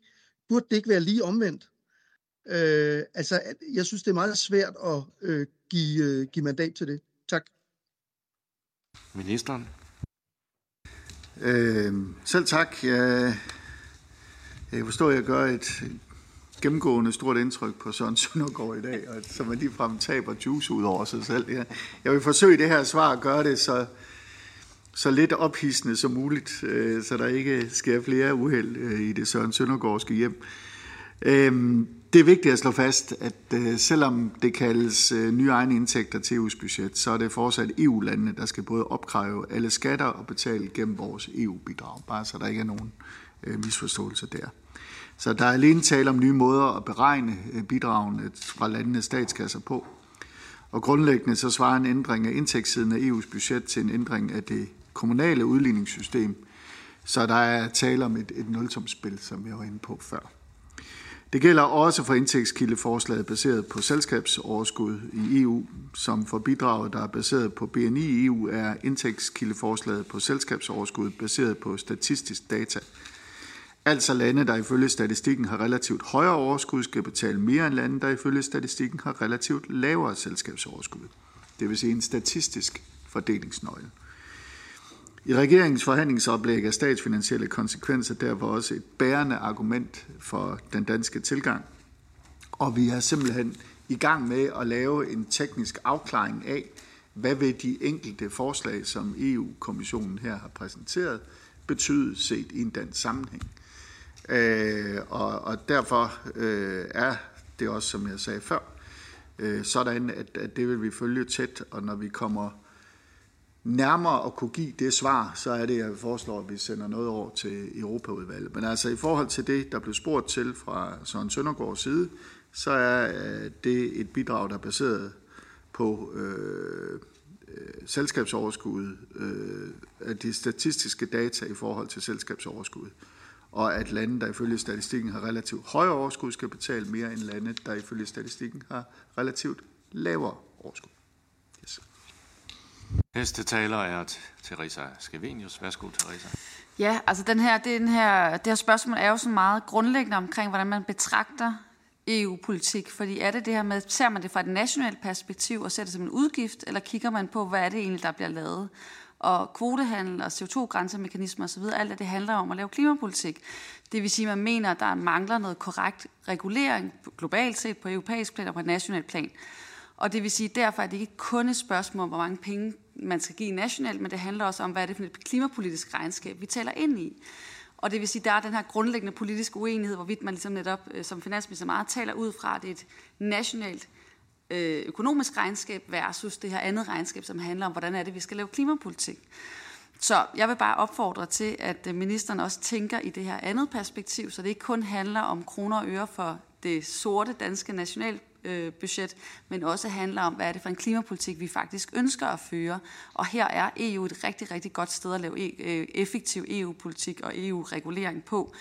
burde det ikke være lige omvendt? Øh, altså, jeg synes, det er meget svært at øh, give, øh, give mandat til det. Tak. Ministeren. Øh, selv tak. Jeg, jeg kan forstå, at jeg gør et gennemgående stort indtryk på Søren Søndergaard i dag, og som man ligefrem taber juice ud over sig selv. Ja. jeg vil forsøge i det her svar at gøre det så, så lidt ophidsende som muligt, øh, så der ikke sker flere uheld øh, i det Søren Søndergaardske hjem. Øh, det er vigtigt at slå fast, at øh, selvom det kaldes øh, nye egne indtægter til EU's budget, så er det fortsat EU-landene, der skal både opkræve alle skatter og betale gennem vores EU-bidrag, bare så der ikke er nogen øh, misforståelser der. Så der er alene tale om nye måder at beregne øh, bidragene fra landenes statskasser på. Og grundlæggende så svarer en ændring af indtægtssiden af EU's budget til en ændring af det kommunale udligningssystem, så der er tale om et, et nulsumsspil, som jeg var inde på før. Det gælder også for indtægtskildeforslaget baseret på selskabsoverskud i EU, som for bidraget, der er baseret på BNI i EU, er indtægtskildeforslaget på selskabsoverskud baseret på statistisk data. Altså lande, der ifølge statistikken har relativt højere overskud, skal betale mere end lande, der ifølge statistikken har relativt lavere selskabsoverskud. Det vil sige en statistisk fordelingsnøgle. I regeringens forhandlingsoplæg er statsfinansielle konsekvenser derfor også et bærende argument for den danske tilgang. Og vi er simpelthen i gang med at lave en teknisk afklaring af, hvad vil de enkelte forslag, som EU-kommissionen her har præsenteret, betyde set i en dansk sammenhæng. Øh, og, og derfor øh, er det også, som jeg sagde før, øh, sådan, at, at det vil vi følge tæt, og når vi kommer nærmere at kunne give det svar, så er det, jeg foreslår, at vi sender noget over til Europaudvalget. Men altså i forhold til det, der blev spurgt til fra Søren Søndergaards side, så er øh, det et bidrag, der er baseret på øh, selskabsoverskuddet, øh, øh de statistiske data i forhold til selskabsoverskud. Og at lande, der ifølge statistikken har relativt højere overskud, skal betale mere end lande, der ifølge statistikken har relativt lavere overskud. Næste taler er Teresa Skavenius. Værsgo, Teresa. Ja, altså den her, den her, det her spørgsmål er jo så meget grundlæggende omkring, hvordan man betragter EU-politik. Fordi er det det her med, ser man det fra et nationalt perspektiv og ser det som en udgift, eller kigger man på, hvad er det egentlig, der bliver lavet? Og kvotehandel og CO2-grænsemekanismer osv., alt det, handler om at lave klimapolitik. Det vil sige, at man mener, at der mangler noget korrekt regulering globalt set på europæisk plan og på national nationalt plan. Og det vil sige, derfor er det ikke kun et spørgsmål om, hvor mange penge man skal give nationalt, men det handler også om, hvad er det for et klimapolitisk regnskab, vi taler ind i. Og det vil sige, der er den her grundlæggende politiske uenighed, hvorvidt man ligesom netop, øh, som finansminister meget taler ud fra, at det er et nationalt Øh, økonomisk regnskab versus det her andet regnskab, som handler om, hvordan er det, vi skal lave klimapolitik. Så jeg vil bare opfordre til, at øh, ministeren også tænker i det her andet perspektiv, så det ikke kun handler om kroner og øre for det sorte danske national øh, budget, men også handler om, hvad er det for en klimapolitik, vi faktisk ønsker at føre. Og her er EU et rigtig, rigtig godt sted at lave e, effektiv EU-politik og EU-regulering på.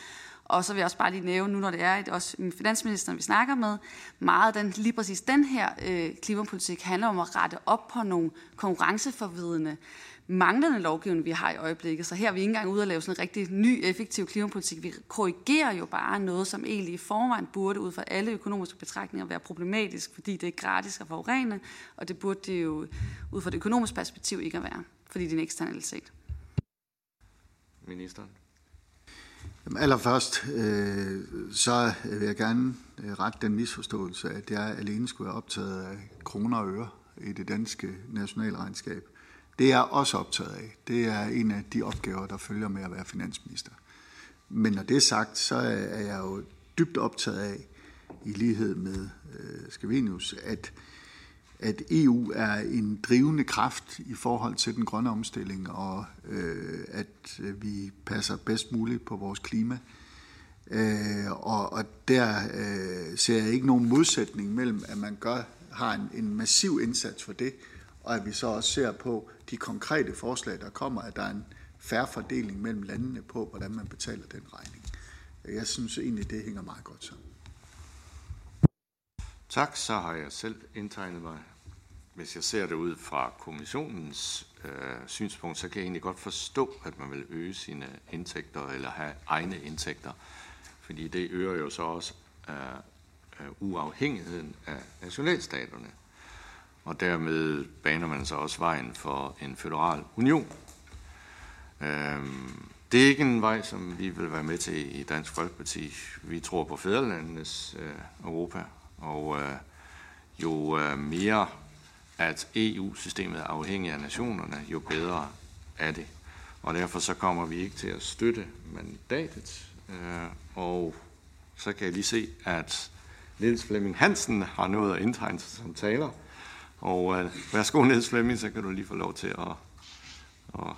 Og så vil jeg også bare lige nævne, nu når det er et, også finansministeren, vi snakker med, meget den, lige præcis den her øh, klimapolitik handler om at rette op på nogle konkurrenceforvidende manglende lovgivning, vi har i øjeblikket. Så her er vi ikke engang ude at lave sådan en rigtig ny, effektiv klimapolitik. Vi korrigerer jo bare noget, som egentlig i forvejen burde ud fra alle økonomiske betragtninger være problematisk, fordi det er gratis at forurene, og det burde det jo ud fra det økonomiske perspektiv ikke at være, fordi det er en eksternalitet. Ministeren. Allerførst, øh, så vil jeg gerne øh, rette den misforståelse, at jeg alene skulle være optaget af kroner og øre i det danske nationalregnskab. Det er jeg også optaget af. Det er en af de opgaver, der følger med at være finansminister. Men når det er sagt, så er jeg jo dybt optaget af, i lighed med øh, Skavenius, at, at EU er en drivende kraft i forhold til den grønne omstilling, og øh, at øh, vi passer bedst muligt på vores klima. Øh, og, og der øh, ser jeg ikke nogen modsætning mellem, at man gør, har en, en massiv indsats for det, og at vi så også ser på de konkrete forslag, der kommer, at der er en færre fordeling mellem landene på, hvordan man betaler den regning. Jeg synes egentlig, det hænger meget godt sammen. Tak, så har jeg selv indtegnet mig. Hvis jeg ser det ud fra kommissionens øh, synspunkt, så kan jeg egentlig godt forstå, at man vil øge sine indtægter eller have egne indtægter. Fordi det øger jo så også øh, øh, uafhængigheden af nationalstaterne. Og dermed baner man så også vejen for en federal union. Øh, det er ikke en vej, som vi vil være med til i Dansk Folkeparti. Vi tror på fædrelandenes øh, Europa, og øh, jo øh, mere at EU-systemet er afhængig af nationerne, jo bedre er det. Og derfor så kommer vi ikke til at støtte mandatet. Øh, og så kan jeg lige se, at Niels Flemming Hansen har nået at indtegne sig som taler. Og øh, værsgo Niels Flemming, så kan du lige få lov til at, at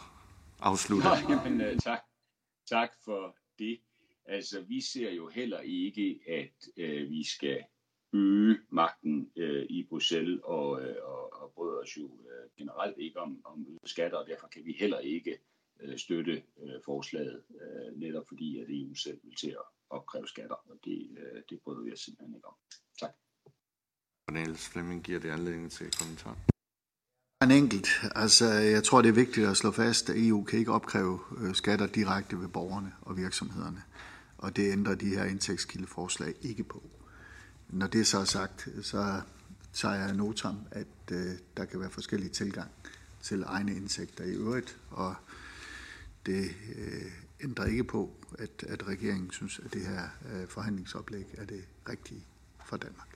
afslutte. Nå, jamen, øh, tak. tak for det. Altså, vi ser jo heller ikke, at øh, vi skal øge magten uh, i Bruxelles, og, uh, og, og bryder os jo uh, generelt ikke om, om skatter, og derfor kan vi heller ikke uh, støtte uh, forslaget, uh, netop fordi, at EU selv vil til at opkræve skatter, og det, uh, det bryder vi os simpelthen ikke om. Tak. Niels Flemming giver det anledning til kommentar. En enkelt. Altså, jeg tror, det er vigtigt at slå fast, at EU kan ikke opkræve skatter direkte ved borgerne og virksomhederne. Og det ændrer de her indtægtskildeforslag ikke på. Når det så er sagt, så tager jeg notam, at øh, der kan være forskellige tilgang til egne indtægter i øvrigt, og det øh, ændrer ikke på, at, at regeringen synes, at det her øh, forhandlingsoplæg er det rigtige for Danmark.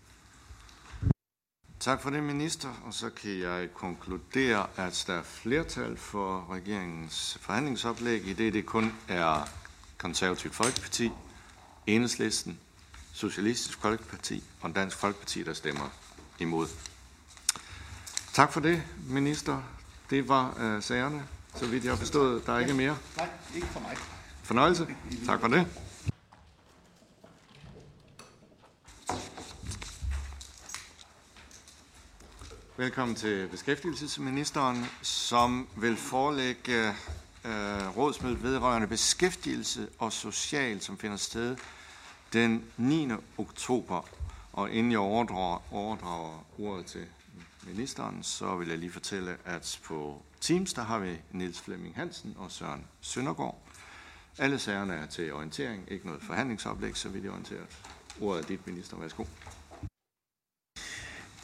Tak for det, minister. Og så kan jeg konkludere, at der er flertal for regeringens forhandlingsoplæg, i det det kun er konservativt Folkeparti, Enhedslisten, Socialistisk Folkeparti og Dansk Folkeparti, der stemmer imod. Tak for det, minister. Det var uh, sagerne, så vidt jeg har forstået. Der er ikke mere. Nej, ikke for mig. Fornøjelse. Tak for det. Velkommen til beskæftigelsesministeren, som vil forelægge øh, rådsmødet vedrørende beskæftigelse og social, som finder sted den 9. oktober. Og inden jeg overdrager, overdrager ordet til ministeren, så vil jeg lige fortælle, at på Teams, der har vi Niels Flemming Hansen og Søren Søndergaard. Alle sagerne er til orientering, ikke noget forhandlingsoplæg, så vidt jeg orienteret. Ordet er dit, minister. Værsgo.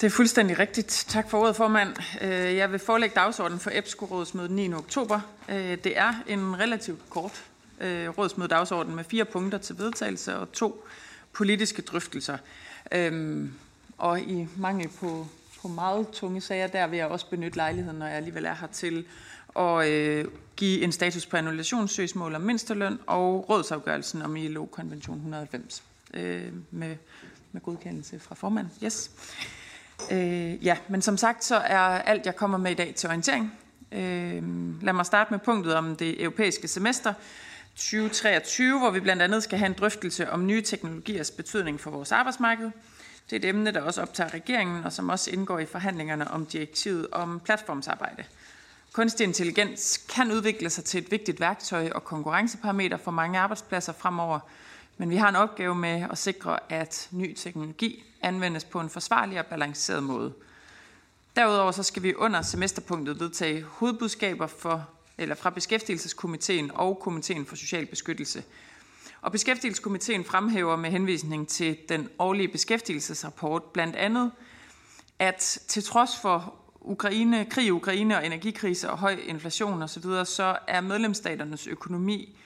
Det er fuldstændig rigtigt. Tak for ordet, formand. Øh, jeg vil forelægge dagsordenen for EBSCO-rådsmødet 9. oktober. Øh, det er en relativt kort Øh, rådsmødedagsorden med fire punkter til vedtagelse og to politiske drøftelser. Øhm, og i mangel på, på meget tunge sager, der vil jeg også benytte lejligheden, når jeg alligevel er her til at øh, give en status på annullationssøgsmål om mindsteløn og rådsafgørelsen om ILO-konvention 190 øh, med, med godkendelse fra formand. Yes. Øh, ja, men som sagt, så er alt, jeg kommer med i dag til orientering. Øh, lad mig starte med punktet om det europæiske semester 2023, hvor vi blandt andet skal have en drøftelse om nye teknologiers betydning for vores arbejdsmarked. Det er et emne, der også optager regeringen, og som også indgår i forhandlingerne om direktivet om platformsarbejde. Kunstig intelligens kan udvikle sig til et vigtigt værktøj og konkurrenceparameter for mange arbejdspladser fremover, men vi har en opgave med at sikre, at ny teknologi anvendes på en forsvarlig og balanceret måde. Derudover så skal vi under semesterpunktet vedtage hovedbudskaber for, eller fra Beskæftigelseskomiteen og Komiteen for Social Beskyttelse. Og Beskæftigelseskomiteen fremhæver med henvisning til den årlige beskæftigelsesrapport blandt andet, at til trods for Ukraine, krig i Ukraine og energikrise og høj inflation osv., så er medlemsstaternes økonomi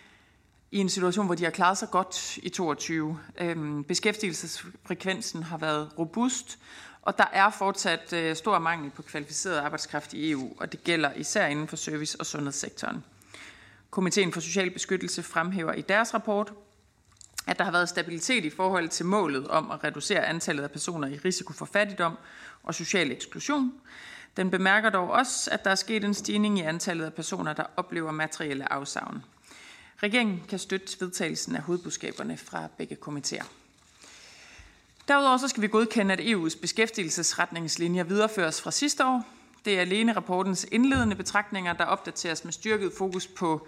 i en situation, hvor de har klaret sig godt i 22. Øhm, beskæftigelsesfrekvensen har været robust, og der er fortsat øh, stor mangel på kvalificeret arbejdskraft i EU, og det gælder især inden for service- og sundhedssektoren. Komiteen for Social Beskyttelse fremhæver i deres rapport, at der har været stabilitet i forhold til målet om at reducere antallet af personer i risiko for fattigdom og social eksklusion. Den bemærker dog også, at der er sket en stigning i antallet af personer, der oplever materielle afsavn. Regeringen kan støtte vedtagelsen af hovedbudskaberne fra begge komiteer. Derudover så skal vi godkende, at EU's beskæftigelsesretningslinjer videreføres fra sidste år. Det er alene rapportens indledende betragtninger, der opdateres med styrket fokus på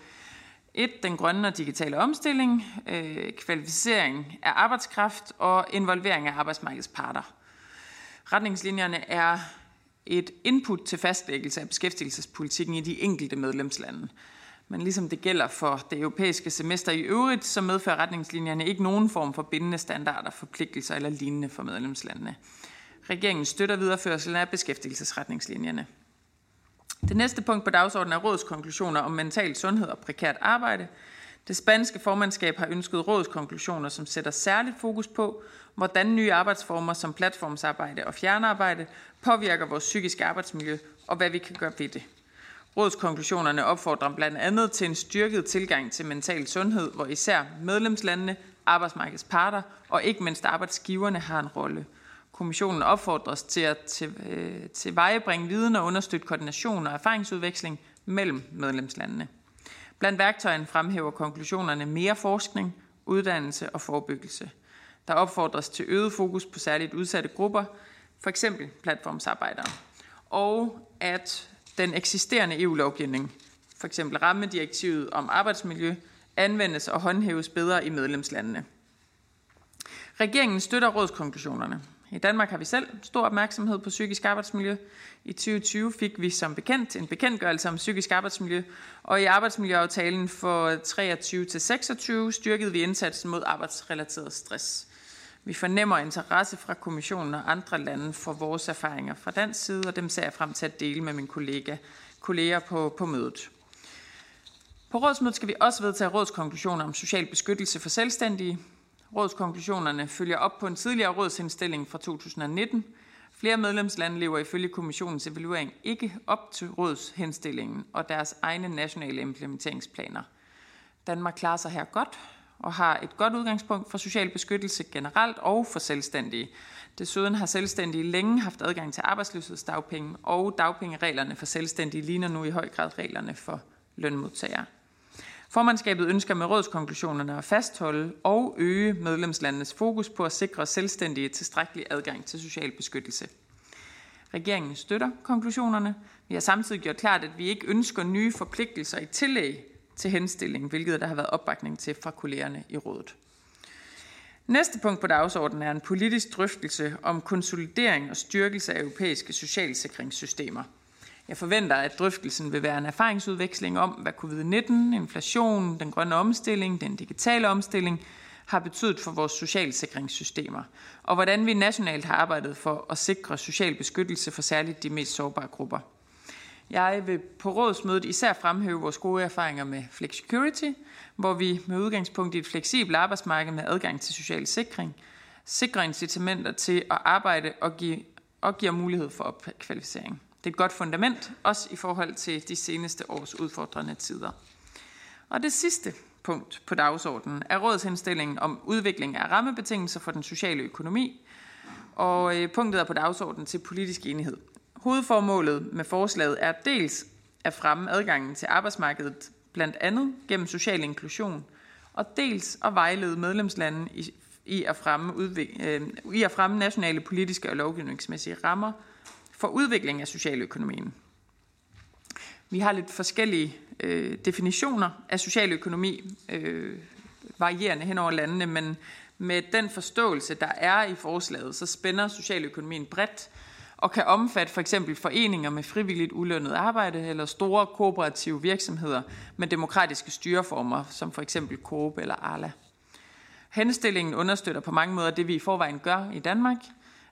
et, den grønne og digitale omstilling, øh, kvalificering af arbejdskraft og involvering af arbejdsmarkedets parter. Retningslinjerne er et input til fastlæggelse af beskæftigelsespolitikken i de enkelte medlemslande. Men ligesom det gælder for det europæiske semester i øvrigt, så medfører retningslinjerne ikke nogen form for bindende standarder, forpligtelser eller lignende for medlemslandene. Regeringen støtter videreførelsen af beskæftigelsesretningslinjerne. Det næste punkt på dagsordenen er rådskonklusioner om mental sundhed og prekært arbejde. Det spanske formandskab har ønsket rådskonklusioner, som sætter særligt fokus på, hvordan nye arbejdsformer som platformsarbejde og fjernarbejde påvirker vores psykiske arbejdsmiljø, og hvad vi kan gøre ved det. Rådskonklusionerne opfordrer blandt andet til en styrket tilgang til mental sundhed, hvor især medlemslandene, arbejdsmarkedets parter og ikke mindst arbejdsgiverne har en rolle. Kommissionen opfordres til at til, øh, til vejebringe viden og understøtte koordination og erfaringsudveksling mellem medlemslandene. Blandt værktøjerne fremhæver konklusionerne mere forskning, uddannelse og forebyggelse. Der opfordres til øget fokus på særligt udsatte grupper, for eksempel platformsarbejdere, og at den eksisterende EU-lovgivning, for eksempel rammedirektivet om arbejdsmiljø, anvendes og håndhæves bedre i medlemslandene. Regeringen støtter rådskonklusionerne. I Danmark har vi selv stor opmærksomhed på psykisk arbejdsmiljø. I 2020 fik vi som bekendt en bekendtgørelse om psykisk arbejdsmiljø, og i arbejdsmiljøaftalen for 23-26 styrkede vi indsatsen mod arbejdsrelateret stress. Vi fornemmer interesse fra kommissionen og andre lande for vores erfaringer fra dansk side, og dem ser jeg frem til at dele med mine kollega, kolleger på, på mødet. På rådsmødet skal vi også vedtage rådskonklusioner om social beskyttelse for selvstændige. Rådskonklusionerne følger op på en tidligere rådsindstilling fra 2019. Flere medlemslande lever ifølge kommissionens evaluering ikke op til rådshenstillingen og deres egne nationale implementeringsplaner. Danmark klarer sig her godt, og har et godt udgangspunkt for social beskyttelse generelt og for selvstændige. Desuden har selvstændige længe haft adgang til arbejdsløshedsdagpenge, og dagpengereglerne for selvstændige ligner nu i høj grad reglerne for lønmodtagere. Formandskabet ønsker med rådskonklusionerne at fastholde og øge medlemslandenes fokus på at sikre selvstændige tilstrækkelig adgang til social beskyttelse. Regeringen støtter konklusionerne. Vi har samtidig gjort klart, at vi ikke ønsker nye forpligtelser i tillæg til henstilling, hvilket der har været opbakning til fra kollegerne i rådet. Næste punkt på dagsordenen er en politisk drøftelse om konsolidering og styrkelse af europæiske socialsikringssystemer. Jeg forventer, at drøftelsen vil være en erfaringsudveksling om, hvad covid-19, inflation, den grønne omstilling, den digitale omstilling har betydet for vores socialsikringssystemer, og hvordan vi nationalt har arbejdet for at sikre social beskyttelse for særligt de mest sårbare grupper. Jeg vil på rådsmødet især fremhæve vores gode erfaringer med Flexicurity, hvor vi med udgangspunkt i et fleksibelt arbejdsmarked med adgang til social sikring, sikrer incitamenter til at arbejde og, give, og giver mulighed for opkvalificering. Det er et godt fundament, også i forhold til de seneste års udfordrende tider. Og det sidste punkt på dagsordenen er rådsindstillingen om udvikling af rammebetingelser for den sociale økonomi, og øh, punktet er på dagsordenen til politisk enighed. Hovedformålet med forslaget er dels at fremme adgangen til arbejdsmarkedet, blandt andet gennem social inklusion, og dels at vejlede medlemslandene i, i, at fremme udvik, øh, i at fremme nationale politiske og lovgivningsmæssige rammer for udvikling af socialøkonomien. Vi har lidt forskellige øh, definitioner af socialøkonomi, øh, varierende hen over landene, men med den forståelse, der er i forslaget, så spænder socialøkonomien bredt og kan omfatte for eksempel foreninger med frivilligt ulønnet arbejde eller store kooperative virksomheder med demokratiske styreformer, som for eksempel Coop eller Arla. Henstillingen understøtter på mange måder det, vi i forvejen gør i Danmark.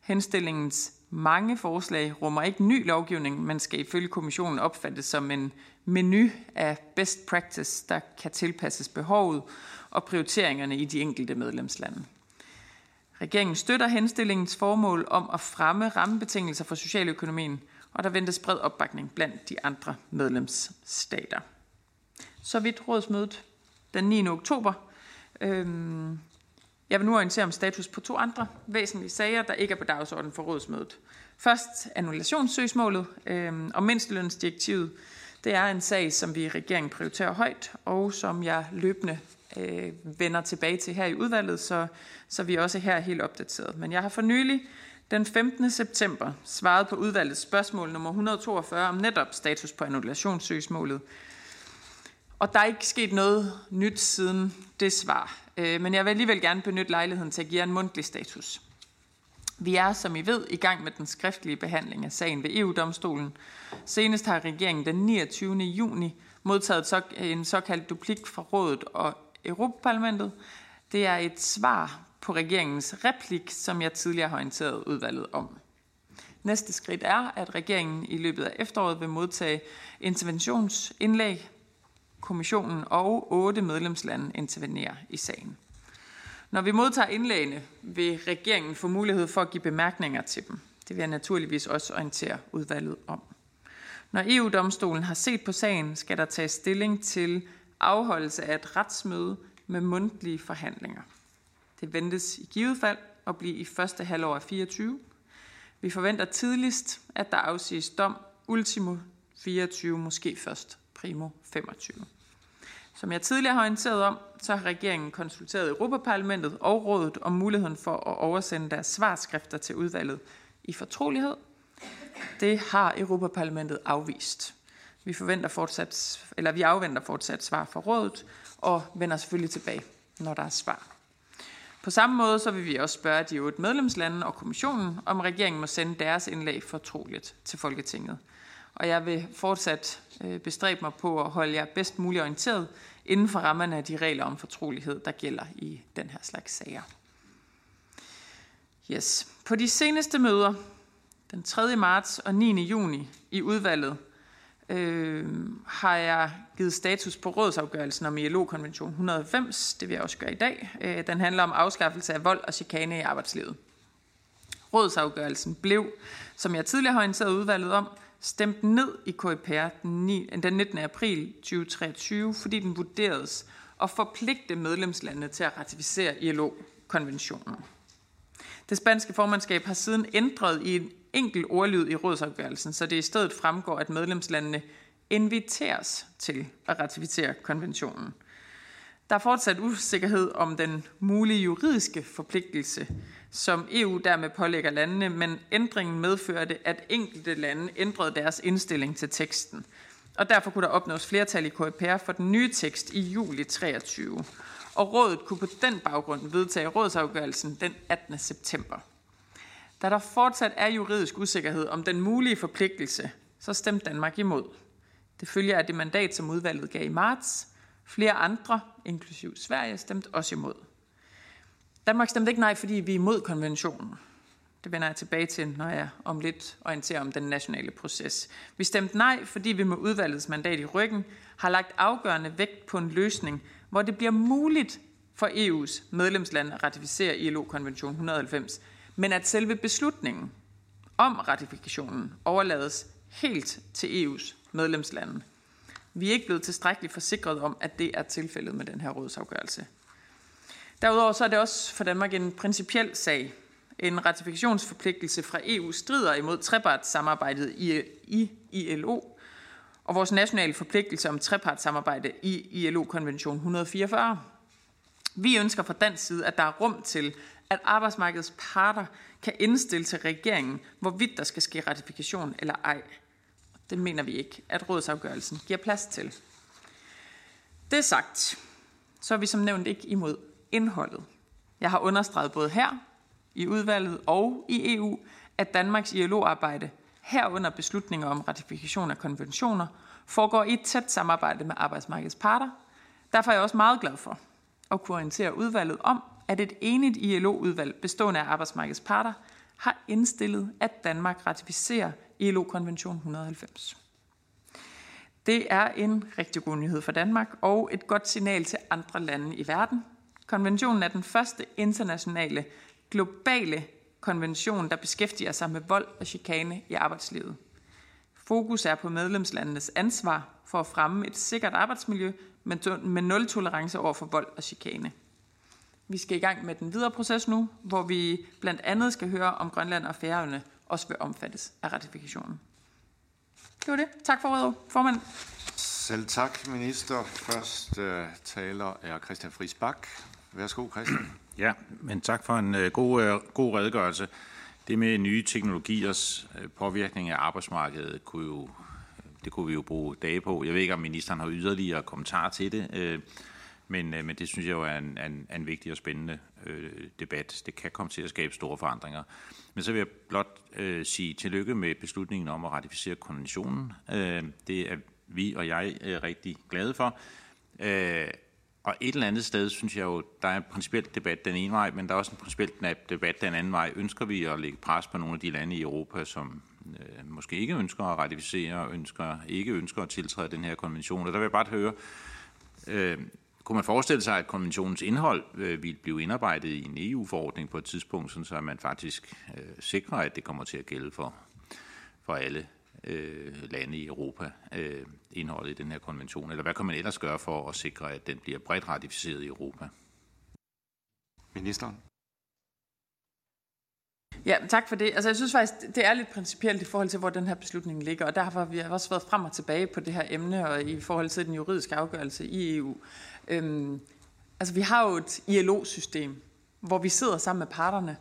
Henstillingens mange forslag rummer ikke ny lovgivning, men skal ifølge kommissionen opfattes som en menu af best practice, der kan tilpasses behovet og prioriteringerne i de enkelte medlemslande. Regeringen støtter henstillingens formål om at fremme rammebetingelser for socialøkonomien, og der ventes bred opbakning blandt de andre medlemsstater. Så vidt rådsmødet den 9. oktober. Øhm, jeg vil nu orientere om status på to andre væsentlige sager, der ikke er på dagsordenen for rådsmødet. Først annullationssøgsmålet øhm, og mindstelønsdirektivet. Det er en sag, som vi i regeringen prioriterer højt, og som jeg løbende øh, vender tilbage til her i udvalget, så, så vi også her helt opdateret. Men jeg har for nylig den 15. september svaret på udvalgets spørgsmål nummer 142 om netop status på annullationssøgsmålet. Og der er ikke sket noget nyt siden det svar. Øh, men jeg vil alligevel gerne benytte lejligheden til at give en mundtlig status. Vi er, som I ved, i gang med den skriftlige behandling af sagen ved EU-domstolen. Senest har regeringen den 29. juni modtaget en såkaldt duplik fra Rådet og Europaparlamentet. Det er et svar på regeringens replik, som jeg tidligere har orienteret udvalget om. Næste skridt er, at regeringen i løbet af efteråret vil modtage interventionsindlæg. Kommissionen og otte medlemslande intervenerer i sagen. Når vi modtager indlægene, vil regeringen få mulighed for at give bemærkninger til dem. Det vil jeg naturligvis også orientere udvalget om. Når EU-domstolen har set på sagen, skal der tages stilling til afholdelse af et retsmøde med mundtlige forhandlinger. Det ventes i givet fald at blive i første halvår af 24. Vi forventer tidligst, at der afsiges dom ultimo 24, måske først primo 25. Som jeg tidligere har orienteret om, så har regeringen konsulteret Europaparlamentet og rådet om muligheden for at oversende deres svarskrifter til udvalget i fortrolighed. Det har Europaparlamentet afvist. Vi, forventer fortsat, eller vi afventer fortsat svar fra rådet og vender selvfølgelig tilbage, når der er svar. På samme måde så vil vi også spørge de otte medlemslande og kommissionen, om regeringen må sende deres indlæg fortroligt til Folketinget. Og jeg vil fortsat øh, bestræbe mig på at holde jer bedst muligt orienteret inden for rammerne af de regler om fortrolighed, der gælder i den her slags sager. Yes. På de seneste møder, den 3. marts og 9. juni i udvalget, øh, har jeg givet status på rådsafgørelsen om ILO-konvention 190. Det vil jeg også gøre i dag. Øh, den handler om afskaffelse af vold og chikane i arbejdslivet. Rådsafgørelsen blev, som jeg tidligere har orienteret udvalget om, stemt ned i KIPR den 19. april 2023, fordi den vurderedes at forpligte medlemslandene til at ratificere ILO-konventionen. Det spanske formandskab har siden ændret i en enkelt ordlyd i rådsafgørelsen, så det i stedet fremgår, at medlemslandene inviteres til at ratificere konventionen. Der er fortsat usikkerhed om den mulige juridiske forpligtelse, som EU dermed pålægger landene, men ændringen medførte, at enkelte lande ændrede deres indstilling til teksten. Og derfor kunne der opnås flertal i KPR for den nye tekst i juli 23. Og rådet kunne på den baggrund vedtage rådsafgørelsen den 18. september. Da der fortsat er juridisk usikkerhed om den mulige forpligtelse, så stemte Danmark imod. Det følger af det mandat, som udvalget gav i marts. Flere andre, inklusiv Sverige, stemte også imod. Danmark stemte ikke nej, fordi vi er imod konventionen. Det vender jeg tilbage til, når jeg om lidt orienterer om den nationale proces. Vi stemte nej, fordi vi med udvalgets mandat i ryggen har lagt afgørende vægt på en løsning, hvor det bliver muligt for EU's medlemslande at ratificere ILO-konvention 190, men at selve beslutningen om ratifikationen overlades helt til EU's medlemslande. Vi er ikke blevet tilstrækkeligt forsikret om, at det er tilfældet med den her rådsafgørelse. Derudover så er det også for Danmark en principiel sag. En ratifikationsforpligtelse fra EU strider imod trepartssamarbejdet i, i ILO og vores nationale forpligtelse om trepartssamarbejde i ILO-konvention 144. Vi ønsker fra dansk side, at der er rum til, at arbejdsmarkedets parter kan indstille til regeringen, hvorvidt der skal ske ratifikation eller ej. Det mener vi ikke, at rådsafgørelsen giver plads til. Det sagt, så er vi som nævnt ikke imod indholdet. Jeg har understreget både her i udvalget og i EU, at Danmarks ILO-arbejde herunder beslutninger om ratifikation af konventioner foregår i et tæt samarbejde med arbejdsmarkedets parter. Derfor er jeg også meget glad for at kunne orientere udvalget om, at et enigt ILO-udvalg bestående af arbejdsmarkedets parter har indstillet, at Danmark ratificerer ILO-konvention 190. Det er en rigtig god nyhed for Danmark og et godt signal til andre lande i verden. Konventionen er den første internationale, globale konvention, der beskæftiger sig med vold og chikane i arbejdslivet. Fokus er på medlemslandenes ansvar for at fremme et sikkert arbejdsmiljø med nul tolerance over for vold og chikane. Vi skal i gang med den videre proces nu, hvor vi blandt andet skal høre om Grønland og Færøerne også vil omfattes af ratifikationen. Det var det. Tak for ordet, formand. Selv tak, minister. Først uh, taler er Christian Friis Bak. Værsgo, Christian. [CLEARS THROAT] Ja, men tak for en uh, god, uh, god redegørelse. Det med nye teknologiers uh, påvirkning af arbejdsmarkedet kunne jo, det kunne vi jo bruge dage på. Jeg ved ikke, om ministeren har yderligere kommentarer til det, uh, men, øh, men det synes jeg jo er en, en, en vigtig og spændende øh, debat. Det kan komme til at skabe store forandringer. Men så vil jeg blot øh, sige tillykke med beslutningen om at ratificere konventionen. Øh, det er vi og jeg er rigtig glade for. Øh, og et eller andet sted synes jeg jo, der er en principiel debat den ene vej, men der er også en principiel debat den anden vej. Ønsker vi at lægge pres på nogle af de lande i Europa, som øh, måske ikke ønsker at ratificere, ønsker, ikke ønsker at tiltræde den her konvention? Og der vil jeg bare høre, øh, kunne man forestille sig, at konventionens indhold øh, ville blive indarbejdet i en EU-forordning på et tidspunkt, sådan så man faktisk øh, sikrer, at det kommer til at gælde for, for alle øh, lande i Europa øh, indholdet i den her konvention? Eller hvad kan man ellers gøre for at sikre, at den bliver bredt ratificeret i Europa? Ministeren? Ja, tak for det. Altså, jeg synes faktisk, det er lidt principielt i forhold til, hvor den her beslutning ligger, og derfor har vi også været frem og tilbage på det her emne, og i forhold til den juridiske afgørelse i EU. Øhm, altså, vi har jo et ILO-system, hvor vi sidder sammen med parterne,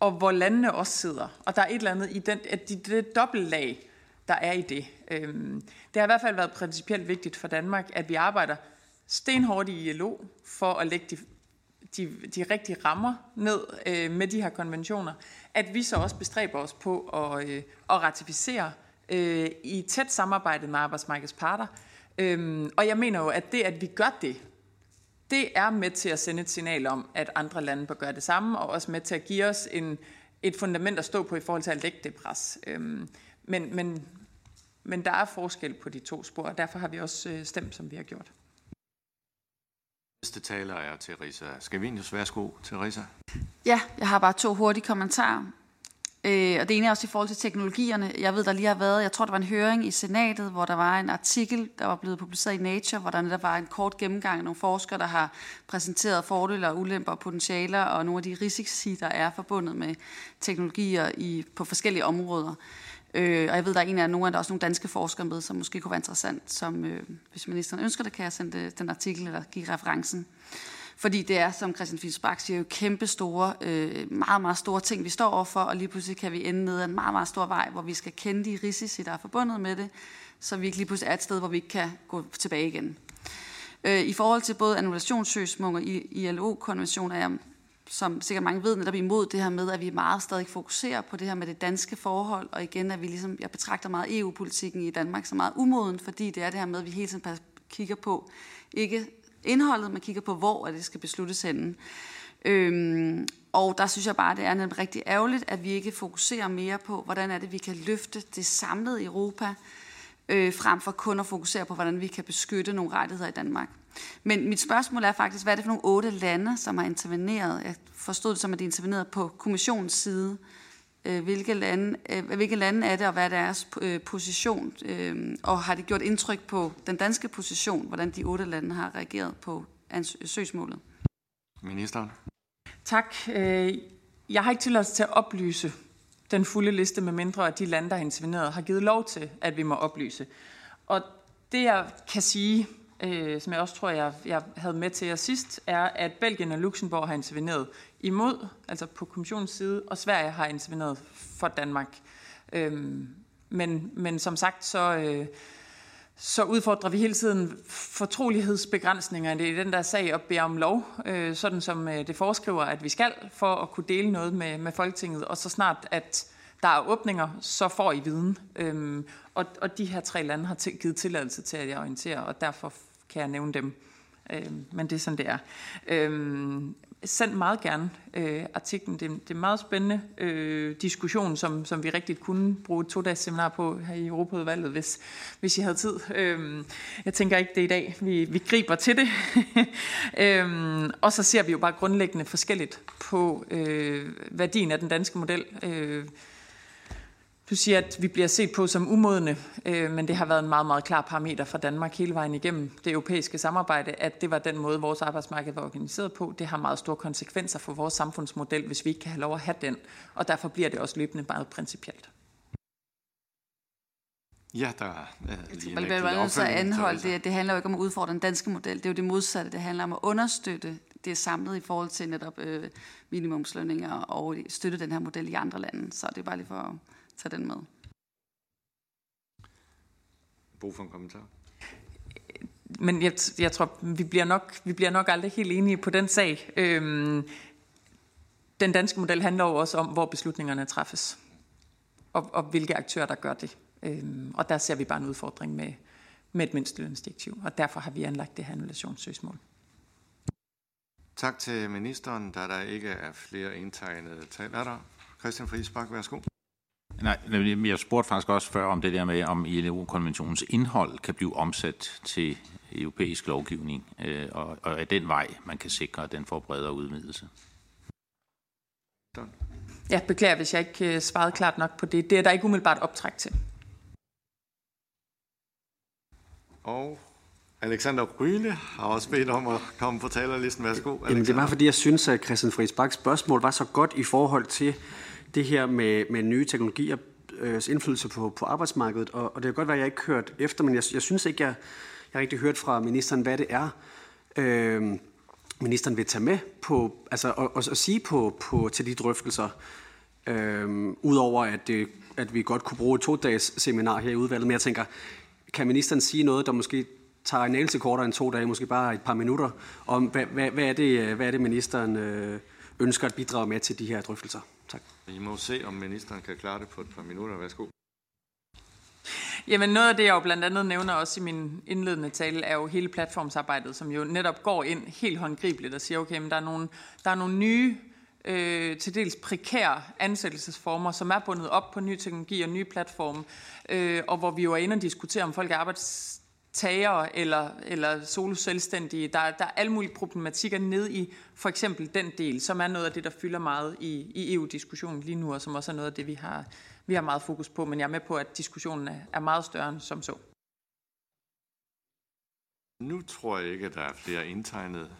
og hvor landene også sidder. Og der er et eller andet i den, at det, det dobbeltlag, der er i det. Øhm, det har i hvert fald været principielt vigtigt for Danmark, at vi arbejder stenhårdt i ILO for at lægge de, de, de rigtige rammer ned øh, med de her konventioner, at vi så også bestræber os på at, øh, at ratificere øh, i tæt samarbejde med arbejdsmarkedets parter. Øhm, og jeg mener jo, at det, at vi gør det, det er med til at sende et signal om, at andre lande bør gøre det samme, og også med til at give os en, et fundament at stå på i forhold til at lægge det pres. Øhm, men, men, men der er forskel på de to spor, og derfor har vi også øh, stemt, som vi har gjort. Næste taler er Teresa Skavinius. Værsgo, Teresa. Ja, jeg har bare to hurtige kommentarer. Øh, og det ene er også i forhold til teknologierne. Jeg ved, der lige har været, jeg tror, der var en høring i senatet, hvor der var en artikel, der var blevet publiceret i Nature, hvor der netop var en kort gennemgang af nogle forskere, der har præsenteret fordele og ulemper og potentialer, og nogle af de risici, der er forbundet med teknologier i, på forskellige områder. Øh, og jeg ved, der er en af nogle af der er også nogle danske forskere med, som måske kunne være interessant, som øh, hvis ministeren ønsker det, kan jeg sende den artikel eller give referencen. Fordi det er, som Christian Finsbach siger, jo kæmpe store, øh, meget, meget store ting, vi står overfor, og lige pludselig kan vi ende ned ad en meget, meget stor vej, hvor vi skal kende de risici, der er forbundet med det, så vi ikke lige pludselig er et sted, hvor vi ikke kan gå tilbage igen. Øh, I forhold til både annullationssøgsmål og ILO-konventioner er jeg som sikkert mange ved, netop imod det her med, at vi meget stadig fokuserer på det her med det danske forhold, og igen, at vi ligesom, jeg betragter meget EU-politikken i Danmark så meget umoden, fordi det er det her med, at vi hele tiden kigger på, ikke indholdet, man kigger på, hvor at det skal besluttes henne. Øhm, og der synes jeg bare, det er nemlig rigtig ærgerligt, at vi ikke fokuserer mere på, hvordan er det, vi kan løfte det samlede Europa, øh, frem for kun at fokusere på, hvordan vi kan beskytte nogle rettigheder i Danmark. Men mit spørgsmål er faktisk, hvad er det for nogle otte lande, som har interveneret? Jeg forstod det som, at de intervenerede på kommissionens side. Øh, hvilke lande, øh, hvilke lande er det, og hvad er deres øh, position? Og har det gjort indtryk på den danske position, hvordan de otte lande har reageret på søgsmålet? Ministeren. Tak. Jeg har ikke tilladelse til at oplyse den fulde liste, med mindre at de lande, der har interveneret, har givet lov til, at vi må oplyse. Og det jeg kan sige, øh, som jeg også tror, jeg, jeg havde med til jer sidst, er, at Belgien og Luxembourg har interveneret imod, altså på kommissionens side, og Sverige har interveneret for Danmark. Øhm, men, men som sagt, så, øh, så udfordrer vi hele tiden fortrolighedsbegrænsninger i den der sag og beder om lov, øh, sådan som øh, det foreskriver, at vi skal, for at kunne dele noget med, med Folketinget. Og så snart, at der er åbninger, så får I viden. Øhm, og, og de her tre lande har givet tilladelse til, at jeg orienterer, og derfor kan jeg nævne dem. Øh, men det er sådan, det er. Øh, send meget gerne øh, artiklen. Det, det er en meget spændende øh, diskussion, som, som vi rigtig kunne bruge et to-dages seminar på her i Europaudvalget, hvis, hvis I havde tid. Øh, jeg tænker ikke, det er i dag, vi, vi griber til det. [LAUGHS] øh, og så ser vi jo bare grundlæggende forskelligt på øh, værdien af den danske model. Øh, du siger, at vi bliver set på som umodne, øh, men det har været en meget, meget klar parameter for Danmark hele vejen igennem det europæiske samarbejde, at det var den måde, vores arbejdsmarked var organiseret på. Det har meget store konsekvenser for vores samfundsmodel, hvis vi ikke kan have lov at have den, og derfor bliver det også løbende meget principielt. Ja, der er lige en Jeg nødt til at anholde det, det handler jo ikke om at udfordre den danske model. Det er jo det modsatte. Det handler om at understøtte det samlet i forhold til netop øh, minimumslønninger og støtte den her model i andre lande. Så det er bare lige for at tage den med. Brug for en kommentar. Men jeg, jeg tror, vi bliver, nok, vi bliver nok aldrig helt enige på den sag. Øhm, den danske model handler jo også om, hvor beslutningerne træffes, og, og hvilke aktører, der gør det. Øhm, og der ser vi bare en udfordring med, med et mindstelønsdirektiv, og derfor har vi anlagt det her annullationssøgsmål. Tak til ministeren, da der ikke er flere indtegnede tal. Er der? Christian Friis Bak, værsgo. Nej, jeg spurgte faktisk også før om det der med, om ILO-konventionens indhold kan blive omsat til europæisk lovgivning, øh, og, og er den vej, man kan sikre, at den får bredere udvidelse. Jeg beklager, hvis jeg ikke øh, svarede klart nok på det. Det er der ikke umiddelbart optræk til. Og Alexander Ryle har også bedt om at komme på talerlisten. Værsgo, Alexander. Jamen, det var, fordi jeg synes, at Christian Friis Baks spørgsmål var så godt i forhold til det her med, med nye teknologier øh, indflydelse på, på arbejdsmarkedet. Og, og det kan godt være, at jeg ikke hørt efter, men jeg, jeg synes ikke, jeg, jeg rigtig hørt fra ministeren, hvad det er, øh, ministeren vil tage med på, altså og, og, og sige på, på til de drøftelser, øh, udover at, det, at vi godt kunne bruge et to-dages seminar her i udvalget. Men jeg tænker, kan ministeren sige noget, der måske tager en anelse kortere end to dage, måske bare et par minutter, om hvad, hvad, hvad, er, det, øh, hvad er det, ministeren øh, ønsker at bidrage med til de her drøftelser? Tak. I må se, om ministeren kan klare det på et par minutter. Værsgo. Jamen noget af det, jeg jo blandt andet nævner også i min indledende tale, er jo hele platformsarbejdet, som jo netop går ind helt håndgribeligt og siger, okay, men der er nogle, der er nogle nye, øh, til dels prekære ansættelsesformer, som er bundet op på ny teknologi og nye platforme, øh, og hvor vi jo er inde og diskutere, om folk er arbejds tager eller, eller solo selvstændige. Der, der er alle mulige problematikker ned i for eksempel den del, som er noget af det, der fylder meget i, i EU-diskussionen lige nu, og som også er noget af det, vi har, vi har meget fokus på. Men jeg er med på, at diskussionen er, er meget større end som så. Nu tror jeg ikke, at der er flere indtegnet,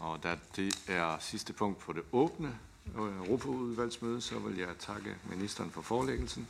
og da det er sidste punkt på det åbne øh, Europaudvalgsmøde, så vil jeg takke ministeren for forelæggelsen.